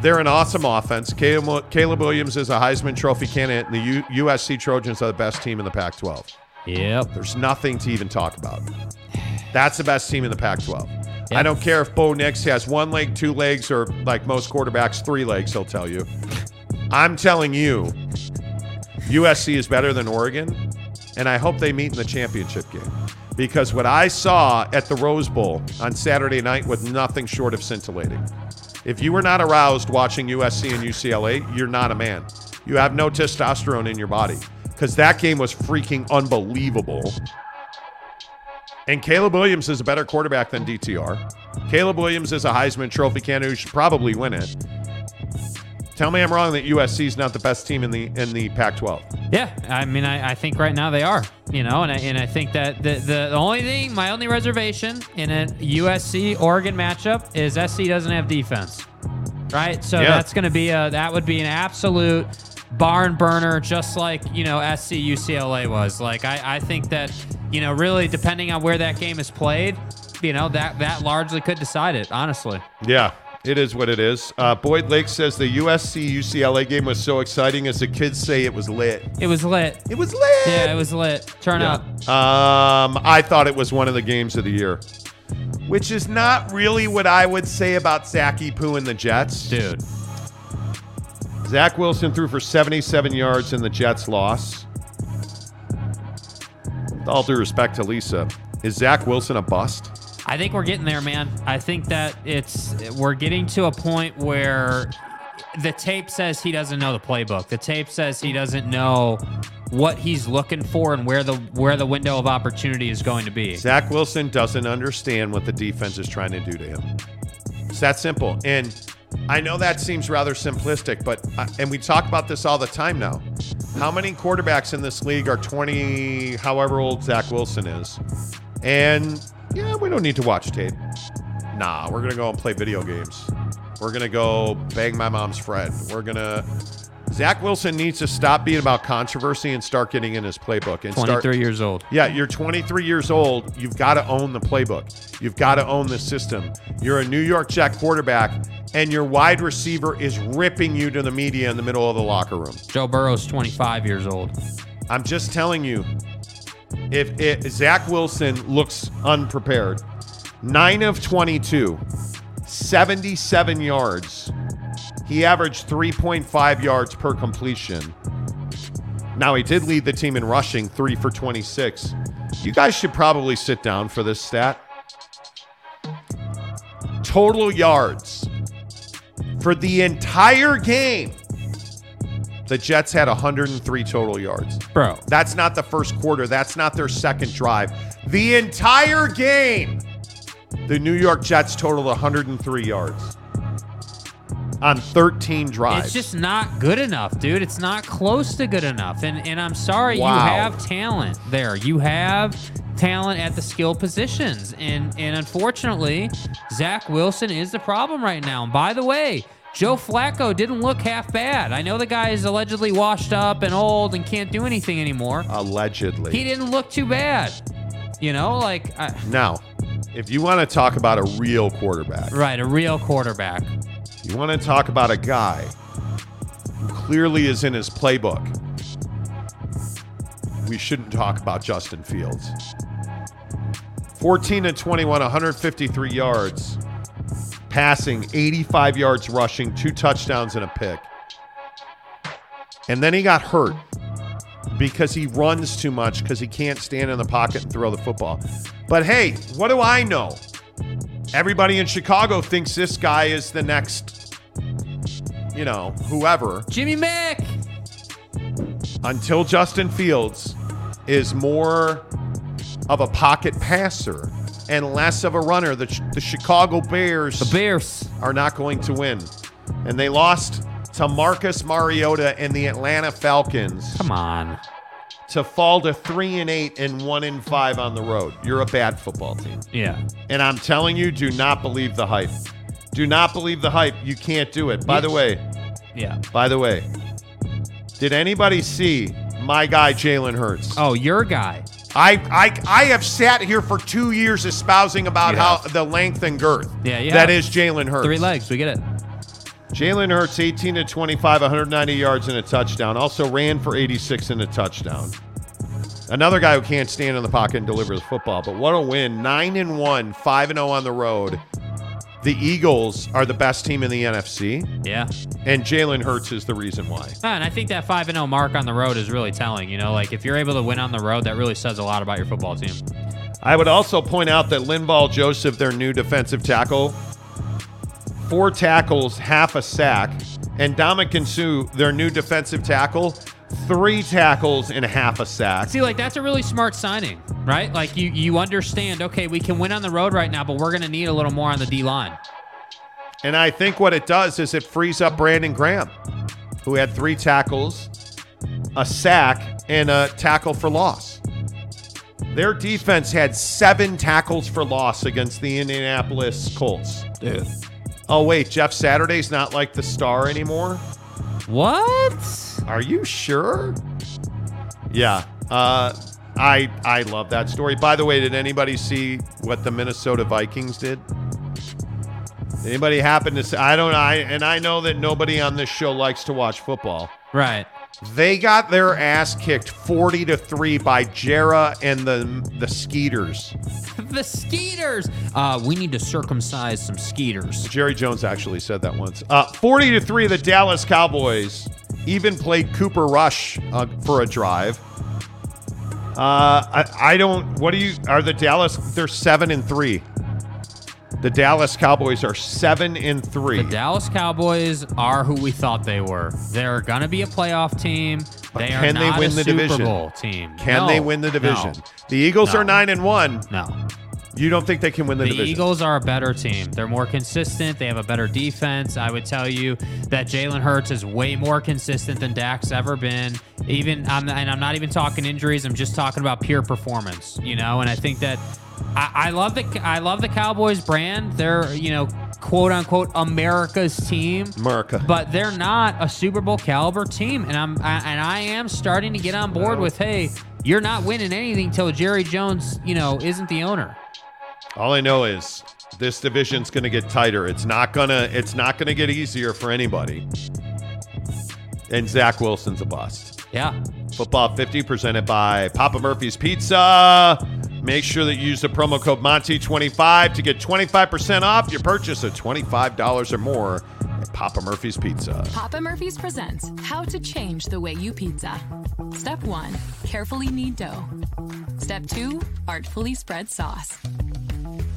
They're an awesome offense. Caleb, Caleb Williams is a Heisman Trophy candidate, and the U- USC Trojans are the best team in the Pac 12. Yep. There's nothing to even talk about. That's the best team in the Pac 12. Yeah. I don't care if Bo Nix has one leg, two legs, or like most quarterbacks, three legs, he'll tell you. I'm telling you, USC is better than Oregon, and I hope they meet in the championship game. Because what I saw at the Rose Bowl on Saturday night was nothing short of scintillating. If you were not aroused watching USC and UCLA, you're not a man. You have no testosterone in your body because that game was freaking unbelievable. And Caleb Williams is a better quarterback than DTR. Caleb Williams is a Heisman Trophy candidate who should probably win it. Tell me I'm wrong that USC is not the best team in the in the Pac-12. Yeah, I mean, I, I think right now they are, you know, and I, and I think that the, the, only thing, my only reservation in a USC Oregon matchup is SC doesn't have defense, right? So Yeah. that's going to be a that would be an absolute barn burner, just like you know SC UCLA was. Like I, I think that you know really depending on where that game is played, you know that that largely could decide it, honestly. Yeah, it is what it is. Uh, Boyd Lake says the USC UCLA game was so exciting as the kids say it was lit. It was lit. It was lit. Yeah, it was lit. Turn up. Um, I thought it was one of the games of the year, which is not really what I would say about Zachy Poo and the Jets. Dude. Zach Wilson threw for 77 yards in the Jets' loss. With all due respect to Lisa, is Zach Wilson a bust? I think we're getting there, man. I think that it's we're getting to a point where the tape says he doesn't know the playbook. The tape says he doesn't know what he's looking for and where the where the window of opportunity is going to be. Zach Wilson doesn't understand what the defense is trying to do to him. It's that simple. And I know that seems rather simplistic, but uh, and we talk about this all the time now. How many quarterbacks in this league are 20, however old Zach Wilson is? And yeah, we don't need to watch tape. Nah, we're gonna go and play video games. We're gonna go bang my mom's friend. We're gonna. Zach Wilson needs to stop being about controversy and start getting in his playbook and start 23 years old. yeah, you're 23 years old. You've got to own the playbook. You've got to own the system. You're a New York Jet quarterback, and your wide receiver is ripping you to the media in the middle of the locker room. Joe Burrow's 25 years old. I'm just telling you, if it, Zach Wilson looks unprepared, 9 of 22, 77 yards, He averaged 3.5 yards per completion. Now, he did lead the team in rushing, three for 26. You guys should probably sit down for this stat. Total yards for the entire game, the Jets had 103 total yards. Bro. That's not the first quarter. That's not their second drive. The entire game, the New York Jets totaled 103 yards on 13 drives. It's just not good enough, dude. It's not close to good enough. And and I'm sorry, Wow. you have talent there. You have talent at the skill positions. And and unfortunately, Zach Wilson is the problem right now. And by the way, Joe Flacco didn't look half bad. I know the guy is allegedly washed up and old and can't do anything anymore. Allegedly. He didn't look too bad. You know, like I, Now, if you want to talk about a real quarterback, right, a real quarterback. You want to talk about a guy who clearly is in his playbook, we shouldn't talk about Justin Fields. 14 and 21, 153 yards, passing, 85 yards rushing, two touchdowns and a pick. And then he got hurt because he runs too much because he can't stand in the pocket and throw the football. But hey, what do I know? Everybody in Chicago thinks this guy is the next, you know, whoever. Jimmy Mack. Until Justin Fields is more of a pocket passer and less of a runner, the, the Chicago Bears, The Bears. are not going to win. And they lost to Marcus Mariota and the Atlanta Falcons Come on. to fall to three and eight and one and five on the road. You're a bad football team. Yeah. And I'm telling you, do not believe the hype. Do not believe the hype. You can't do it. By Yeah. the way, Yeah. by the way, did anybody see my guy Jalen Hurts? Oh, your guy. I, I I have sat here for two years espousing about You how have. the length and girth. Yeah, you that have. Jalen Hurts. Three legs. We get it. Jalen Hurts, 18 to 25, 190 yards and a touchdown. Also ran for 86 and a touchdown. Another guy who can't stand in the pocket and deliver the football. But what a win. 9 and 1, 5 and 0 on the road. The Eagles are the best team in the NFC, Yeah. and Jalen Hurts is the reason why. Ah, And I think that 5 and 0 mark on the road is really telling. You know, like if you're able to win on the road, that really says a lot about your football team. I would also point out that Linval Joseph, their new defensive tackle, four tackles, half a sack, and Ndamukong Suh, their new defensive tackle, three tackles and half a sack. See, like that's a really smart signing, right? Like you you understand, okay, we can win on the road right now, but we're gonna need a little more on the D line. And I think what it does is it frees up Brandon Graham, who had three tackles, a sack, and a tackle for loss. Their defense had seven tackles for loss against the Indianapolis Colts. Dude. Oh, wait, Jeff Saturday's not like the star anymore? What? Are you sure? Yeah. Uh, I I love that story. By the way, did anybody see what the Minnesota Vikings did? Anybody happen to see? I don't. I and I know that nobody on this show likes to watch football. Right. They got their ass kicked forty to three by Jera and the the Skeeters. the Skeeters. Uh, we need to circumcise some Skeeters. Jerry Jones actually said that once. Uh, 40 to 3, the Dallas Cowboys even played Cooper Rush uh, for a drive. Uh, I, I don't, what do you, are the Dallas, they're 7 and 3. The Dallas Cowboys are 7 and 3. The Dallas Cowboys are who we thought they were. They're gonna be a playoff team. But They can are they not win a the Super division? Bowl team. Can No, they win the division? no, The Eagles No. are 9 and 1. No. You don't think they can win the, The division? The Eagles are a better team. They're more consistent. They have a better defense. I would tell you that Jalen Hurts is way more consistent than Dak's ever been. Even I'm, and I'm not even talking injuries. I'm just talking about pure performance. You know, and I think that I, I love the I love the Cowboys brand. They're you know quote unquote America's team. America. But they're not a Super Bowl caliber team, and I'm I, and I am starting to get on board with hey, you're not winning anything till Jerry Jones you know isn't the owner. All I know is this division's going to get tighter. It's not gonna. It's not gonna get easier for anybody. And Zach Wilson's a bust. Yeah. Football 50 presented by Papa Murphy's Pizza. Make sure that you use the promo code Monty25 to get 25% off your purchase of $25 or more at Papa Murphy's Pizza. Papa Murphy's presents How to Change the Way You Pizza. Step 1 Carefully knead dough. Step 2 Artfully spread sauce.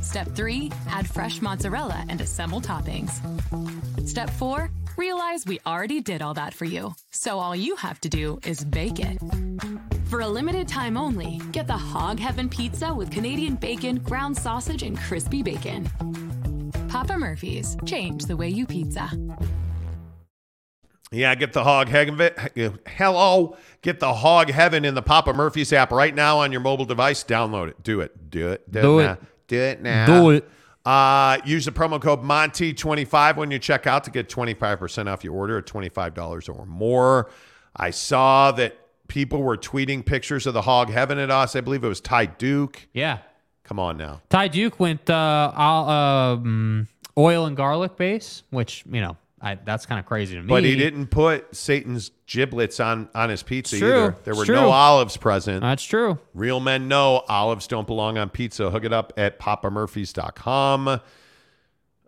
Step 3 Add fresh mozzarella and assemble toppings. Step 4 Realize we already did all that for you, so all you have to do is bake it. For a limited time only, get the Hog Heaven Pizza with Canadian bacon, ground sausage, and crispy bacon. Papa Murphy's. Change the way you pizza. Yeah, get the hog heaven. Hello, get the hog heaven in the Papa Murphy's app right now on your mobile device. Download it. Do it. Do it. Do it. now. Do it now. Do it. Uh, use the promo code Monty25 when you check out to get 25% off your order at $25 or more. I saw that people were tweeting pictures of the hog heaven at us. I believe it was Ty Duke. Yeah. Come on now. Ty Duke went uh, all, um, oil and garlic base, which you know I, that's kind of crazy to me. But he didn't put Satan's giblets on on his pizza It's true. either. There were no olives present. That's true. Real men know olives don't belong on pizza. Hook it up at papamurphys.com.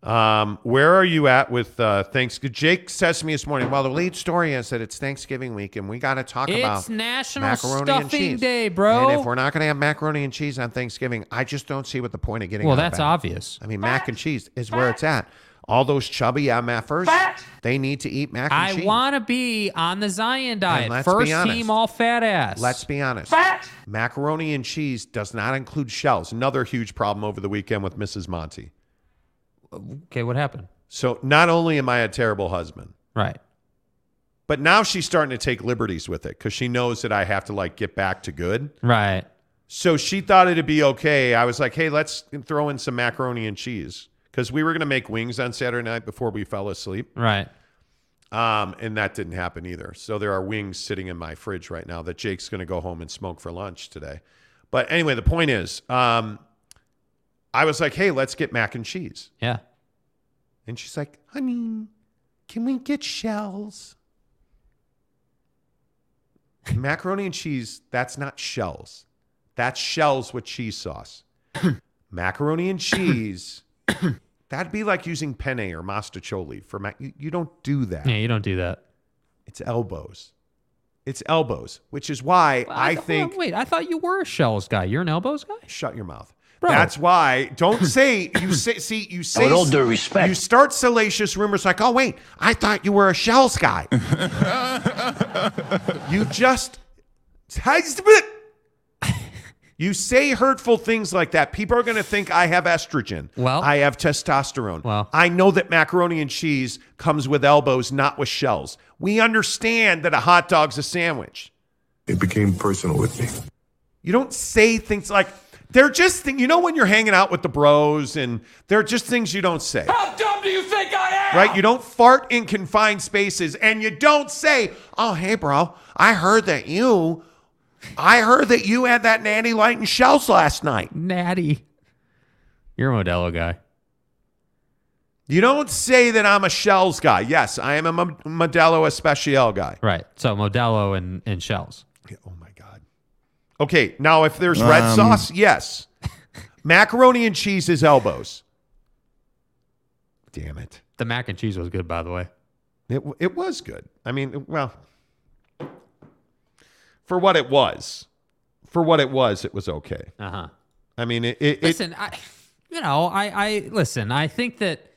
Um, where are you at with uh, Thanksgiving? Jake says to me this morning, well, the lead story is that it's Thanksgiving week and we got to talk about It's National macaroni and Stuffing cheese. Day, bro. And if we're not going to have macaroni and cheese on Thanksgiving, I just don't see what the point of getting Well, that's obvious. I mean, mac and cheese is where it's at. All those chubby MFers, they need to eat mac and I cheese. want to be on the Zion diet. let's be First honest. team all fat ass. Let's be honest. Macaroni and cheese does not include shells. Another huge problem over the weekend with Mrs. Monty. Okay, what happened? So not only am I a terrible husband, Right. but now she's starting to take liberties with it because she knows that I have to like get back to good. Right. So she thought it'd be okay. I was like, hey, let's throw in some macaroni and cheese because we were going to make wings on Saturday night before we fell asleep. Right. Um, and that didn't happen either. So there are wings sitting in my fridge right now that Jake's going to go home and smoke for lunch today. But anyway, the point is, um, I was like, hey, let's get mac and cheese. Yeah. And she's like, honey, can we get shells? Macaroni and cheese, that's not shells. That's shells with cheese sauce. Macaroni and cheese, that'd be like using penne or mastacholi for mac. You, you don't do that. Yeah, you don't do that. It's elbows. It's elbows, which is why I, th- think. Wait, I thought you were a shells guy. You're an elbows guy. Shut your mouth. Bro. That's why. Don't say you say. See, you say. With all due respect. You start salacious rumors like, "Oh wait, I thought you were a shells guy." you just. You say hurtful things like that. People are going to think I have estrogen. Well- I have testosterone. Well- I know that macaroni and cheese comes with elbows, not with shells. We understand that a hot dog's a sandwich. It became personal with me. You don't say things like they're just thing. You know when you're hanging out with the bros and they're just things you don't say. How dumb do you think I am? Right? You don't fart in confined spaces and you don't say, "Oh, hey bro, I heard that you I heard that you had that natty light and shells last night." Natty. You're a Modelo guy. You don't say that I'm a shells guy. Yes, I am a Mo- Modelo Especial guy. Right. So Modelo and, and shells. Oh my god. Okay, now if there's red Um, sauce, yes. Macaroni and cheese is elbows. Damn it. The mac and cheese was good, by the way. It it was good. I mean, well, for what it was, for what it was, it was okay. Uh huh. I mean, it. it, it Listen, I, you know, I, I listen. I think that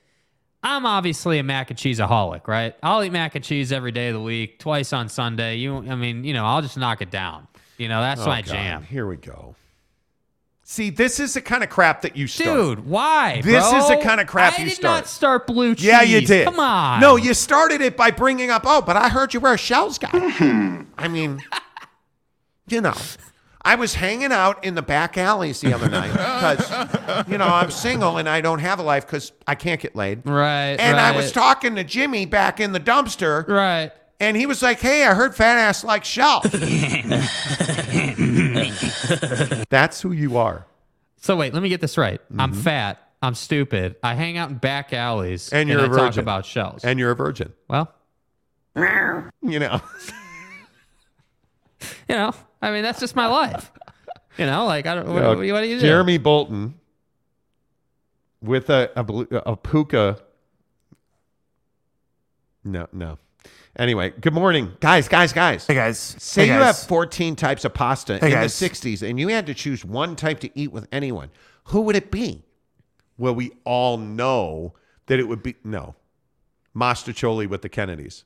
I'm obviously a mac and cheese aholic, right? I'll eat mac and cheese every day of the week, twice on Sunday. You, I mean, you know, I'll just knock it down. You know, that's oh, my God, jam, Here we go. See, this is the kind of crap that you start. dude. Why? This bro? is the kind of crap I you did start. not start blue cheese. Yeah, you did. Come on. No, you started it by bringing up, oh, but I heard you were a shells guy. I mean, you know, I was hanging out in the back alleys the other night because, you know, I'm single and I don't have a life because I can't get laid. Right. And I was talking to Jimmy back in the dumpster, Right. And he was like, hey, I heard fat ass like shells. That's who you are. So wait, let me get this right. I'm fat. I'm stupid. I hang out in back alleys, Mm-hmm. And you're I a talk virgin. about shells. And you're a virgin. well, You know, you know, I mean, that's just my life. You know, like I don't. What, what do you- what do you do? Jeremy Bolton with a, a, a puka No, no. Anyway, good morning, guys, guys, guys. Hey guys. Say Hey, you guys. have 14 types of pasta Hey, in guys. the 60s and you had to choose one type to eat with anyone. Who would it be? Well, we all know that it would be no. Mastacholi with the Kennedys.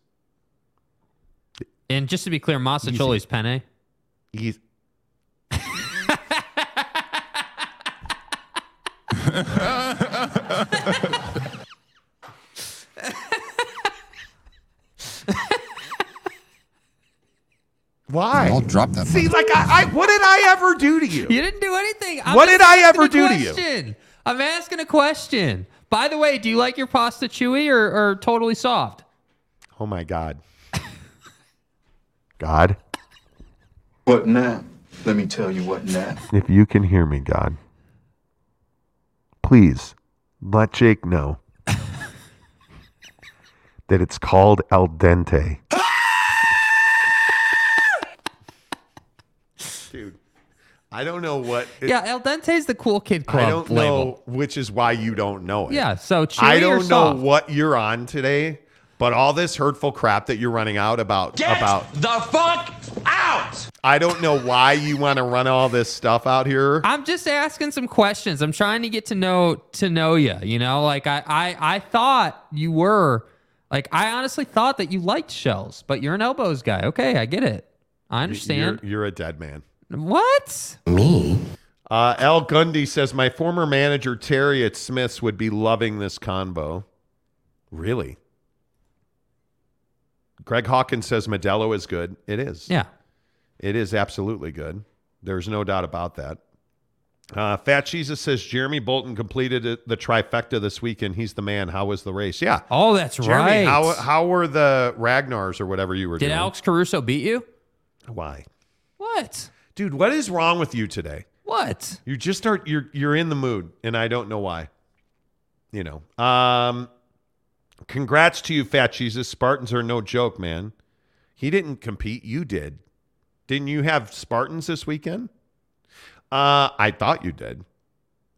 And just to be clear, Massacholi's penne. He's Why? I'll drop that. See, like I, I what did I ever do to you? You didn't do anything. I'm What did I ever a do to you? question. I'm asking a question. By the way, do you like your pasta chewy or, or totally soft? Oh my God. God, What now? Let me tell you what now. if you can hear me, God, please let Jake know that it's called al dente. I don't know what. it- yeah, El Dente's the cool kid club I don't label. know, which is why you don't know it. Yeah, so chewy I don't know soft? what you're on today, but all this hurtful crap that you're running out about about the fuck out! I don't know why you want to run all this stuff out here. I'm just asking some questions. I'm trying to get to know to know you. You know, like I I I thought you were like I honestly thought that you liked shells, but you're an elbows guy. Okay, I get it. I understand. You're, you're a dead man. What? Me? Uh, Al Gundy says my former manager Terry at Smiths would be loving this convo. Really? Greg Hawkins says Modelo is good. It is. Yeah. It is absolutely good. There's no doubt about that. Uh, Fat Jesus says Jeremy Bolton completed the trifecta this weekend. He's the man. How was the race? Yeah. Oh, that's Jeremy, right. how how were the Ragnars or whatever you were doing? Did doing? Alex Caruso beat you? Why? What? Dude, what is wrong with you today? What? You just start you're you're in the mood and I don't know why. You know. Um congrats to you, Fat Jesus. Spartans are no joke, man. He didn't compete, you did. Didn't you have Spartans this weekend? Uh I thought you did.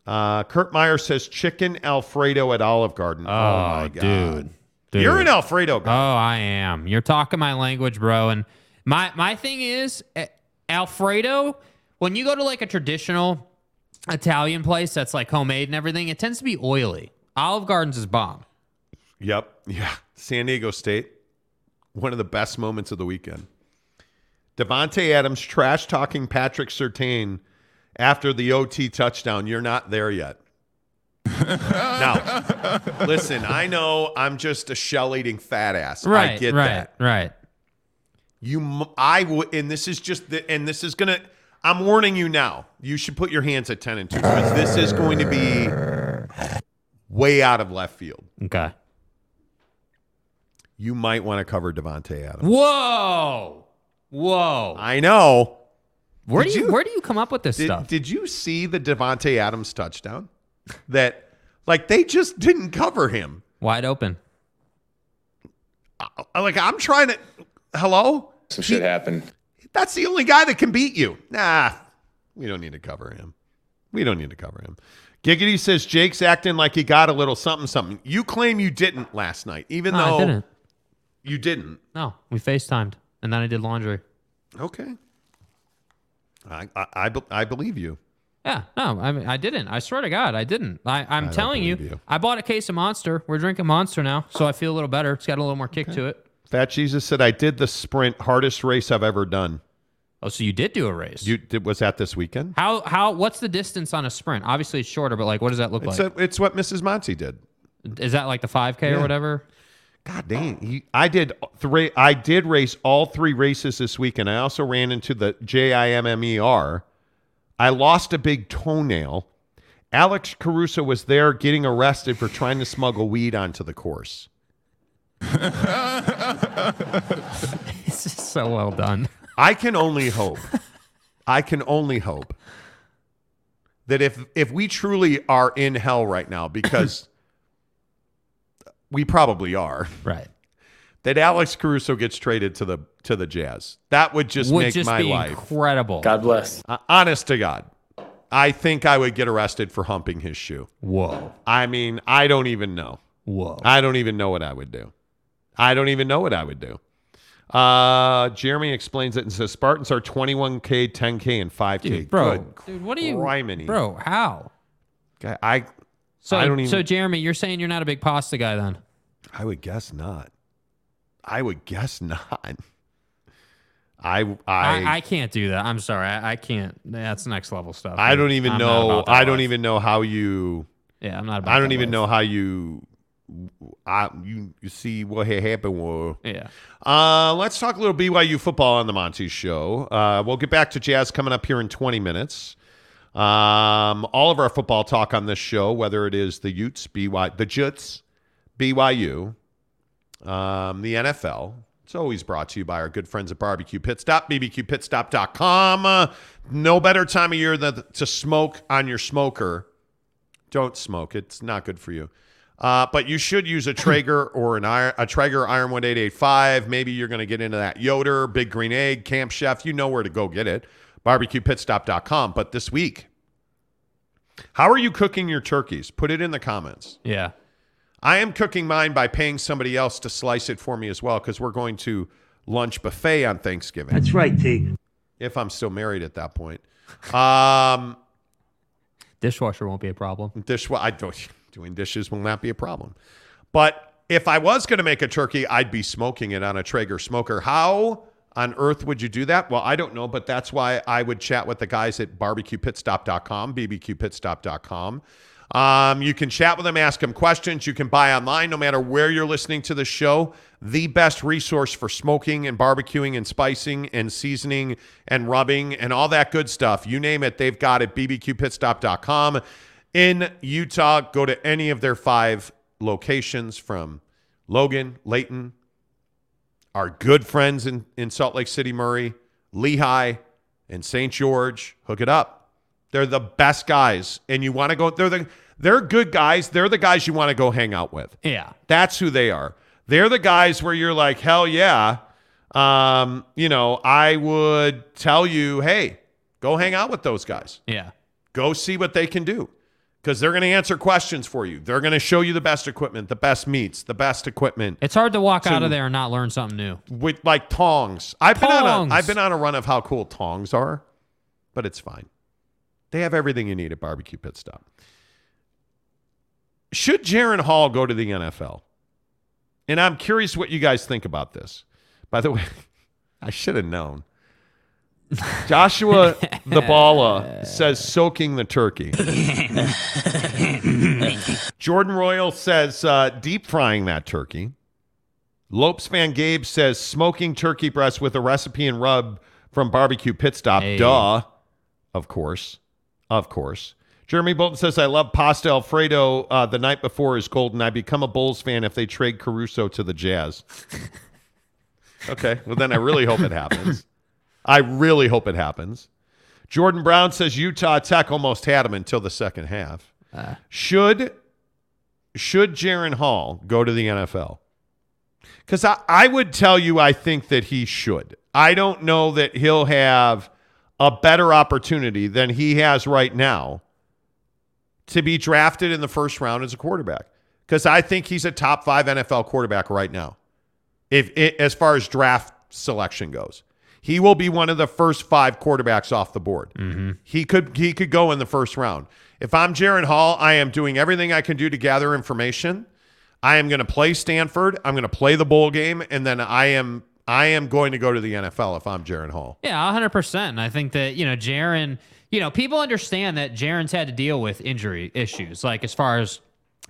Uh Kurt Meyer says chicken Alfredo at Olive Garden. Oh, my god. dude. Dude. You're an Alfredo guy. Oh, I am. You're talking my language, bro. And my my thing is eh, Alfredo. When you go to like a traditional Italian place that's like homemade and everything, it tends to be oily. Olive Gardens is bomb. Yep. Yeah. San Diego State. One of the best moments of the weekend. Davante Adams trash talking Patrick Surtain after the OT touchdown. You're not there yet. now, listen, I know I'm just a shell eating fat ass. Right. I get right. that. Right. You, I would, and this is just the, and this is gonna. I'm warning you now. You should put your hands at ten and two because this is going to be way out of left field. Okay. You might want to cover Davante Adams. Whoa. Whoa. I know. Where Did do you, you- where do you come up with this Did, stuff? did you see the Davante Adams touchdown? That like they just didn't cover him. Wide open. I- Like I'm trying to. Hello. Some shit happened. That's the only guy that can beat you. Nah, we don't need to cover him. We don't need to cover him. Giggity says Jake's acting like he got a little something something. You claim you didn't last night, even No, I though didn't. you didn't. No, we FaceTimed and then I did laundry. Okay. I I, I, be- I believe you. Yeah, no, I mean, I didn't. I swear to God, I didn't. I, I'm don't telling you, you. I bought a case of Monster. We're drinking Monster now, so I feel a little better. It's got a little more kick to it. Fat Jesus said I did the sprint hardest race I've ever done. Oh, so you did do a race? You did, was that this weekend? How how? What's the distance on a sprint? Obviously, it's shorter, but like, what does that look It's like? a, it's what Mrs. Monty did. Is that like the 5K or Yeah. whatever? God dang! He, I did three. I did race all three races this weekend. I also ran into the J I M M E R. I lost a big toenail. Alex Caruso was there getting arrested for trying to smuggle weed onto the course. This is so well done. I can only hope. I can only hope that if if we truly are in hell right now, because we probably are, Right. that Alex Caruso gets traded to the to the Jazz. That would just Would make just my be life. incredible. God bless. Uh, honest to God, I think I would get arrested for humping his shoe. Whoa. I mean, I don't even know. Whoa. I don't even know what I would do. I don't even know what I would do. Uh, Jeremy explains it and says Spartans are 21K, 10K, and 5K. Dude, bro, Good dude, what are you, criminy. bro? How? Okay, I, So, I don't even. so Jeremy, you're saying you're not a big pasta guy then? I would guess not. I would guess not. I I I, I can't do that. I'm sorry. I, I can't. That's next level stuff. I don't even I'm know. I don't life. even know how you. Yeah, I'm not. About I don't that even life. know how you. I you you see what had happened. Was, Yeah. Uh, let's talk a little BYU football on the Monty Show. Uh, we'll get back to Jazz coming up here in 20 minutes. Um, all of our football talk on this show, whether it is the Utes, BY, the Jutes, BYU, um, the NFL. It's always brought to you by our good friends at Barbecue Pit Stop, bbqpitstop.com. Uh, no better time of year than to smoke on your smoker. Don't smoke; it's not good for you. Uh, but you should use a Traeger or an iron, a Traeger Iron 1885. Maybe you're going to get into that Yoder, Big Green Egg, Camp Chef. You know where to go get it. BarbecuePitstop.com. But this week, how are you cooking your turkeys? Put it in the comments. Yeah. I am cooking mine by paying somebody else to slice it for me as well because we're going to lunch buffet on Thanksgiving. That's right, Tegan. If I'm still married at that point. Um, Dishwasher won't be a problem. Dishwasher. I don't doing dishes will not be a problem. But if I was going to make a turkey, I'd be smoking it on a Traeger smoker. How on earth would you do that? Well, I don't know, but that's why I would chat with the guys at barbecuepitstop.com, bbqpitstop.com. Um, you can chat with them, ask them questions. You can buy online no matter where you're listening to the show. The best resource for smoking and barbecuing and spicing and seasoning and rubbing and all that good stuff. You name it, they've got it. bbqpitstop.com. In Utah, go to any of their five locations from Logan, Layton, our good friends in, in Salt Lake City, Murray, Lehi, and St. George. Hook it up. They're the best guys. And you want to go, they're the they're good guys. They're the guys you want to go hang out with. Yeah. That's who they are. They're the guys where you're like, hell yeah. Um, you know, I would tell you, hey, go hang out with those guys. Yeah. Go see what they can do. Because they're going to answer questions for you. They're going to show you the best equipment, the best meats, the best equipment. It's hard to walk out of there and not learn something new. with like tongs. I've been on Tongs. a I've been on a run of how cool tongs are, but it's fine. They have everything you need at Barbecue Pit Stop. Should Jaren Hall go to the NFL? And I'm curious what you guys think about this. By the way, I should have known. Joshua the Bala says soaking the turkey. Jordan Royal says uh, deep frying that turkey. Lopes Van Gabe says smoking turkey breast with a recipe and rub from Barbecue Pit Stop. Hey. Duh. Of course. Of course. Jeremy Bolton says, I love pasta Alfredo uh, the night before is golden. I become a Bulls fan if they trade Caruso to the Jazz. okay. Well, then I really hope it happens. I really hope it happens. Jordan Brown says Utah Tech almost had him until the second half. Ah. Should should Jaren Hall go to the NFL? Because I, I would tell you I think that he should. I don't know that he'll have a better opportunity than he has right now to be drafted in the first round as a quarterback. Because I think he's a top five NFL quarterback right now. If it, as far as draft selection goes. He will be one of the first five quarterbacks off the board. Mm-hmm. He could he could go in the first round. If I'm Jaren Hall, I am doing everything I can do to gather information. I am going to play Stanford. I'm going to play the bowl game, and then I am I am going to go to the NFL if I'm Jaren Hall. Yeah, 100%. And I think that, you know, Jaren, you know, people understand that Jaren's had to deal with injury issues, like as far as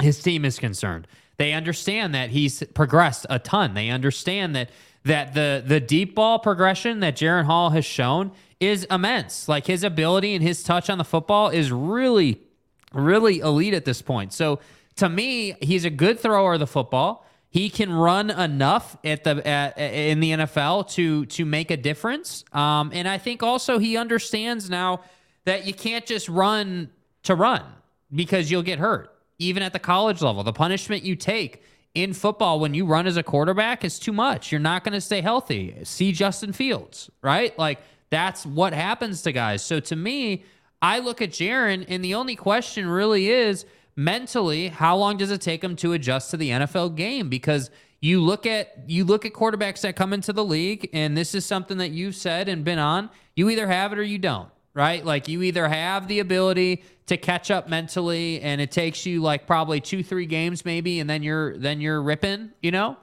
his team is concerned. They understand that he's progressed a ton. They understand that that the the deep ball progression that Jaren Hall has shown is immense. Like his ability and his touch on the football is really, really elite at this point. So to me, he's a good thrower of the football. He can run enough at the at, in the NFL to to make a difference. Um, and I think also he understands now that you can't just run to run because you'll get hurt. Even at the college level, the punishment you take in football when you run as a quarterback is too much. You're not going to stay healthy. See Justin Fields, right? Like that's what happens to guys. So to me, I look at Jaren, and the only question really is mentally, how long does it take him to adjust to the NFL game? Because you look at you look at quarterbacks that come into the league, and this is something that you've said and been on. You either have it or you don't, right? Like you either have the ability to catch up mentally, and it takes you like probably two, three games maybe, and then you're then you're ripping, you know,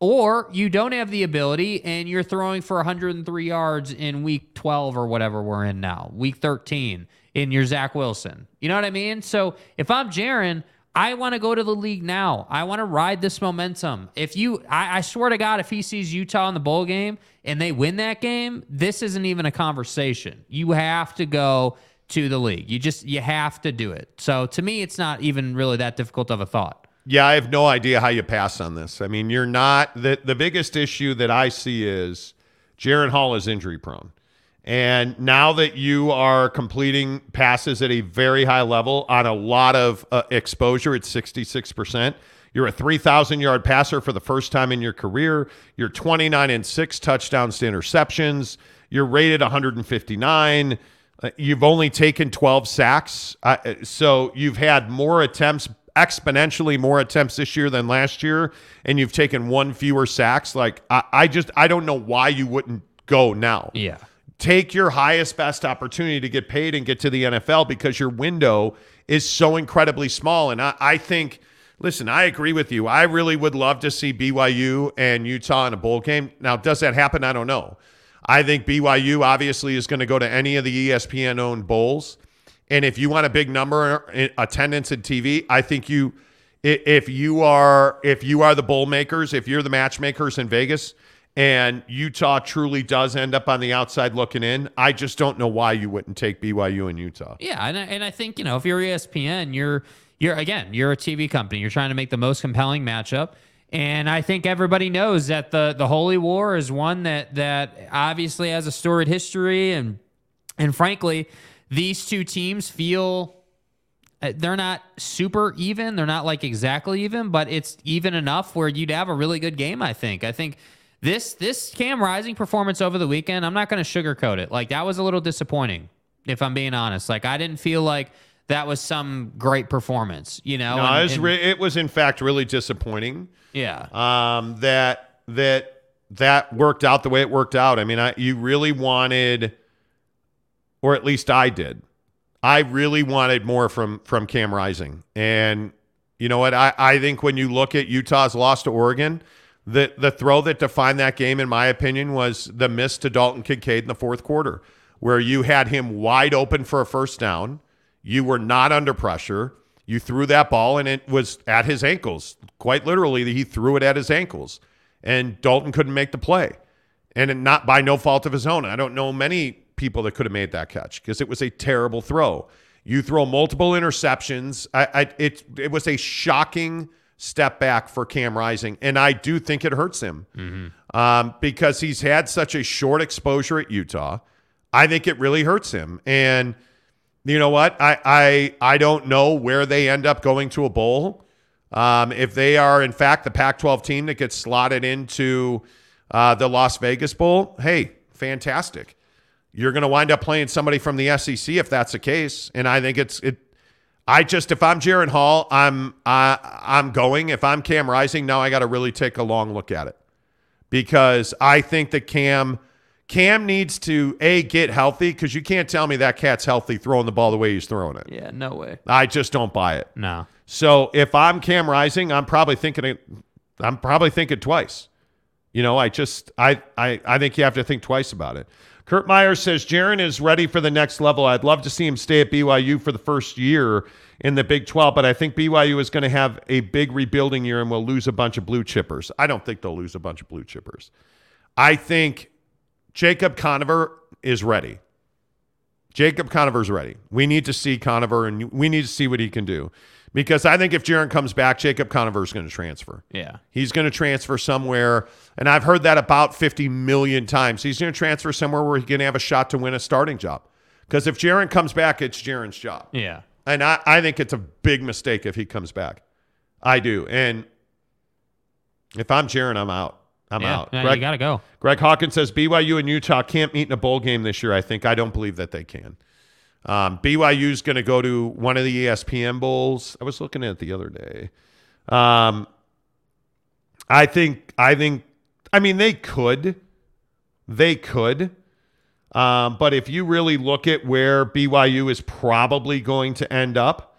or you don't have the ability and you're throwing for 103 yards in week 12 or whatever we're in now, week 13 in your Zach Wilson. You know what I mean? So if I'm Jaren, I want to go to the league now. I want to ride this momentum. If you, I, I, swear to God, if he sees Utah in the bowl game and they win that game, this isn't even a conversation. You have to go to the league. You just, you have to do it. So to me, it's not even really that difficult of a thought. Yeah, I have no idea how you pass on this. I mean, you're not the the biggest issue that I see is Jaren Hall is injury prone. And now that you are completing passes at a very high level on a lot of uh, exposure at 66%, you're a 3,000 yard passer for the first time in your career. You're 29 and 6 touchdowns to interceptions. You're rated 159. Uh, you've only taken 12 sacks. Uh, so you've had more attempts, exponentially more attempts this year than last year, and you've taken one fewer sacks. Like, I, I just, I don't know why you wouldn't go now. Yeah take your highest best opportunity to get paid and get to the NFL because your window is so incredibly small. And I, I, think, listen, I agree with you. I really would love to see BYU and Utah in a bowl game. Now, does that happen? I don't know. I think BYU obviously is going to go to any of the ESPN owned bowls. And if you want a big number in attendance and TV, I think you if you are if you are the bowl makers, if you're the matchmakers in Vegas, and Utah truly does end up on the outside looking in, I just don't know why you wouldn't take BYU in Utah. Yeah, and I, and I think you know if you're ESPN, you're you're again you're a TV company. You're trying to make the most compelling matchup. And I think everybody knows that the the Holy War is one that that obviously has a storied history, and and frankly, these two teams feel uh, they're not super even. They're not like exactly even, but it's even enough where you'd have a really good game. I think. I think this this Cam Rising performance over the weekend, I'm not going to sugarcoat it. Like that was a little disappointing, if I'm being honest. Like I didn't feel like that was some great performance. You know, no, and, it was re- it was in fact really disappointing. Yeah, um, that that that worked out the way it worked out. I mean, I you really wanted, or at least I did. I really wanted more from from Cam Rising, and you know what? I I think when you look at Utah's loss to Oregon the the throw that defined that game, in my opinion, was the miss to Dalton Kincaid in the fourth quarter, where you had him wide open for a first down. You were not under pressure. You threw that ball, and it was at his ankles. Quite literally, he threw it at his ankles, and Dalton couldn't make the play, and not by no fault of his own. I don't know many people that could have made that catch because it was a terrible throw. You throw multiple interceptions. I, I it it was a shocking step back for Cam Rising, and I do think it hurts him mm-hmm. um, because he's had such a short exposure at Utah. I think it really hurts him, and you know what? I I I don't know where they end up going to a bowl. Um, if they are in fact the Pac-12 team that gets slotted into uh, the Las Vegas Bowl, hey, fantastic. You're going to wind up playing somebody from the SEC if that's the case, and I think it's it I just if I'm Jaren Hall, I'm I I'm going. If I'm Cam Rising, now I got to really take a long look at it because I think that Cam Cam needs to a get healthy because you can't tell me that cat's healthy throwing the ball the way he's throwing it. Yeah, no way. I just don't buy it. No. So if I'm Cam Rising, I'm probably thinking it, I'm probably thinking twice. You know, I just I I I think you have to think twice about it. Kurt Meyer says Jaren is ready for the next level. I'd love to see him stay at BYU for the first year in the Big 12, but I think BYU is going to have a big rebuilding year and will lose a bunch of blue chippers. I don't think they'll lose a bunch of blue chippers. I think Jacob Conover is ready. Jacob Conover's ready. We need to see Conover and we need to see what he can do. Because I think if Jaren comes back, Jacob Conover is going to transfer. Yeah. He's going to transfer somewhere. And I've heard that about 50 million times. He's going to transfer somewhere where he can have a shot to win a starting job. Because if Jaren comes back, it's Jaren's job. Yeah. And I, I think it's a big mistake if he comes back. I do. And if I'm Jaren, I'm out. I'm yeah, out. Greg, you got to go. Greg Hawkins says BYU and Utah can't meet in a bowl game this year. I think. I don't believe that they can. Um, BYU is going to go to one of the ESPN bowls. I was looking at it the other day. Um, I think I think I mean they could. They could. Um, but if you really look at where BYU is probably going to end up,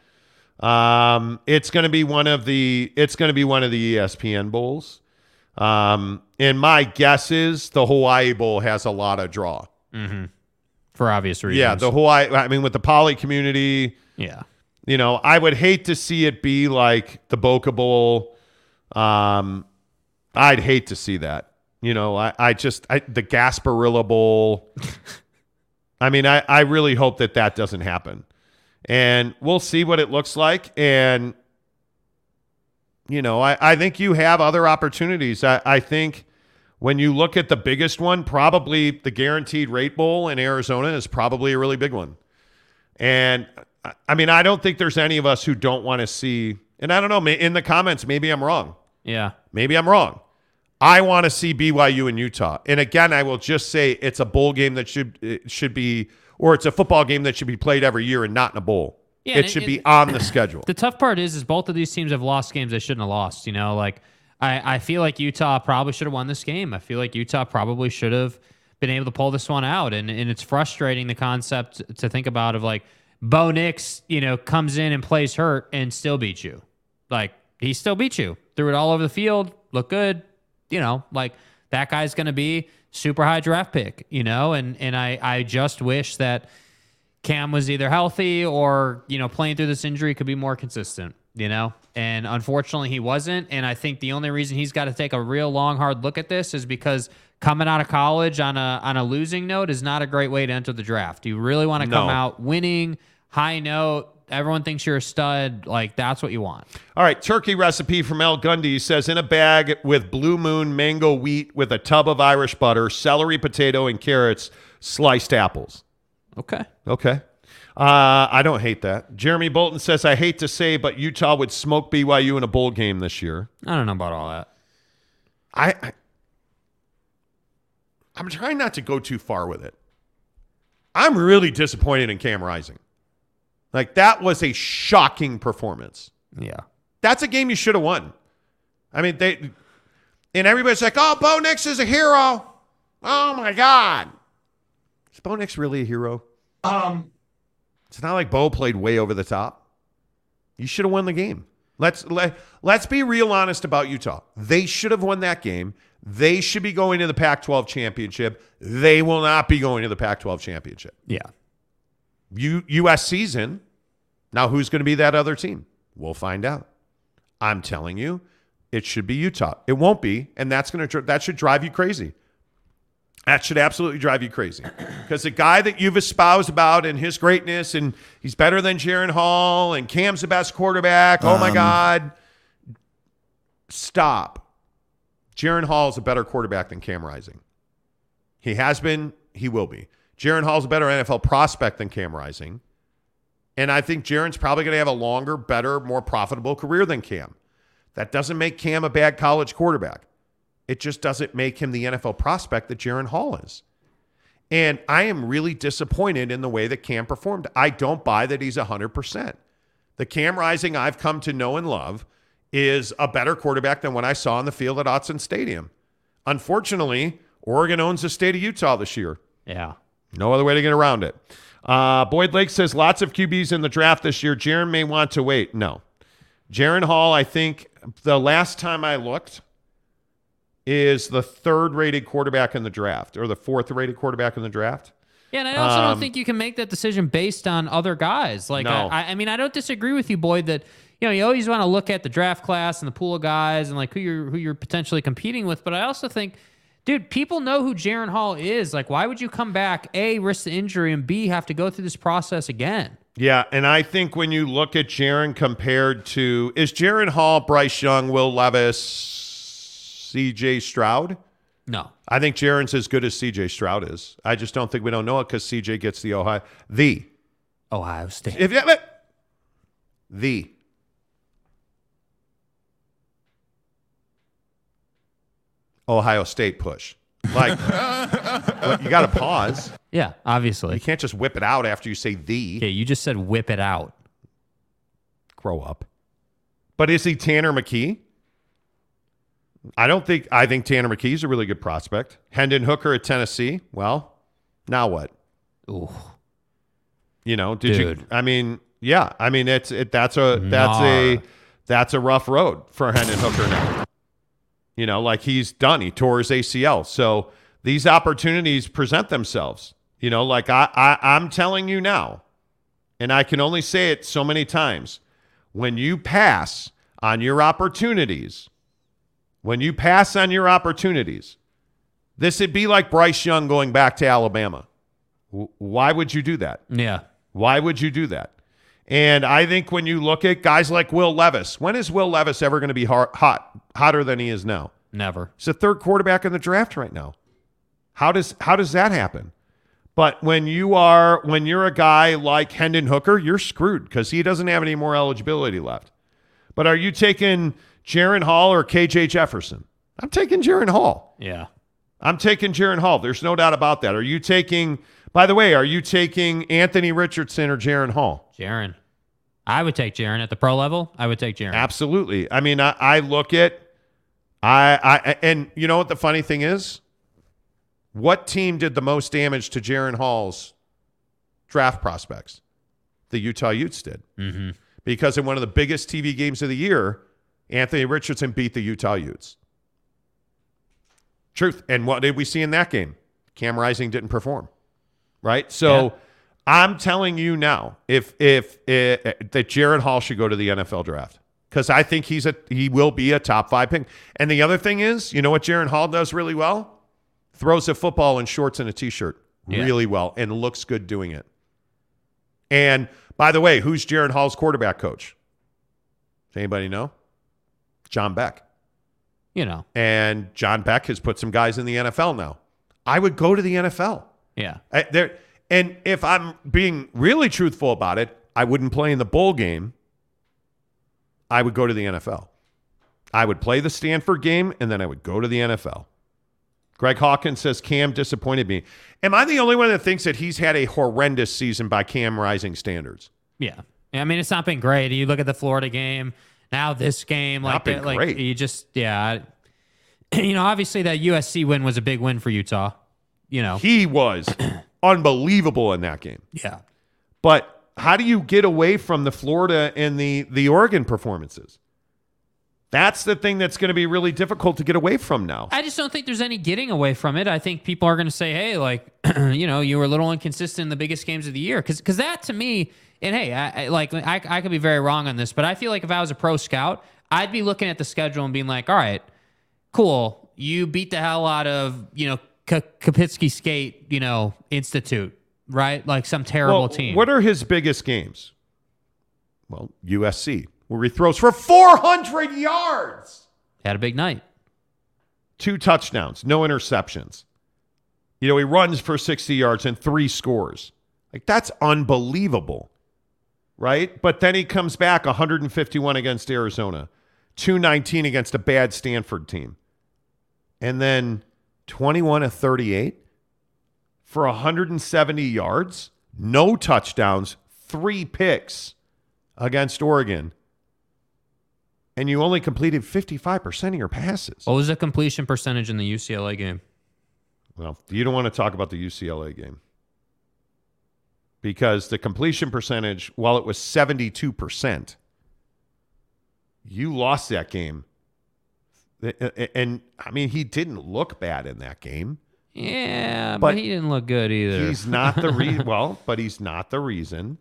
um, it's going to be one of the it's going to be one of the ESPN bowls. Um, and my guess is the Hawaii Bowl has a lot of draw. Mm-hmm. For obvious reasons. Yeah, the Hawaii. I mean, with the poly community. Yeah. You know, I would hate to see it be like the Boca Bowl. Um, I'd hate to see that. You know, I, I just I, the Gasparilla Bowl. I mean, I, I really hope that that doesn't happen, and we'll see what it looks like. And you know, I, I think you have other opportunities. I, I think when you look at the biggest one, probably the Guaranteed Rate Bowl in Arizona is probably a really big one. And I- mean, I don't think there's any of us who don't want to see. And I don't know. In the comments, maybe I'm wrong. Yeah. Maybe I'm wrong. I want to see BYU in Utah. And again, I will just say it's a bowl game that should it should be, or it's a football game that should be played every year and not in a bowl. Yeah, it should it- be on the schedule. The tough part is, is both of these teams have lost games they shouldn't have lost. You know, like I, I feel like Utah probably should have won this game. I feel like Utah probably should have been able to pull this one out, and and it's frustrating the concept to think about of like Bo Nix, you know, comes in and plays hurt and still beats you. Like he still beat you, threw it all over the field, look good. You know, like that guy's going to be super high draft pick. You know, and and I I just wish that. Cam was either healthy or, you know, playing through this injury could be more consistent, you know? And unfortunately, he wasn't. And I think the only reason he's got to take a real long, hard look at this is because coming out of college on a on a losing note is not a great way to enter the draft. You really want to come out winning, high note. Everyone thinks you're a stud. Like that's what you want. All right, turkey recipe from El Gundy says in a bag with Blue Moon mango wheat with a tub of Irish butter, celery, potato, and carrots, sliced apples. Okay. Okay. Uh, I don't hate that. Jeremy Bolton says, I hate to say, but Utah would smoke BYU in a bowl game this year. I don't know about all that. I, I I'm trying not to go too far with it. I'm really disappointed in Cam Rising. Like that was a shocking performance. Yeah. That's a game you should have won. I mean, they and everybody's like, "Oh, Bo Nix is a hero." Oh my God, is Bo Nix really a hero? Um, It's not like Bo played way over the top. You should have won the game. Let's let, let's be real honest about Utah. They should have won that game. They should be going to the Pac-12 championship. They will not be going to the Pac-12 championship. Yeah. U, US season. Now who's going to be that other team? We'll find out. I'm telling you, it should be Utah. It won't be, and that's going to that should drive you crazy. That should absolutely drive you crazy. Because the guy that you've espoused about and his greatness, and he's better than Jaren Hall, and Cam's the best quarterback. Oh my Um, God. Stop. Jaren Hall is a better quarterback than Cam Rising. He has been, he will be. Jaren Hall's a better NFL prospect than Cam Rising. And I think Jaren's probably going to have a longer, better, more profitable career than Cam. That doesn't make Cam a bad college quarterback. It just doesn't make him the NFL prospect that Jaren Hall is. And I am really disappointed in the way that Cam performed. I don't buy that he's 100%. The Cam Rising I've come to know and love is a better quarterback than what I saw on the field at Autzen Stadium. Unfortunately, Oregon owns the state of Utah this year. Yeah. No other way to get around it. Uh, Boyd Lake says lots of QBs in the draft this year. Jaren may want to wait. No. Jaren Hall, I think the last time I looked, is the third rated quarterback in the draft or the fourth rated quarterback in the draft. Yeah, and I also Um, don't think you can make that decision based on other guys. Like, No. I, I mean, I don't disagree with you, Boyd, that you know you always want to look at the draft class and the pool of guys and like who you're who you're potentially competing with. But I also think, dude, people know who Jaren Hall is. Like, why would you come back? A, risk the injury, and B, have to go through this process again. Yeah, and I think when you look at Jaren compared to is Jaren Hall, Bryce Young, Will Levis, C.J. Stroud? No. I think Jaren's as good as C.J. Stroud is. I just don't think we don't know it because C.J. gets the Ohio the Ohio State. If you the Ohio State push. Like you got to pause. Yeah, obviously. You can't just whip it out after you say the. Yeah, you just said whip it out. Grow up. But is he Tanner McKee? I don't think I think Tanner McKee's a really good prospect. Hendon Hooker at Tennessee. Well, now what? Ooh. You know, did Dude. you? I mean, yeah. I mean, it's it. That's a that's a that's a rough road for Hendon Hooker now. You know, like he's done. He tore his ACL. So these opportunities present themselves. You know, like I, I I'm telling you now, and I can only say it so many times. When you pass on your opportunities, when you pass on your opportunities, this would be like Bryce Young going back to Alabama. Why would you do that? Yeah. Why would you do that? And I think when you look at guys like Will Levis, when is Will Levis ever going to be hot, hot, hotter than he is now? Never. He's the third quarterback in the draft right now. How does how does that happen? But when you are when you're a guy like Hendon Hooker, you're screwed because he doesn't have any more eligibility left. But are you taking Jaren Hall or KJ Jefferson? I'm taking Jaren Hall. Yeah. I'm taking Jaren Hall. There's no doubt about that. Are you taking? By the way, are you taking Anthony Richardson or Jaren Hall? Jaren. I would take Jaren at the pro level. I would take Jaren. Absolutely. I mean, I, I look at, I, I, and you know what the funny thing is? What team did the most damage to Jaren Hall's draft prospects? The Utah Utes did. Mm-hmm. Because in one of the biggest TV games of the year, Anthony Richardson beat the Utah Utes. Truth. And what did we see in that game? Cam Rising didn't perform. Right? So Yeah. I'm telling you now, if if uh, that Jaren Hall should go to the NFL draft because I think he's a he will be a top five pick. And the other thing is, you know what Jaren Hall does really well? Throws a football in shorts and a t-shirt Yeah. really well and looks good doing it. And by the way, who's Jaren Hall's quarterback coach? Does anybody know? John Beck. You know. And John Beck has put some guys in the NFL now. I would go to the NFL. Yeah. I, there, and if I'm being really truthful about it, I wouldn't play in the bowl game. I would go to the NFL. I would play the Stanford game, and then I would go to the NFL. Greg Hawkins says Cam disappointed me. Am I the only one that thinks that he's had a horrendous season by Cam Rising standards? Yeah. Yeah, I mean, it's not been great. You look at the Florida game, now this game, like, that, like great. you just, yeah. You know, obviously that USC win was a big win for Utah. You know, He was unbelievable in that game. yeah. But how do you get away from the Florida and the the Oregon performances? That's the thing that's going to be really difficult to get away from now. I just don't think there's any getting away from it. I think people are going to say, "Hey, like, you know, you were a little inconsistent in the biggest games of the year," because because that to me, and hey, I, I like I, I could be very wrong on this, but I feel like if I was a pro scout, I'd be looking at the schedule and being like, "All right, cool, you beat the hell out of you know K- Kapitsky Skate, you know, Institute, right? Like some terrible Well, team." What are his biggest games? Well, USC, where he throws for 400 yards, Had a big night. two touchdowns, no interceptions. You know, he runs for 60 yards and three scores. Like, that's unbelievable, right? But then he comes back 151 against Arizona, 219 against a bad Stanford team, and then 21 to 38 for 170 yards, no touchdowns, three picks against Oregon. And you only completed 55% of your passes. What was the completion percentage in the UCLA game? Well, you don't want to talk about the UCLA game because the completion percentage, while it was 72%, you lost that game. And I mean, he didn't look bad in that game. Yeah, but, But he didn't look good either. He's not the reason. well, but he's not the reason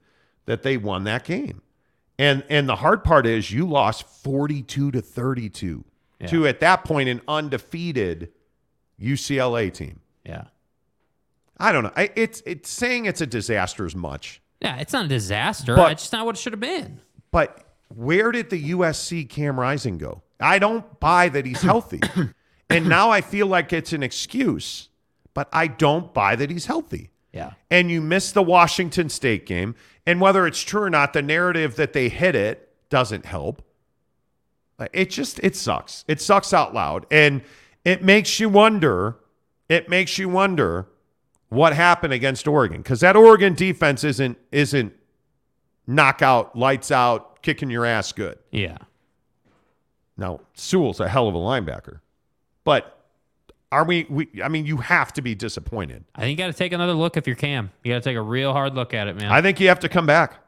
that they won that game. And and the hard part is you lost forty two to thirty two to at that point an undefeated UCLA team. yeah. I don't know. I, it's it's saying it's a disaster as much, Yeah, it's not a disaster. But- it's just not what it should have been. but where did the USC Cam Rising go? I don't buy that he's healthy, and now I feel like it's an excuse, but I don't buy that he's healthy. Yeah. and you miss the Washington State game. And whether it's true or not, the narrative that they hit it doesn't help. Uh, it just it sucks. It sucks out loud, and it makes you wonder. It makes you wonder what happened against Oregon because that Oregon defense isn't isn't knockout, lights out, kicking your ass good. Yeah. Now Sewell's a hell of a linebacker. But are we, we? I mean, you have to be disappointed. I think you got to take another look if you're Cam. You got to take a real hard look at it, man. I think you have to come back.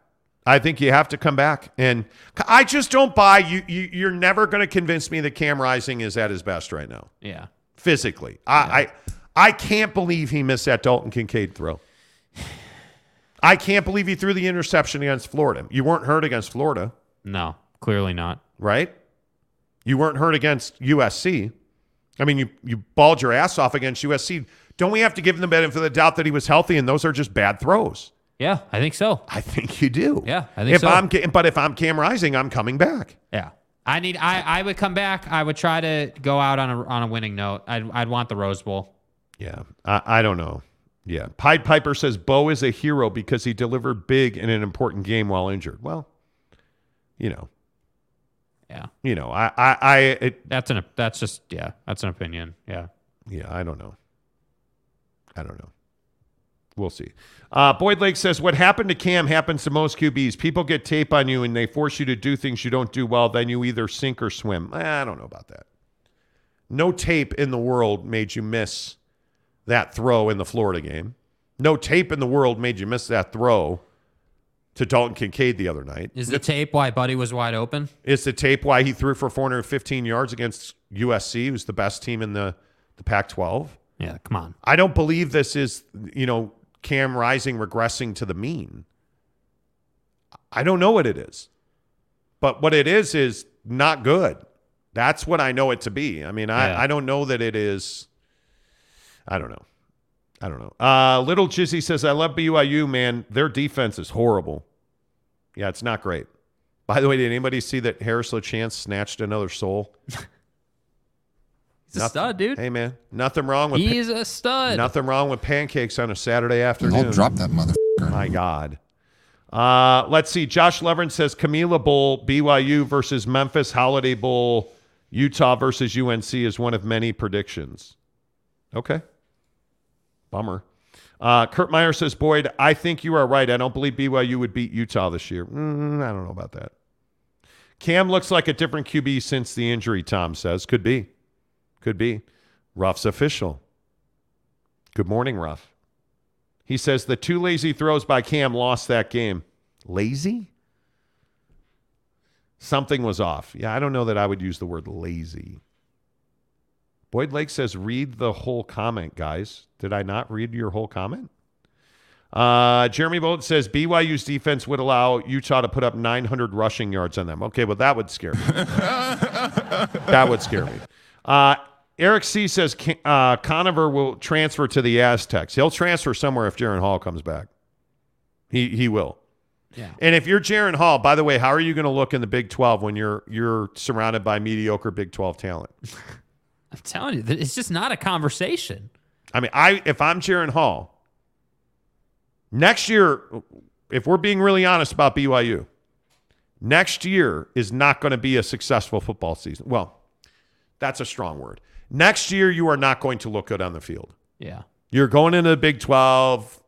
I think you have to come back, and I just don't buy you. you you're never going to convince me that Cam Rising is at his best right now, yeah. physically. I, I I can't believe he missed that Dalton Kincaid throw. I can't believe he threw the interception against Florida. You weren't hurt against Florida, No, clearly not. right? You weren't hurt against USC. I mean, you you balled your ass off against USC. Don't we have to give him the benefit of the doubt that he was healthy and those are just bad throws? Yeah, I think so. I think you do. Yeah, I think if so. I'm, but if I'm Cam Rising, I'm coming back. Yeah. I need. I, I would come back. I would try to go out on a on a winning note. I'd I'd want the Rose Bowl. Yeah, I, I don't know. Yeah, Pied Piper says Bo is a hero because he delivered big in an important game while injured. Well, you know, Yeah. you know, I, I, I it, That's an. That's just. Yeah. That's an opinion. Yeah. yeah, I don't know. I don't know. We'll see. Uh, Boyd Lake says, What happened to Cam happens to most QBs. People get tape on you and they force you to do things you don't do well. Then you either sink or swim. Eh, I don't know about that. No tape in the world made you miss that throw in the Florida game. No tape in the world made you miss that throw to Dalton Kincaid the other night. Is the tape why Buddy was wide open? Is the tape why he threw for 415 yards against USC, who's the best team in the, the Pac 12? Yeah. Come on. I don't believe this is, you know, Cam Rising regressing to the mean. I don't know what it is. But what it is is not good. That's what I know it to be. I mean, I, Yeah. I don't know that it is. I don't know. I don't know. Uh, Little Jizzy says, I love BYU, man. Their defense is horrible. Yeah, it's not great. By the way, did anybody see that Harris LaChance snatched another soul? He's a stud, dude. Hey, man, nothing wrong with He's a stud. Nothing wrong with pancakes on a Saturday afternoon. I'll drop that motherfucker. My God. Uh, let's see. Josh Levern says Camellia Bowl, BYU versus Memphis Holiday Bowl, Utah versus UNC is one of many predictions. Okay. Bummer. Uh, Kurt Meyer says, Boyd, I think you are right. I don't believe BYU would beat Utah this year. Mm, I don't know about that. Cam looks like a different QB since the injury, Tom says. Could be. Could be. Ruff's official. Good morning, Ruff. He says the two lazy throws by Cam lost that game. Lazy? Something was off. Yeah, I don't know that I would use the word lazy. Boyd Lake says, read the whole comment, guys. Did I not read your whole comment? Uh, Jeremy Bolt says BYU's defense would allow Utah to put up 900 rushing yards on them. Okay, well, that would scare me. that would scare me. Uh, Eric C says uh, Conover will transfer to the Aztecs. He'll transfer somewhere if Jaren Hall comes back. He he will. Yeah. And if you're Jaren Hall, by the way, how are you going to look in the Big 12 when you're you're surrounded by mediocre Big 12 talent? I'm telling you, it's just not a conversation. I mean, I if I'm Jaren Hall, next year, if we're being really honest about BYU, next year is not going to be a successful football season. Well, that's a strong word. Next year, you are not going to look good on the field. Yeah. You're going into the Big 12.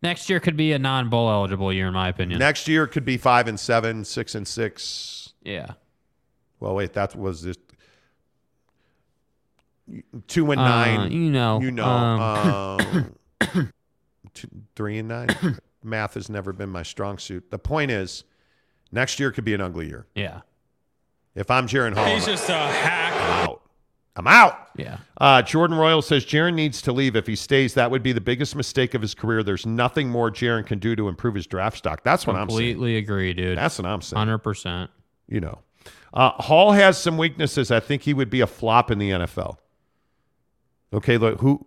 Next year could be a non-bowl eligible year, in my opinion. Next year could be five and seven, six and six. Yeah. Well, wait, that was this two and Uh, nine. you know, you know, um, um, two, three and nine. Math has never been my strong suit. The point is, next year could be an ugly year. Yeah. If I'm Jaren Hall, He's just a hack. I'm out. I'm out. Yeah. Uh, Jordan Royal says Jaren needs to leave. If he stays, that would be the biggest mistake of his career. There's nothing more Jaren can do to improve his draft stock. That's what I'm saying. Completely agree, dude. That's what I'm saying. Hundred percent. You know, uh, Hall has some weaknesses. I think he would be a flop in the NFL. Okay, look, who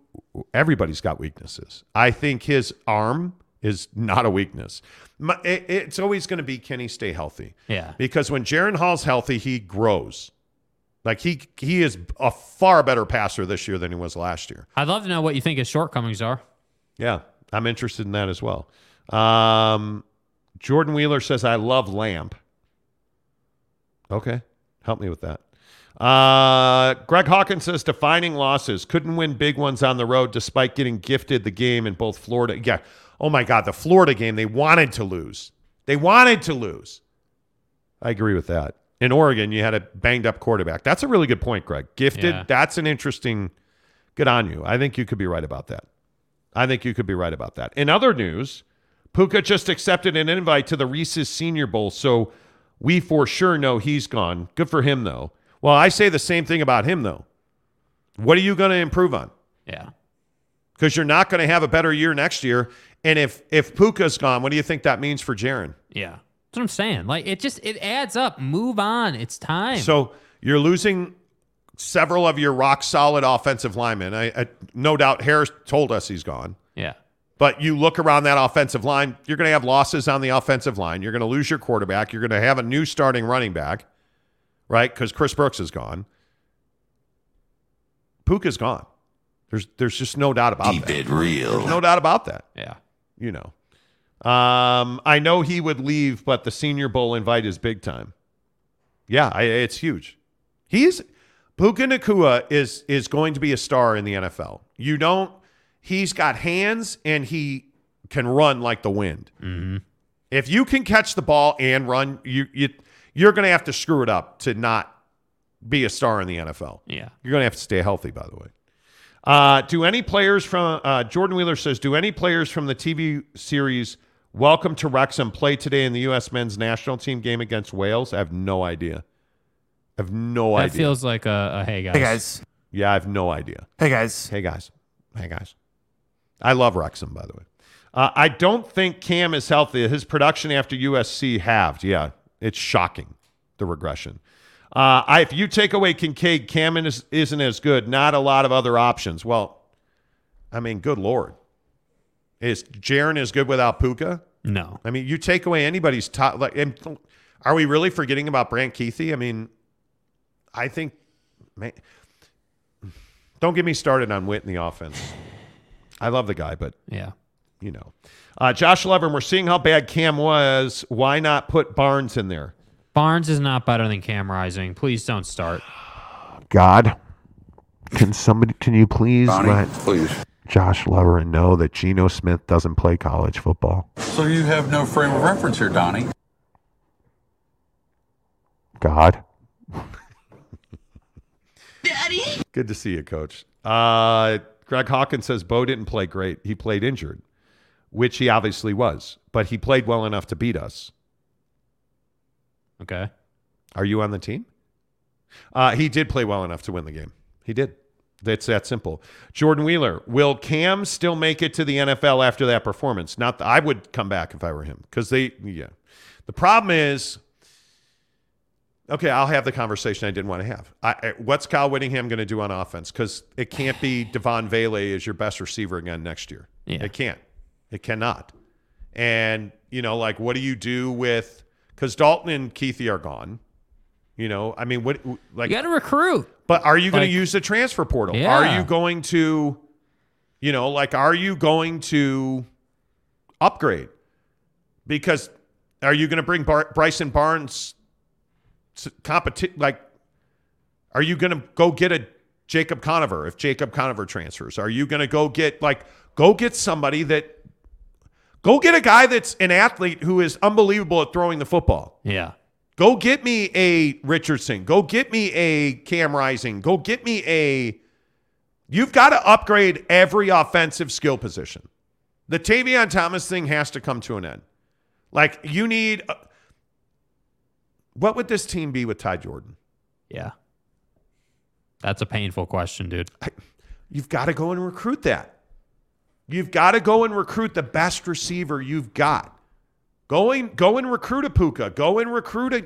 everybody's got weaknesses. I think his arm is not a weakness. My, it, it's always going to be can he stay healthy? Yeah. Because when Jaren Hall's healthy, he grows. Like he he is a far better passer this year than he was last year. I'd love to know what you think his shortcomings are. Yeah, I'm interested in that as well. Um, Jordan Wheeler says, I love Lamp. Okay, help me with that. Uh, Greg Hawkins says, defining losses. Couldn't win big ones on the road despite getting gifted the game in both Florida. Yeah. Oh my God, the Florida game, they wanted to lose. They wanted to lose. I agree with that. in Oregon, you had a banged up quarterback. That's a really good point, Greg. Gifted. Yeah. That's an interesting. Good on you. I think you could be right about that. I think you could be right about that. In other news, Puka just accepted an invite to the Reese's Senior Bowl, so we for sure know he's gone. Good for him, though. Well, I say the same thing about him, though. What are you going to improve on? Yeah. Because you're not going to have a better year next year. And if if Puka's gone, what do you think that means for Jaren? Yeah. That's what I'm saying. Like it just it adds up. Move on. It's time. So you're losing several of your rock solid offensive linemen. I, I no doubt Harris told us he's gone. yeah. But you look around that offensive line, you're going to have losses on the offensive line. You're going to lose your quarterback. You're going to have a new starting running back, right? Because Chris Brooks is gone. Puka's gone. There's there's just no doubt about Keep that. it real. There's no doubt about that. Yeah. You know. Um, I know he would leave, but the Senior Bowl invite is big time. Yeah, I, it's huge. He's Puka Nacua is is going to be a star in the NFL. You don't. He's got hands and he can run like the wind. Mm-hmm. If you can catch the ball and run, you you you're going to have to screw it up to not be a star in the NFL. Yeah. You're going to have to stay healthy, by the way. Uh, do any players from uh, Jordan Wheeler says, do any players from the TV series Welcome to Wrexham play today in the U.S. men's national team game against Wales? I have no idea. I have no That idea. feels like a, a hey guys. Hey guys. yeah, I have no idea. Hey guys. Hey guys. Hey guys. I love Wrexham, by the way. Uh, I don't think Cam is healthy. His production after USC halved. Yeah, it's shocking, the regression. Uh, I, if you take away Kincaid, Cam is, isn't as good. Not a lot of other options. Well, I mean, good Lord. Is Jaren as good without Puka? No. I mean, you take away anybody's top. Like, and are we really forgetting about Brant Kuithe? I mean, I think, man, don't get me started on Witt in the offense. I love the guy, but Yeah. You know, uh, Josh Levin, we're seeing how bad Cam was. Why not put Barnes in there? Barnes is not better than Cam Rising. Please don't start. God, can somebody, can you please Donnie, let please. Josh Leverin know that Geno Smith doesn't play college football? So you have no frame of reference here, Donnie. God. Daddy. Good to see you, Coach. Uh, Greg Hawkins says Bo didn't play great. He played injured, which he obviously was, but he played well enough to beat us. Okay. Are you on the team? Uh, he did play well enough to win the game. He did. That's that simple. Jordan Wheeler, will Cam still make it to the NFL after that performance? Not that I would come back if I were him because they, yeah. The problem is, okay, I'll have the conversation I didn't want to have. I, I- what's Kyle Whittingham going to do on offense? Because it can't be Devaughn Vele as your best receiver again next year. Yeah. It can't. It cannot. And you know, like, what do you do with? Because Dalton and Kuithe are gone. You know, I mean, what like You got to recruit. but are you going Like- to use the transfer portal? Yeah. Are you going to, you know, like, are you going to upgrade? Because are you going to bring Bar- Bryson Barnes competition? Like, are you going to go get a Jacob Conover if Jacob Conover transfers? Are you going to go get, like, go get somebody that, go get a guy that's an athlete who is unbelievable at throwing the football? Yeah. Go get me a Richardson. Go get me a Cam Rising. Go get me a. You've got to upgrade every offensive skill position. The Tavion Thomas thing has to come to an end. Like you need. Uh, what would this team be with Ty Jordan? Yeah. That's a painful question, dude. You've got to go and recruit that. You've got to go and recruit the best receiver you've got. Go and go and recruit a Puka. Go and recruit a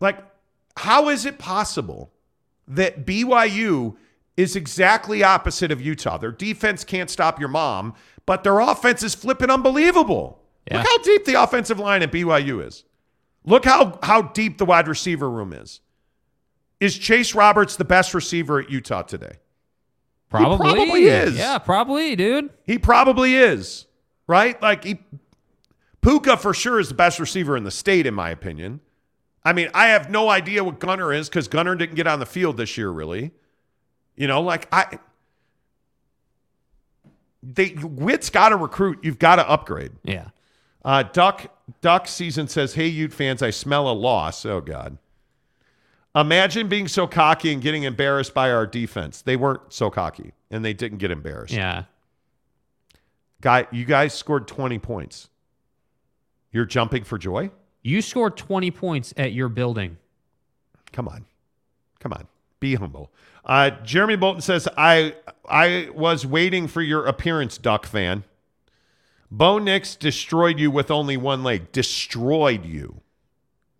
like. How is it possible that BYU is exactly opposite of Utah? Their defense can't stop your mom, but their offense is flipping unbelievable. Yeah. Look how deep the offensive line at BYU is. Look how how deep the wide receiver room is. Is Chase Roberts the best receiver at Utah today? Probably. probably is. Yeah, probably, dude. He probably is, right? Like he, Puka for sure is the best receiver in the state, in my opinion. I mean, I have no idea what Gunner is because Gunner didn't get on the field this year, really. You know, like I, they Witt's got to recruit. You've got to upgrade. Yeah. Uh, Duck Duck season says, "Hey, Ute fans, I smell a loss." Oh God, Imagine being so cocky and getting embarrassed by our defense. They weren't so cocky and they didn't get embarrassed. Yeah. Guy, you guys scored 20 points. You're jumping for joy? You scored 20 points at your building. Come on. Come on. Be humble. Uh, Jeremy Bolton says, I I was waiting for your appearance, Duck fan. Bo Nix destroyed you with only one leg. Destroyed you.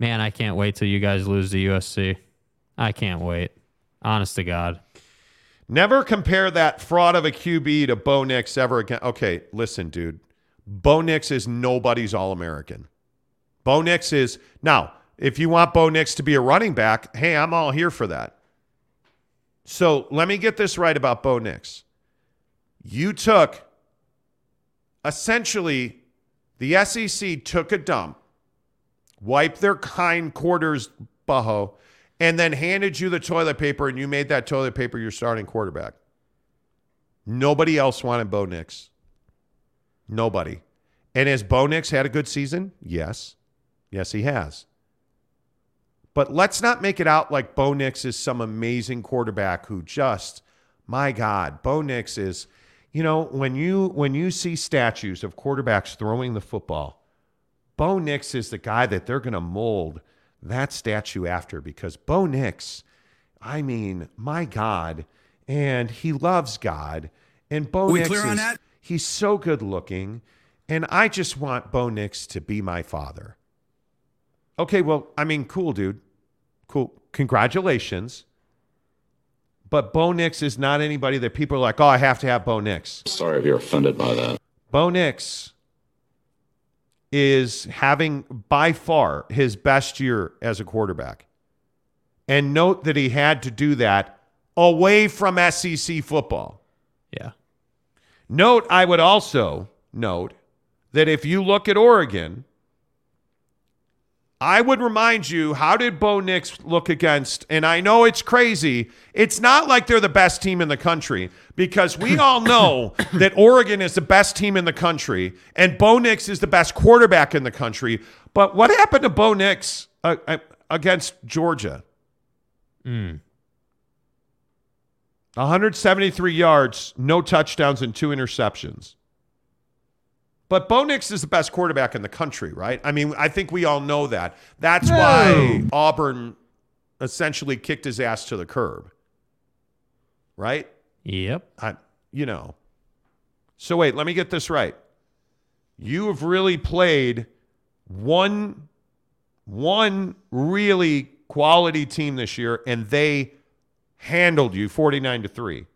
Man, I can't wait till you guys lose to USC. I can't wait. Honest to God. Never compare that fraud of a QB to Bo Nix ever again. Okay, listen, dude. Bo Nix is nobody's All American. Bo Nix is now. If you want Bo Nix to be a running back, hey, I'm all here for that. So let me get this right about Bo Nix. You took essentially the SEC took a dump, wiped their kind quarters boho, and then handed you the toilet paper, and you made that toilet paper your starting quarterback. Nobody else wanted Bo Nix. Nobody. And has Bo Nix had a good season? Yes. Yes, he has. But let's not make it out like Bo Nix is some amazing quarterback who just, my God, Bo Nix is, you know, when you when you see statues of quarterbacks throwing the football, Bo Nix is the guy that they're going to mold that statue after because Bo Nix, I mean, my God, and he loves God, and Bo We Nix clear on is that? he's so good looking, and I just want Bo Nix to be my father. Okay, well, I mean, cool, dude. Cool. Congratulations. But Bo Nix is not anybody that people are like, oh, I have to have Bo Nix. Sorry if you're offended by that. Bo Nix is having by far his best year as a quarterback. And note that he had to do that away from SEC football. Yeah. Note, I would also note that if you look at Oregon, I would remind you how did Bo Nix look against, and I know it's crazy. It's not like they're the best team in the country because we all know that Oregon is the best team in the country and Bo Nix is the best quarterback in the country. But what happened to Bo Nix uh, uh, against Georgia? Mm. 173 yards, no touchdowns, and two interceptions. But Bo Nix is the best quarterback in the country, right? I mean, I think we all know that. That's No. why Auburn essentially kicked his ass to the curb, right? Yep. I, you know. So wait, let me get this right. You have really played one, one really quality team this year, and they handled you 49 to 3.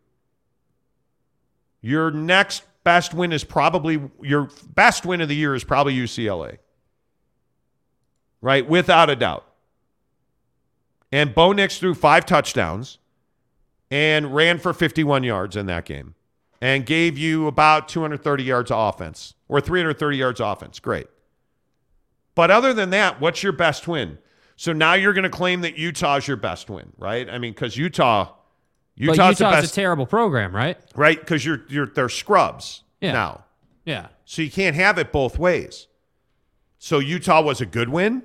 Your next best win is probably your best win of the year is probably UCLA. Right? Without a doubt. And Bo Nix threw five touchdowns and ran for 51 yards in that game and gave you about 230 yards of offense or 330 yards of offense. Great. But other than that, what's your best win? So now you're going to claim that Utah's your best win, right? I mean, because Utah, Utah's, but Utah's the best, a terrible program, right? right? Because you're you're they're scrubs Yeah. now, Yeah. so you can't have it both ways. So Utah was a good win,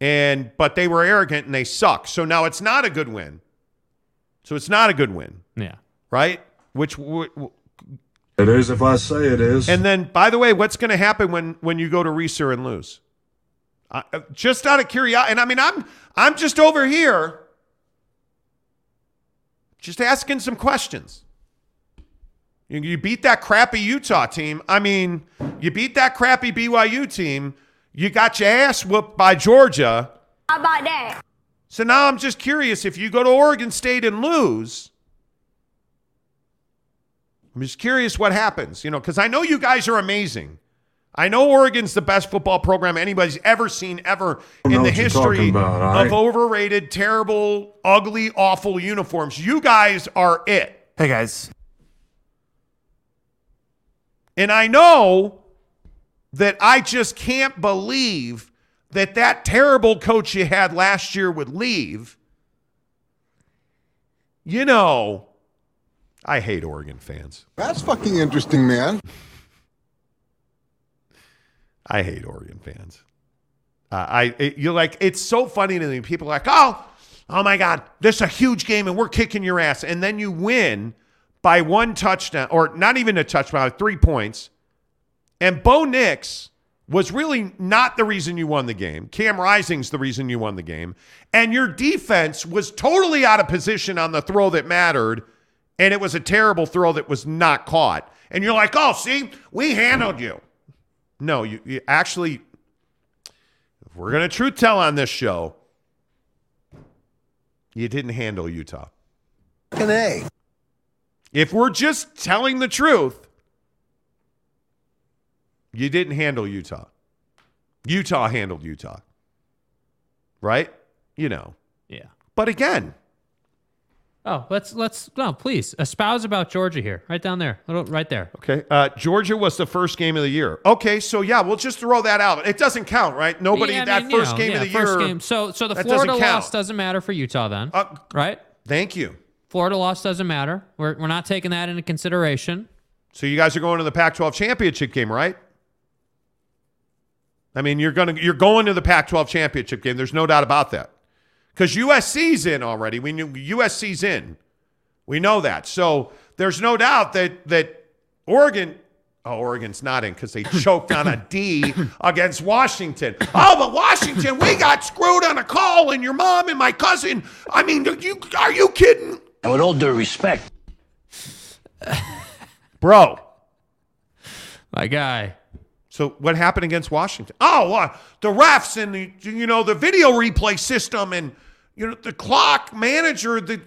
and but they were arrogant and they suck. So now it's not a good win. So it's not a good win, Yeah. right? Which w- w- It is if I say it is. and then by the way, what's going to happen when when you go to Reser and lose? Uh, uh, just out of curiosity, and I mean, I'm I'm just over here, just asking some questions. You, you beat that crappy Utah team. I mean, you beat that crappy BYU team. You got your ass whooped by Georgia. How about that? So now I'm just curious if you go to Oregon State and lose. I'm just curious what happens, you know, because I know you guys are amazing. I know Oregon's the best football program anybody's ever seen ever in the history about, all right? of overrated, terrible, ugly, awful uniforms. You guys are it. Hey guys. And I know that I just can't believe that that terrible coach you had last year would leave. You know, I hate Oregon fans. That's fucking interesting, man. I hate Oregon fans. Uh, I it, you're like it's so funny to me. People are like, oh, oh my God, this is a huge game and we're kicking your ass, and then you win by one touchdown or not even a touchdown, three points. And Bo Nix was really not the reason you won the game. Cam Rising's the reason you won the game. And your defense was totally out of position on the throw that mattered. And it was a terrible throw that was not caught. And you're like, oh, see, we handled you. No, you, you actually, if we're going to truth tell on this show, you didn't handle Utah. An A. If we're just telling the truth, you didn't handle Utah. Utah handled Utah. Right? You know. Yeah. But again, Oh, let's let's no, please espouse about Georgia here, right down there, little right there. okay. Uh, Georgia was the first game of the year. Okay, so yeah, we'll just throw that out. It doesn't count, right? Nobody Yeah, that mean, you first know, game yeah, of the first year. game. So so the Florida doesn't loss doesn't matter for Utah then, Uh, right? Thank you. Florida loss doesn't matter. We're we're not taking that into consideration. So you guys are going to the Pac-12 championship game, right? I mean, you're gonna you're going to the Pac-12 championship game. There's no doubt about that. Because USC's in already. We knew USC's in. We know that. So there's no doubt that that Oregon. Oh, Oregon's not in because they choked on a D against Washington. Oh, but Washington, we got screwed on a call, and your mom and my cousin. I mean, you are you kidding, And with all due respect, bro? My guy. So what happened against Washington? Oh, uh, the refs and the you know the video replay system and you know the clock manager. The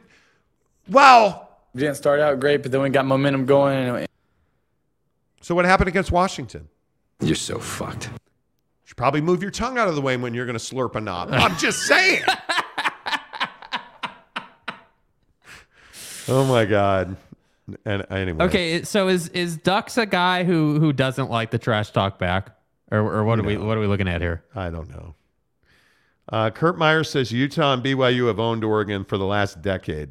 well, We didn't start out great, but then we got momentum going. So what happened against Washington? You're so fucked. You should probably move your tongue out of the way when you're going to slurp a knob. I'm just saying. oh my god. And anyway, Okay, so is is Ducks a guy who who doesn't like the trash talk back, or or what are we what are we looking at here? I don't know. Uh, Kurt Meyer says Utah and BYU have owned Oregon for the last decade.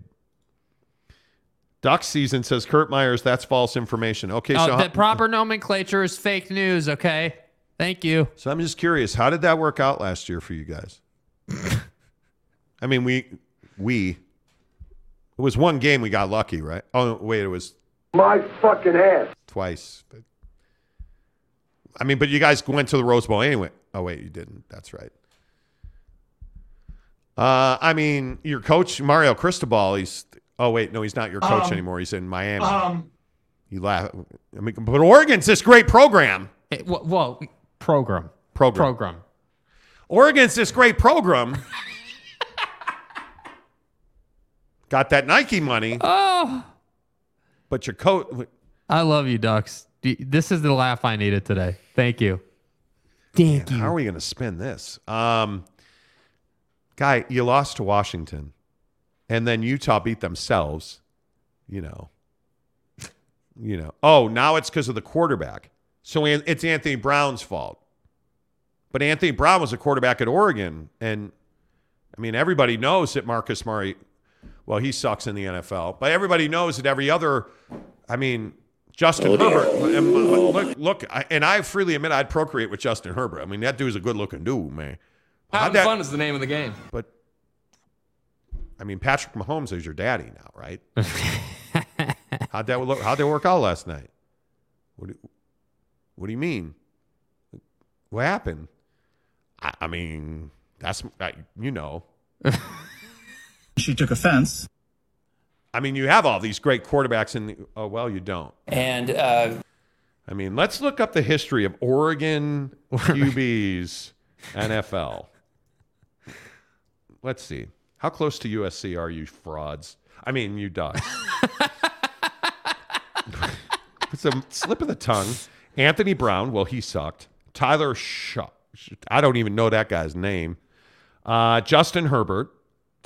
Duck season says Kurt Myers. That's false information. Okay, Oh, so the proper nomenclature is fake news. Okay, thank you. So I'm just curious, how did that work out last year for you guys? I mean, we we it was one game we got lucky, right? Oh wait, it was My fucking ass. twice. But, I mean, but you guys went to the Rose Bowl anyway. Oh wait, you didn't. That's right. Uh, I mean, your coach Mario Cristobal. He's oh wait, no, he's not your coach Um, anymore. He's in Miami. Um, you laugh. I mean, but Oregon's this great program. It, whoa, whoa, program, Program. program. Oregon's this great program. Got that Nike money, Oh, but your coat. I love you, Ducks. This is the laugh I needed today. Thank you. Thank you. How are we going to spin this? Um, guy, you lost to Washington, and then Utah beat themselves. You know, you know. Oh, now it's because of the quarterback. So it's Anthony Brown's fault. But Anthony Brown was a quarterback at Oregon, and I mean everybody knows that Marcus Mariota. Well, he sucks in the NFL, but everybody knows that every other. I mean, Justin Herbert. and Look, look, I, and I freely admit I'd procreate with Justin Herbert. I mean, that dude's a good-looking dude, man. How'd Having that- fun is the name of the game. but I mean, Patrick Mahomes is your daddy now, right? how'd that look? How'd that work out last night? What do, what do you mean? What happened? I, I mean, that's I, you know. She took offense. I mean, you have all these great quarterbacks, and oh well, you don't. And uh, I mean, let's look up the history of Oregon QBs NFL. Let's see. How close to USC are you frauds? I mean, you die. it's a slip of the tongue. Anthony Brown, well, he sucked. Tyler Shough, I don't even know that guy's name. Uh, Justin Herbert,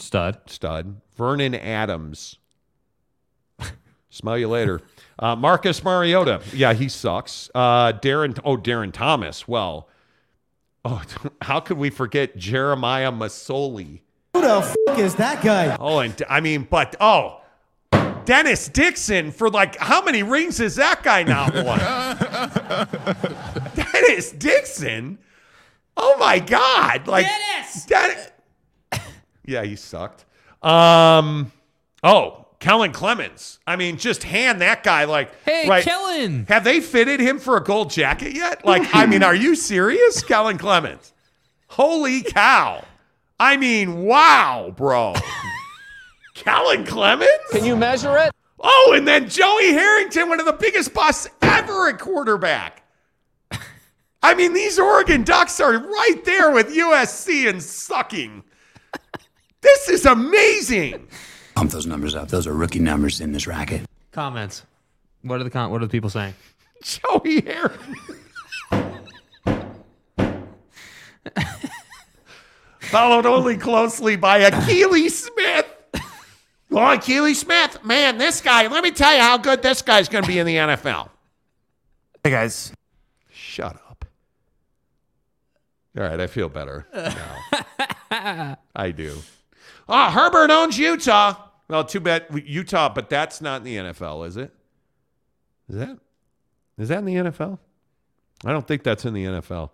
stud, stud. Vernon Adams, Smell you later. Uh, Marcus Mariota. Yeah, he sucks. Uh, Darren. Oh, Darron Thomas. Well, oh, how could we forget Jeremiah Masoli? Who the f- is that guy? Oh, and I mean, but oh, Dennis Dixon for like how many rings has that guy now won? Dennis Dixon. Oh my God! Like Dennis! that. Yeah, he sucked. Um. Oh, Kellen Clemens. I mean, just hand that guy like. Hey, right, Kellen. Have they fitted him for a gold jacket yet? Like, I mean, are you serious, Kellen Clemens? Holy cow! I mean, wow, bro. Kellen Clemens? Can you measure it? Oh, and then Joey Harrington, one of the biggest busts ever at quarterback. I mean, these Oregon Ducks are right there with USC and sucking. This is amazing. Pump those numbers up. Those are rookie numbers in this racket. Comments. What are the con- What are the people saying? Joey Harrington. Followed only closely by Akili Smith. Well, Akili Smith, man, this guy, let me tell you how good this guy's going to be in the NFL. Hey, guys. Shut up. All right, I feel better now. I do. Oh, Herbert owns Utah. Well, too bad Utah, but that's not in the NFL, is it? Is that? Is that in the NFL? I don't think that's in the NFL.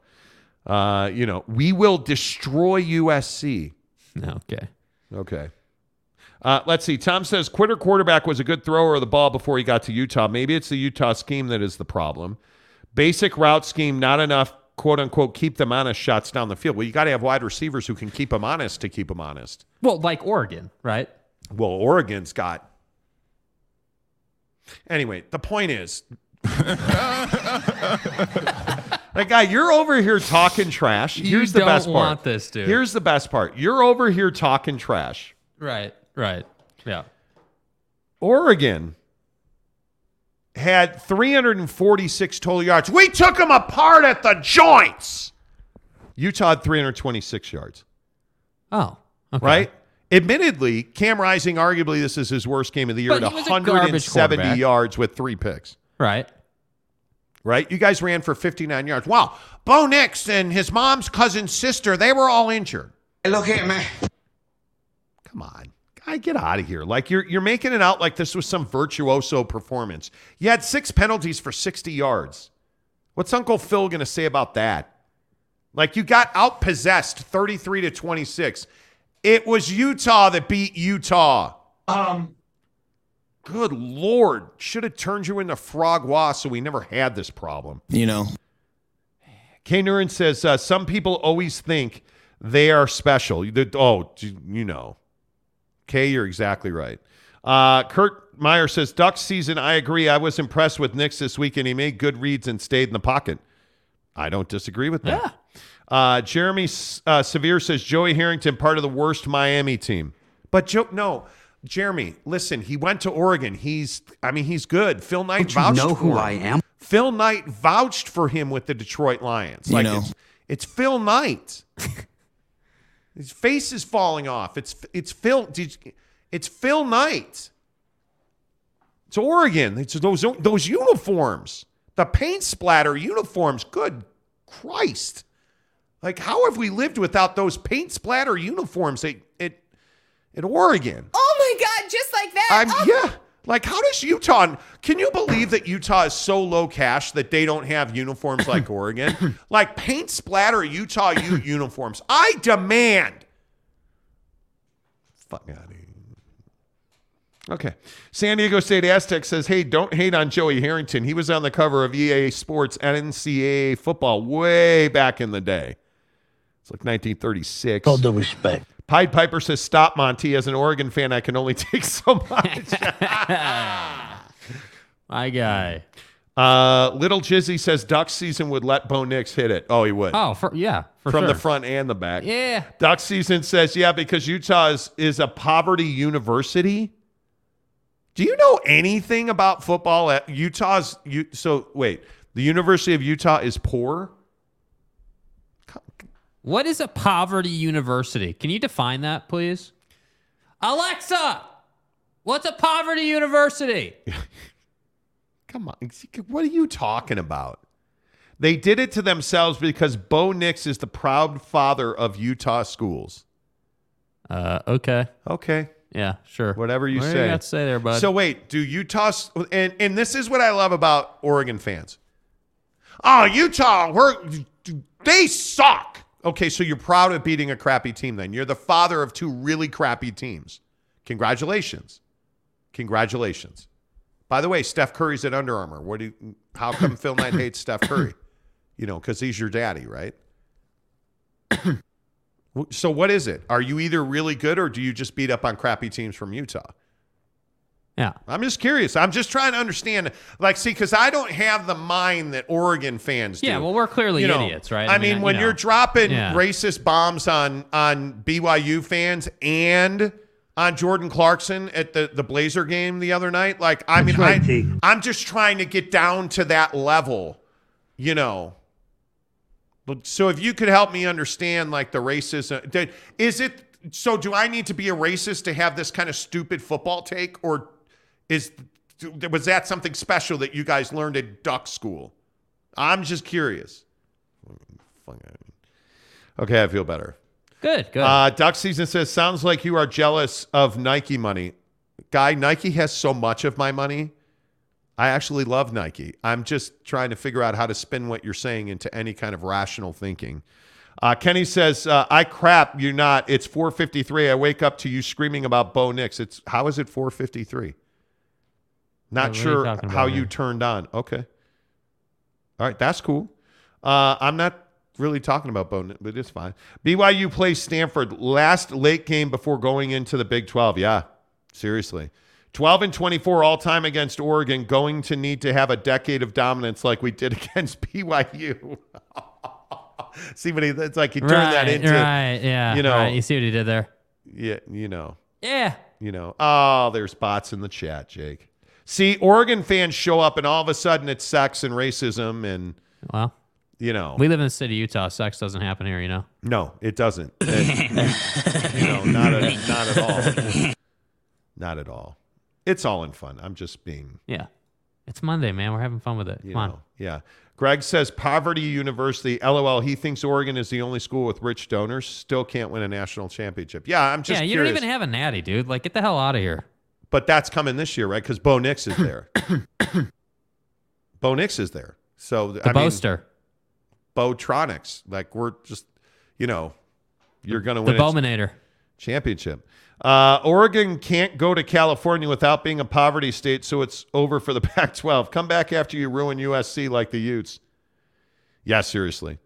Uh, you know, we will destroy USC. Okay. Okay. Uh, let's see. Tom says quitter quarterback was a good thrower of the ball before he got to Utah. Maybe it's the Utah scheme that is the problem. Basic route scheme, not enough, quote unquote, keep them honest shots down the field. Well, you got to have wide receivers who can keep them honest to keep them honest. Well, like Oregon, right? Well, Oregon's got. Anyway, the point is. like, guy, you're over here talking trash. You Here's the don't best part. want this, dude. Here's the best part. You're over here talking trash. Right. Right. Yeah. Oregon had 346 total yards. We took them apart at the joints. Utah had 326 yards. Oh. Okay. Right? Admittedly, Cam Rising, arguably, this is his worst game of the year But at he was a garbage 170 quarterback. yards with three picks. Right. Right? You guys ran for 59 yards. Wow. Bo Nix and his mom's cousin's sister, they were all injured. Look at me. Come on. Guy, get out of here. Like you're you're making it out like this was some virtuoso performance. You had six penalties for 60 yards. What's Uncle Phil gonna say about that? Like you got outpossessed 33 to 26. It was Utah that beat Utah. Um, Good Lord. Should have turned you into Frogwa so we never had this problem. You know. K. Nuren says uh, some people always think they are special. You- Oh, you know. Kay, you're exactly right. Uh, Kurt Meyer says Duck season. I agree. I was impressed with Nix this weekend. He made good reads and stayed in the pocket. I don't disagree with that. Uh, Jeremy uh, Severe says Joey Harrington part of the worst Miami team. But Joe, no, Jeremy, listen. He went to Oregon. He's, I mean, he's good. Phil Knight Don't you vouched know for who him. I am? Phil Knight vouched for him with the Detroit Lions. You Like know. it's, it's Phil Knight. His face is falling off. It's it's Phil. It's Phil Knight. It's Oregon. It's those those uniforms. The paint splatter uniforms. Good Christ! Like how have we lived without those paint splatter uniforms at at, at Oregon? Oh my God, just like that. I'm Oh. yeah. Like how does Utah? Can you believe that Utah is so low cash that they don't have uniforms like Oregon? like paint splatter Utah U- uniforms. I demand. Fuck out of here. Okay. San Diego State Aztec says, hey, don't hate on Joey Harrington. He was on the cover of EA Sports NCAA football way back in the day. It's like 1936. All due respect. Pied Piper says, stop, Monty. As an Oregon fan, I can only take so much. My guy. Uh, Little Jizzy says Duck season would let Bo Nix hit it. Oh, he would. Oh, for, yeah. For From sure. the front and the back. Yeah. Duck season says, yeah, because Utah is, is a poverty university. Do you know anything about football at Utah's? U, so wait, the University of Utah is poor. What is a poverty university? Can you define that, please? Alexa, what's a poverty university? Come on, what are you talking about? They did it to themselves because Bo Nix is the proud father of Utah schools. Uh, okay. Okay. Yeah, sure. Whatever you What say. you got to say there, bud? So wait, do Utah and and this is what I love about Oregon fans. Oh, Utah, we're they suck. Okay, so you're proud of beating a crappy team then. You're the father of two really crappy teams. Congratulations. Congratulations. By the way, Steph Curry's at Under Armour. What do you, how come Phil Knight hates Steph Curry? You know, because he's your daddy, right? so what is it? Are you either really good or do you just beat up on crappy teams from Utah? Yeah. I'm just curious. I'm just trying to understand. Like, see, because I don't have the mind that Oregon fans do. Yeah, well, we're clearly You know, idiots, right? I, mean, you when know. you're dropping Yeah. racist bombs on on BYU fans and on Jordan Clarkson at the the Blazer game the other night, like, I mean, right, I, T. I'm just trying to get down to that level, you know. But- So if you could help me understand, like the racism, did- is it? So do I need to be a racist to have this kind of stupid football take, or is was that something special that you guys learned at Duck School? I'm just curious. Okay, I feel better. Good, good. Uh, Duck Season says, sounds like you are jealous of Nike money. Guy, Nike has so much of my money. I actually love Nike. I'm just trying to figure out how to spin what you're saying into any kind of rational thinking. Uh, Kenny says, uh, I crap, you're not. It's 453. I wake up to you screaming about Bo Nix. It's how is it 453? Not Yeah, are you sure how about you turned on. Okay. All right, that's cool. Uh, I'm not really talking about Bo, but it's fine. BYU plays Stanford last late game before going into the Big 12. Yeah, seriously. 12 and 24 all time against Oregon, going to need to have a decade of dominance like we did against BYU. see what he, it's like he turned that into, right, yeah, you know, right. You see what he did there? yeah, you know, Yeah. you know. Oh, there's bots in the chat, Jake. See, Oregon fans show up, and all of a sudden it's sex and racism, and Well, you know, we live in the city of Utah. Sex doesn't happen here, you know. no, it doesn't. It- you know, not a, not at all, not at all. It's all in fun. I'm just being, Yeah. It's Monday, man. We're having fun with it. Come on. yeah. Greg says Poverty University. LOL. He thinks Oregon is the only school with rich donors. Still can't win a national championship. Yeah, I'm just yeah, you curious. don't even have a natty, dude. Like, get the hell out of here. But that's coming this year, right? Because Bo Nix is there. Bo Nix is there. So The I mean, Botronics. Like we're just, you know, you're going to win the Bowmanator. championship. Uh, Oregon can't go to California without being a poverty state, so it's over for the Pac-12. Come back after you ruin USC like the Utes. Yeah, seriously.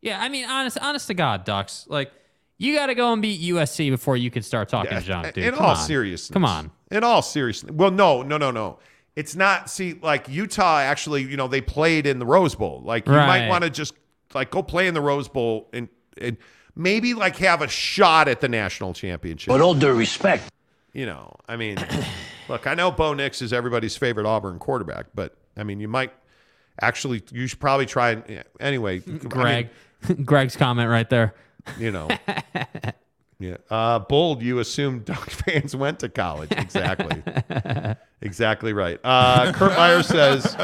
Yeah, I mean, honest, honest to God, Ducks. Like, you got to go and beat USC before you can start talking Yeah, junk, dude. In Come all on. seriousness. Come on. In all seriousness. Well, no, no, no, no. It's not. See, like Utah actually, you know, they played in the Rose Bowl. Like you might want to just like go play in the Rose Bowl and and maybe like have a shot at the national championship. But all due respect. You know, I mean, look, I know Bo Nix is everybody's favorite Auburn quarterback, but I mean, you might actually, you should probably try and yeah, anyway. I mean, Greg. Greg's comment right there. you know. Yeah. Uh, bold, you assume Duck fans went to college. Exactly. exactly right. Uh, Kurt Meyer says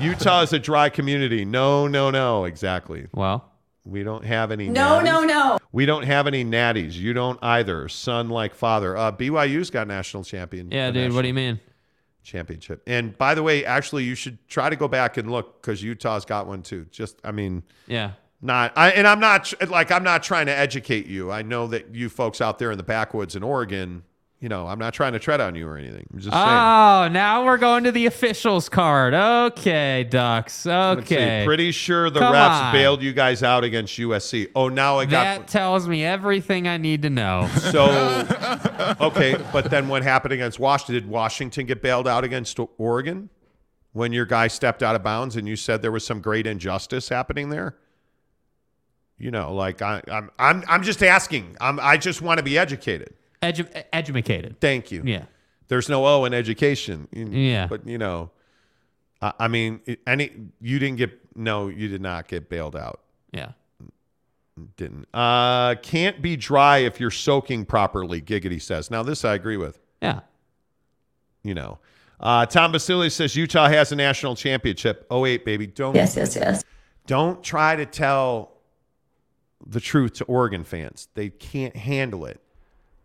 Utah is a dry community. No, no, no. Exactly. Well, we don't have any. No, natties. no, no. We don't have any natties. You don't either. Son like father. Uh, BYU's got national champion. Yeah, a dude. What do you mean? Championship. And by the way, actually, you should try to go back and look because Utah's got one too. Just, I mean, Yeah. Not I and I'm not like I'm not trying to educate you. I know that you folks out there in the backwoods in Oregon, you know, I'm not trying to tread on you or anything. I'm just saying. Oh, now we're going to the officials card. Okay, Ducks. See. Okay. Pretty sure the Come refs on. bailed you guys out against USC. Oh, now I got That tells me everything I need to know. so okay, but then what happened against Washington? Did Washington get bailed out against Oregon when your guy stepped out of bounds and you said there was some great injustice happening there? You know, like I, I'm, I'm, I'm just asking. I'm, I just want to be educated. Edu- educated. Thank you. Yeah. There's no O in education. You- Yeah. But you know, I, I mean, any you didn't get no, you did not get bailed out. Yeah. Didn't. Uh, can't be dry if you're soaking properly. Giggity says. Now this I agree with. Yeah. You know, uh, Tom Basile says Utah has a national championship. 08, baby. Don't. Yes, yes, yes. Don't try to tell the truth to Oregon fans. They can't handle it.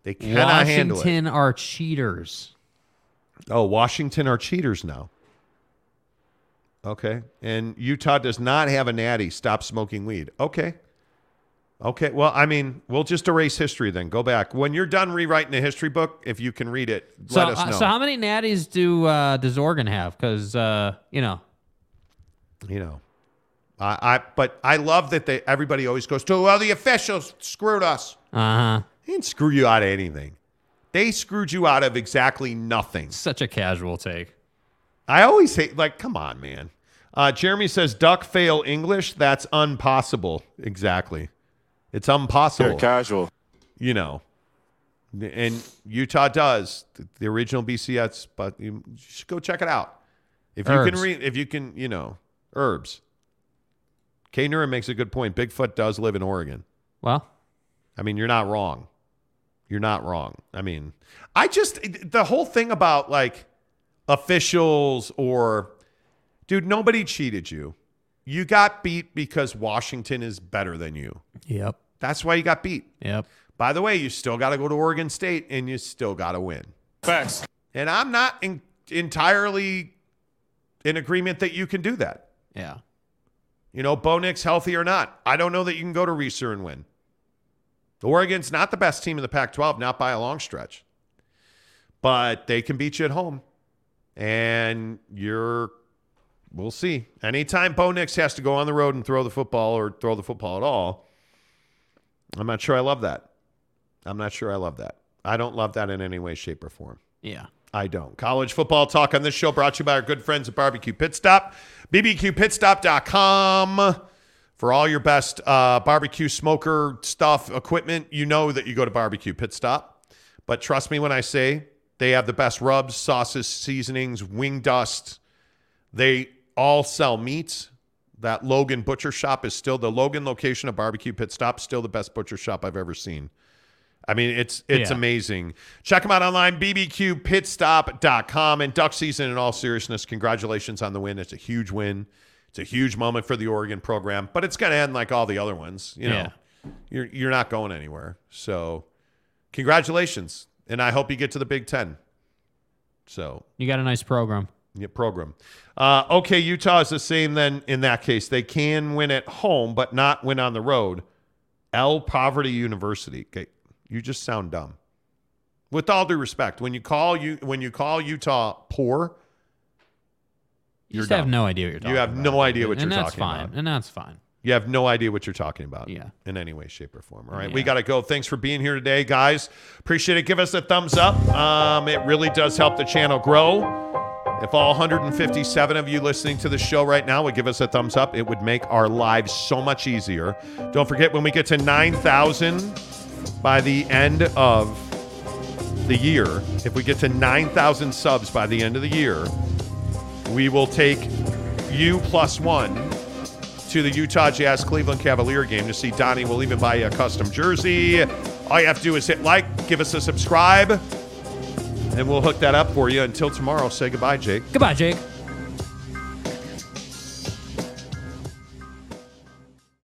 They cannot handle it. Washington are cheaters. Oh, Washington are cheaters now. Okay. And Utah does not have a natty. Stop smoking weed. Okay. Okay. Well, I mean, we'll just erase history then. Go back. When you're done rewriting the history book, if you can read it, So, let us uh, know. so how many natties do uh, does Oregon have? Because uh, you know, you know, I, I but I love that they everybody always goes to well the officials screwed us. uh huh. They didn't screw you out of anything. They screwed you out of exactly nothing. Such a casual take. I always hate like, come on, man. Uh, Jeremy says, duck fail English. That's impossible. Exactly. It's impossible. You're casual. You know. And Utah does. The, the original BCS, but you should go check it out. If you can read, if you can, you know, herbs. K. Nura makes a good point. Bigfoot does live in Oregon. Well, I mean, you're not wrong. You're not wrong. I mean, I just the whole thing about like officials or dude, nobody cheated you. You got beat because Washington is better than you. Yep. That's why you got beat. Yep. By the way, you still got to go to Oregon State and you still got to win. Facts. And I'm not in, entirely in agreement that you can do that. Yeah. You know, Bo Nix's healthy or not. I don't know that you can go to Reser and win. The Oregon's not the best team in the Pac 12, not by a long stretch. But they can beat you at home. And you're, we'll see. Anytime Bo Nix has to go on the road and throw the football or throw the football at all, I'm not sure I love that. I'm not sure I love that. I don't love that in any way, shape, or form. Yeah. I don't. College football talk on this show brought to you by our good friends at Barbecue Pit Stop. BBQPitstop.com for all your best uh, barbecue smoker stuff, equipment. You know that you go to Barbecue Pit Stop. But trust me when I say they have the best rubs, sauces, seasonings, wing dust. They all sell meats. That Logan Butcher Shop is still the Logan location of Barbecue Pit Stop, still the best butcher shop I've ever seen. I mean, it's it's Yeah. amazing. Check them out online, bbqpitstop.com. And duck season, in all seriousness, congratulations on the win. It's a huge win. It's a huge moment for the Oregon program, but it's going to end like all the other ones. You know, Yeah. you're you're not going anywhere. So, congratulations, and I hope you get to the Big Ten. So, You got a nice program. yeah, program. Uh, okay, Utah is the same then in that case. They can win at home, but not win on the road. L Poverty University. Okay, you just sound dumb. With all due respect, when you call you when you call Utah poor, You just have no idea what you're talking You have about. no idea what and you're that's talking fine. about. And that's fine. You have no idea what you're talking about. Yeah. In any way, shape, or form. All right. We got to go. Thanks for being here today, guys. Appreciate it. Give us a thumbs up. Um, it really does help the channel grow. If all 157 of you listening to the show right now would give us a thumbs up, it would make our lives so much easier. Don't forget, when we get to 9,000 by the end of the year, if we get to 9,000 subs by the end of the year, we will take you plus one to the Utah Jazz Cleveland Cavalier game to see Donnie. We'll even buy you a custom jersey. All you have to do is hit like, give us a subscribe, and we'll hook that up for you. Until tomorrow, say goodbye, Jake. Goodbye, Jake.